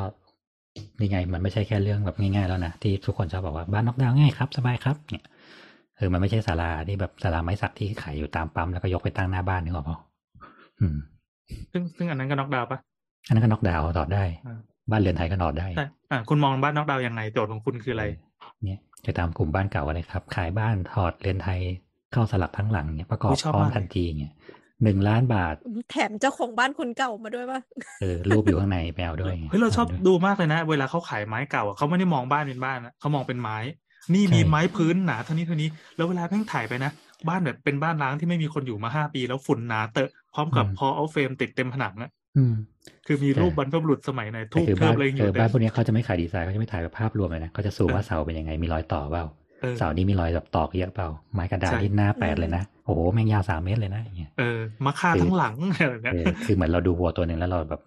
นี่ไง มันไม่ใช่แค่เรื่องแบบง่ายๆแล้วนะที่ทุกคนชอบบอกว่าบ้านน็อกดาวน์ง่ายครับสบายครับเนี่ยเออมันไม่ใช่ศาลาที่แบบศาลาไม้สักที่ขายอยู่ตามปั๊มแล้วก็ยกไปตั้งหน้าบ้านนึกออกเปล่าอืมซึ่งซึ่งอันนั้นก็น็อกดาวน์ปะอันนั้นก็นอกดาวน์ตอบได้อ่าบ้านเรือนไทยก็นอนได้ใช่อ่าคุณมองบ้านน็อกดาวน์ยังไงโจทย์ของคุณคืออะไร เนี่ยจะตามกลุ่มบ้านเก่าอะไรครับ ขายบ้านถอดเรือนไทยเข้าสลักทั้งหลังเนี่ยประกอบอุ๊ยชอบพร้อมมากทันทีเนี่ย หนึ่งล้านบาท แถมเจ้าของบ้านคนเก่ามาด้วยปะเออรูปอยู่ข้างในแมวด้วยเฮ้ยเราชอบด้วยดูมากเลยนะ เวลาเขาขายไม้เก่าอะเขาไม่ได้มองบ้านเป็นบ้านอะเขามองเป็นไม้ นี่ใช่มีไม้พื้นหนาเท่านี้เท่านี้ แล้วเวลาแม่งถ่ายไปนะบ้านแบบเป็นบ้านร้างที่ไม่มีคนอยู่มาห้าปี แล้วฝุ่นหนาเตอะพร้อมกับพอเอาเฟรมติดเต็มผนังอะอืมคือมีแต่รูปบรรพบุรุษสมัยไหนแต่ทูบคือเทิบ้าบนอะไรอย่างเออยู่อเต็บ้านมพวกนี้เขาจะไม่ขายดีไซน์เขาจะไม่ถ่ายแบบภาพรวมเลยนะเขาจะซูมเออว่าเสาเป็นยังไงมีรอยต่อเปล่าเออ เสานี้มีรอยแบบตอกเยอะเปล่า ไม้กระดาษใช่ที่หน้าแปดเลยนะ โอ้โห แม่งยาวสามเมตรเลยนะอย่างเงี้ยเออมาฆ่าคือทั้งหลังอะไรเงี้ยเออคือเหมือนเราดูวัวตัวหนึ่งแล้วเราแบบ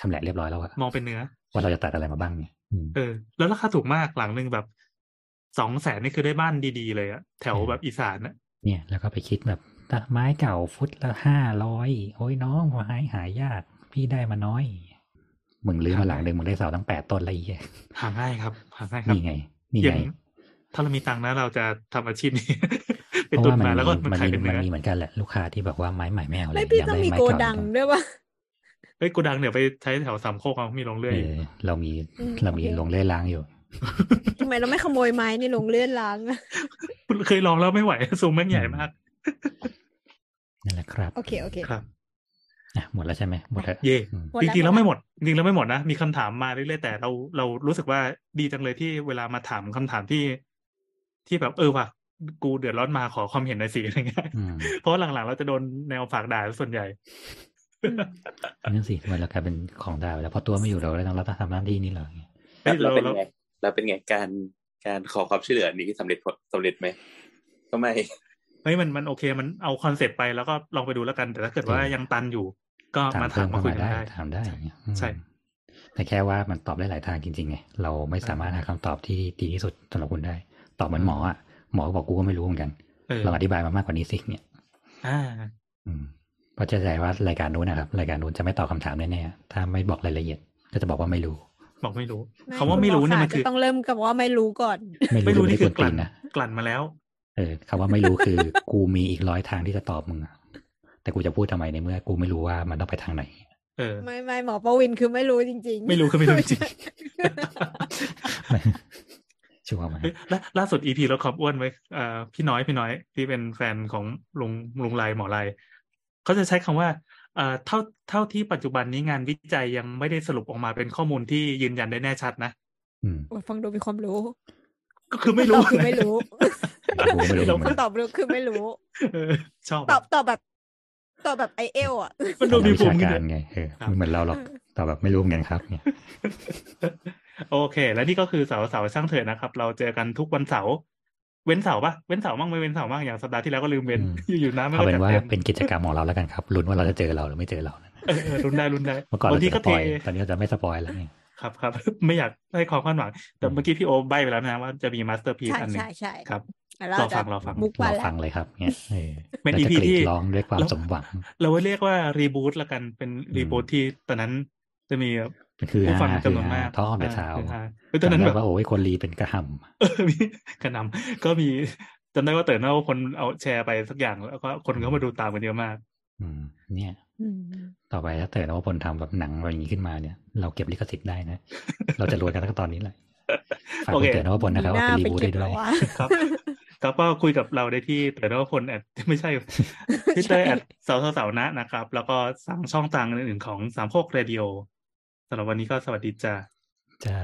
ชำแหละเรียบร้อยแล้วอะมองเป็นเนื้อ ว่าเราจะตัดอะไรมาบ้างเนี่ยอืมเออ แล้วราคาถูกมากหลังหนึ่งแบบสองแสนนี่คือได้บ้านดีๆเลยอะแถวแบบอีสานอะเนี่ย แล้วก็ไปคิดแบบตัดไม้เก่าฟุตละห้าร้อยโอ้ยน้องไม้หายาก พี่ได้มาน้อยมึงลื้อมาหลังหนึ่งมึงได้เสาตั้งแปดต้นแล้วไอีกหาง่ายครับหาง่ายครับนี่ไงนี่อย่าไงง ถ้าเรามีตังค์นะเราจะทำอาชีพนี้ไปเพราะตุนว่ามันมาแล้วก็มีมันมันขายมีเป็นมันเนื้อมีเหมือนกันแหละลูกค้าที่แบบว่าไม้ใหม่ไม่เอาเลยไม่พี่อยากต้องได้มีไม้โกเก่าดังดีกว่าด้วยปะเอ้ยโกูดังเดี๋ยวไปใช้แถวสามโคกเอามีลงเรื่อยเออยู่อเรามีอืมเรามีโอเคลงเลื่อยล้างอยู่ทำไมเราไม่ขโมยไม้นี่ลงเลื่อนล้างอะเคยลองแล้วไม่ไหวซูมแม่งใหญ่มากนั่นแหละครับ โอเคโอเคครับอะหมดแล้วใช่ไหมหมดแล้วเย่อืมหมดจแล้วริงๆแล้วหมดแล้วไม่หมดจริงๆแล้วไม่หมดนะมีคำถามมาเรื่อยๆแต่เราเรารู้สึกว่าดีจังเลยที่เวลามาถามคำถามที่ ที่แบบเออว่ะกูเดือดร้อนมาขอความเห็นหน่อยสิอะไรเงี้ยอืมเพราะว่าหลังๆ เราจะโดนแนวฝากด่าส่วนใหญ่นั่นสิทำไมเรากลายเป็นของดาวแล้วพอตัวไม่อยู่เราเลยต้องรับทำหน้าที่นี้เหรอแล้วเฮ้ยเราเราเป็นเราไงเราเป็นไงการการขอความช่วยเหลือนี้สำเร็จผลสำเร็จไหมก็ไม่เฮ้ยมันมันโอเคมันเอาคอนเซปต์ไปแล้วก็ลองไปดูแล้วกัน แต่ถ้าเกิดว่ายังตันอยู่ ก็มาถามมาคุยกันได้ถามได้อย่างเงี้ยอืมใช่แต่แค่ว่ามันตอบได้หลายทางจริงๆไงเราไม่สามารถหาคำตอบที่ดีที่สุดสำหรับคุณได้ ตอบเหมือนหมออะหมอก็บอกกูก็ไม่รู้เหมือนกันเออลองอธิบายมามากกว่านี้สิเนี่ยอ่าอืมเพราะจะใจว่ารายการนู้นนะครับ รายการนู้นจะไม่ตอบคำถามแน่ๆถ้าไม่บอกรายละเอียด ก็จะบอกว่าไม่รู้ บอกไม่รู้ไม่คำว่าไม่รู้เนี่ยมันณหคือจะต้องเริ่มกับว่าไม่รู้ก่อน ไม่ไม่รู้รู้ไม่นี่ได้คืกอวนกตีลั่นนนะกลั่นมาแล้ว เออคำว่าไม่รู้คือ กูมีอีกร้อยทางที่จะตอบมึงอะแต่กูจะพูดทำไมในเมื่อ กูไม่รู้ว่ามันต้องไปทางไหนเออไม่ไม่หมอประวินคือไม่รู้จริง ๆ ไม่รู้คือไม่รู้จริง ชัวร์ไหมเฮ้ยล่าล่าสุดอีพีลดความอ้วนไว้เอ่อพี่น้อยพี่น้อยที่เป็นแฟนของลุงลุงไลหมอไลเขาจะใช้คำว่าเอ่อเท่าเท่าที่ปัจจุบันนี้งานวิจัยยังไม่ได้สรุปออกมาเป็นข้อมูลที่ยืนยันได้แน่ชัดนะอืมโอ้ยฟังดูมีความรู้ ก็คือไม่รู้ตอบคือไม่รู้กูไม่รู้เหมือนกันคำตอบรู้คือไม่รู้เออชอบตอบตอบแบบตอบแบบไอเอลอะมันดูนักมีวิภูชามิขึ้นการเยอะไงเออครับไม่เหมือนเราหรอกตอบแบบไม่รู้เหมือนกันครับเนี่ย โอเค และนี่ก็คือเสาร์เสาร์ช่างเถิดนะครับ เราเจอกันทุกวันเสาร์เว้นเสาร์ปะเว้นเสาร์บ้างไม่เว้นเสาร์บ้างอย่างสัปดาห์ที่แล้วก็ลืมเว้นอยู่ๆนะไม่เอาก็เป็นจัดว่าเต็มเป็นกิจกรรมของเราแล้วกันครับลุ้นว่าเราจะเจอเราหรือไม่เจอเรานะเออเออรุนได้รุนได้เมื่อก่อนบาเรางทีจะสก็ปเทอยตอนนี้เราจะไม่สปอยแล้วไงครับครับไม่อยากให้ความคาดหวังแต่เมื่อกี้พี่โอใบไปแล้วนะว่าจะมีมาสเตอร์พีซใช่อันหนึ่งใช่ใช่ครับแล้วรอจะฟังรอฟังมุกรมาอแล้วฟังเลยครับเนี่ยเออเป็นเราจะ EP กรีที่ดร้องด้วยความแล้วสมหวัง เราเรียกว่ารีบูตละกันเป็นรีบูตที่ตอนนั้นจะมี คือผู้ฟังฮาจำนวนมากท้อเดอะทาวคือฮาคือตอนนั้นจำแบได้บว่าโอ้ยคนรีเป็นกระหเออมีกระหนำก็มีจำได้ว่าเต๋อเน่าคนเอาแชร์ไปสักอย่างแล้วก็คนก็มาดูตามกันเยอะมากำอืม เนี่ยอืมต่อไปถ้าเกิดว่าพลทำแบบหนังแบบนี้ขึ้นมาเนี่ย เราเก็บลิขสิทธิ์ได้นะ เราจะรวยกันตั้งแต่ตอนนี้แหละฝากโอคุณเคเตือนว่าพลนะครับว่าไปรีบูทได้ด้วยหน้าครับครับก็คุยกับเราได้ที่เต๋อเน่าคนแอดไม่ใช่ Twitter at เสาเสานะนะครับ แล้วก็สั่งช่องทางอื่นๆของสามโคกเรดิโอสำหรับวันนี้ก็สวัสดีจ้าจ้า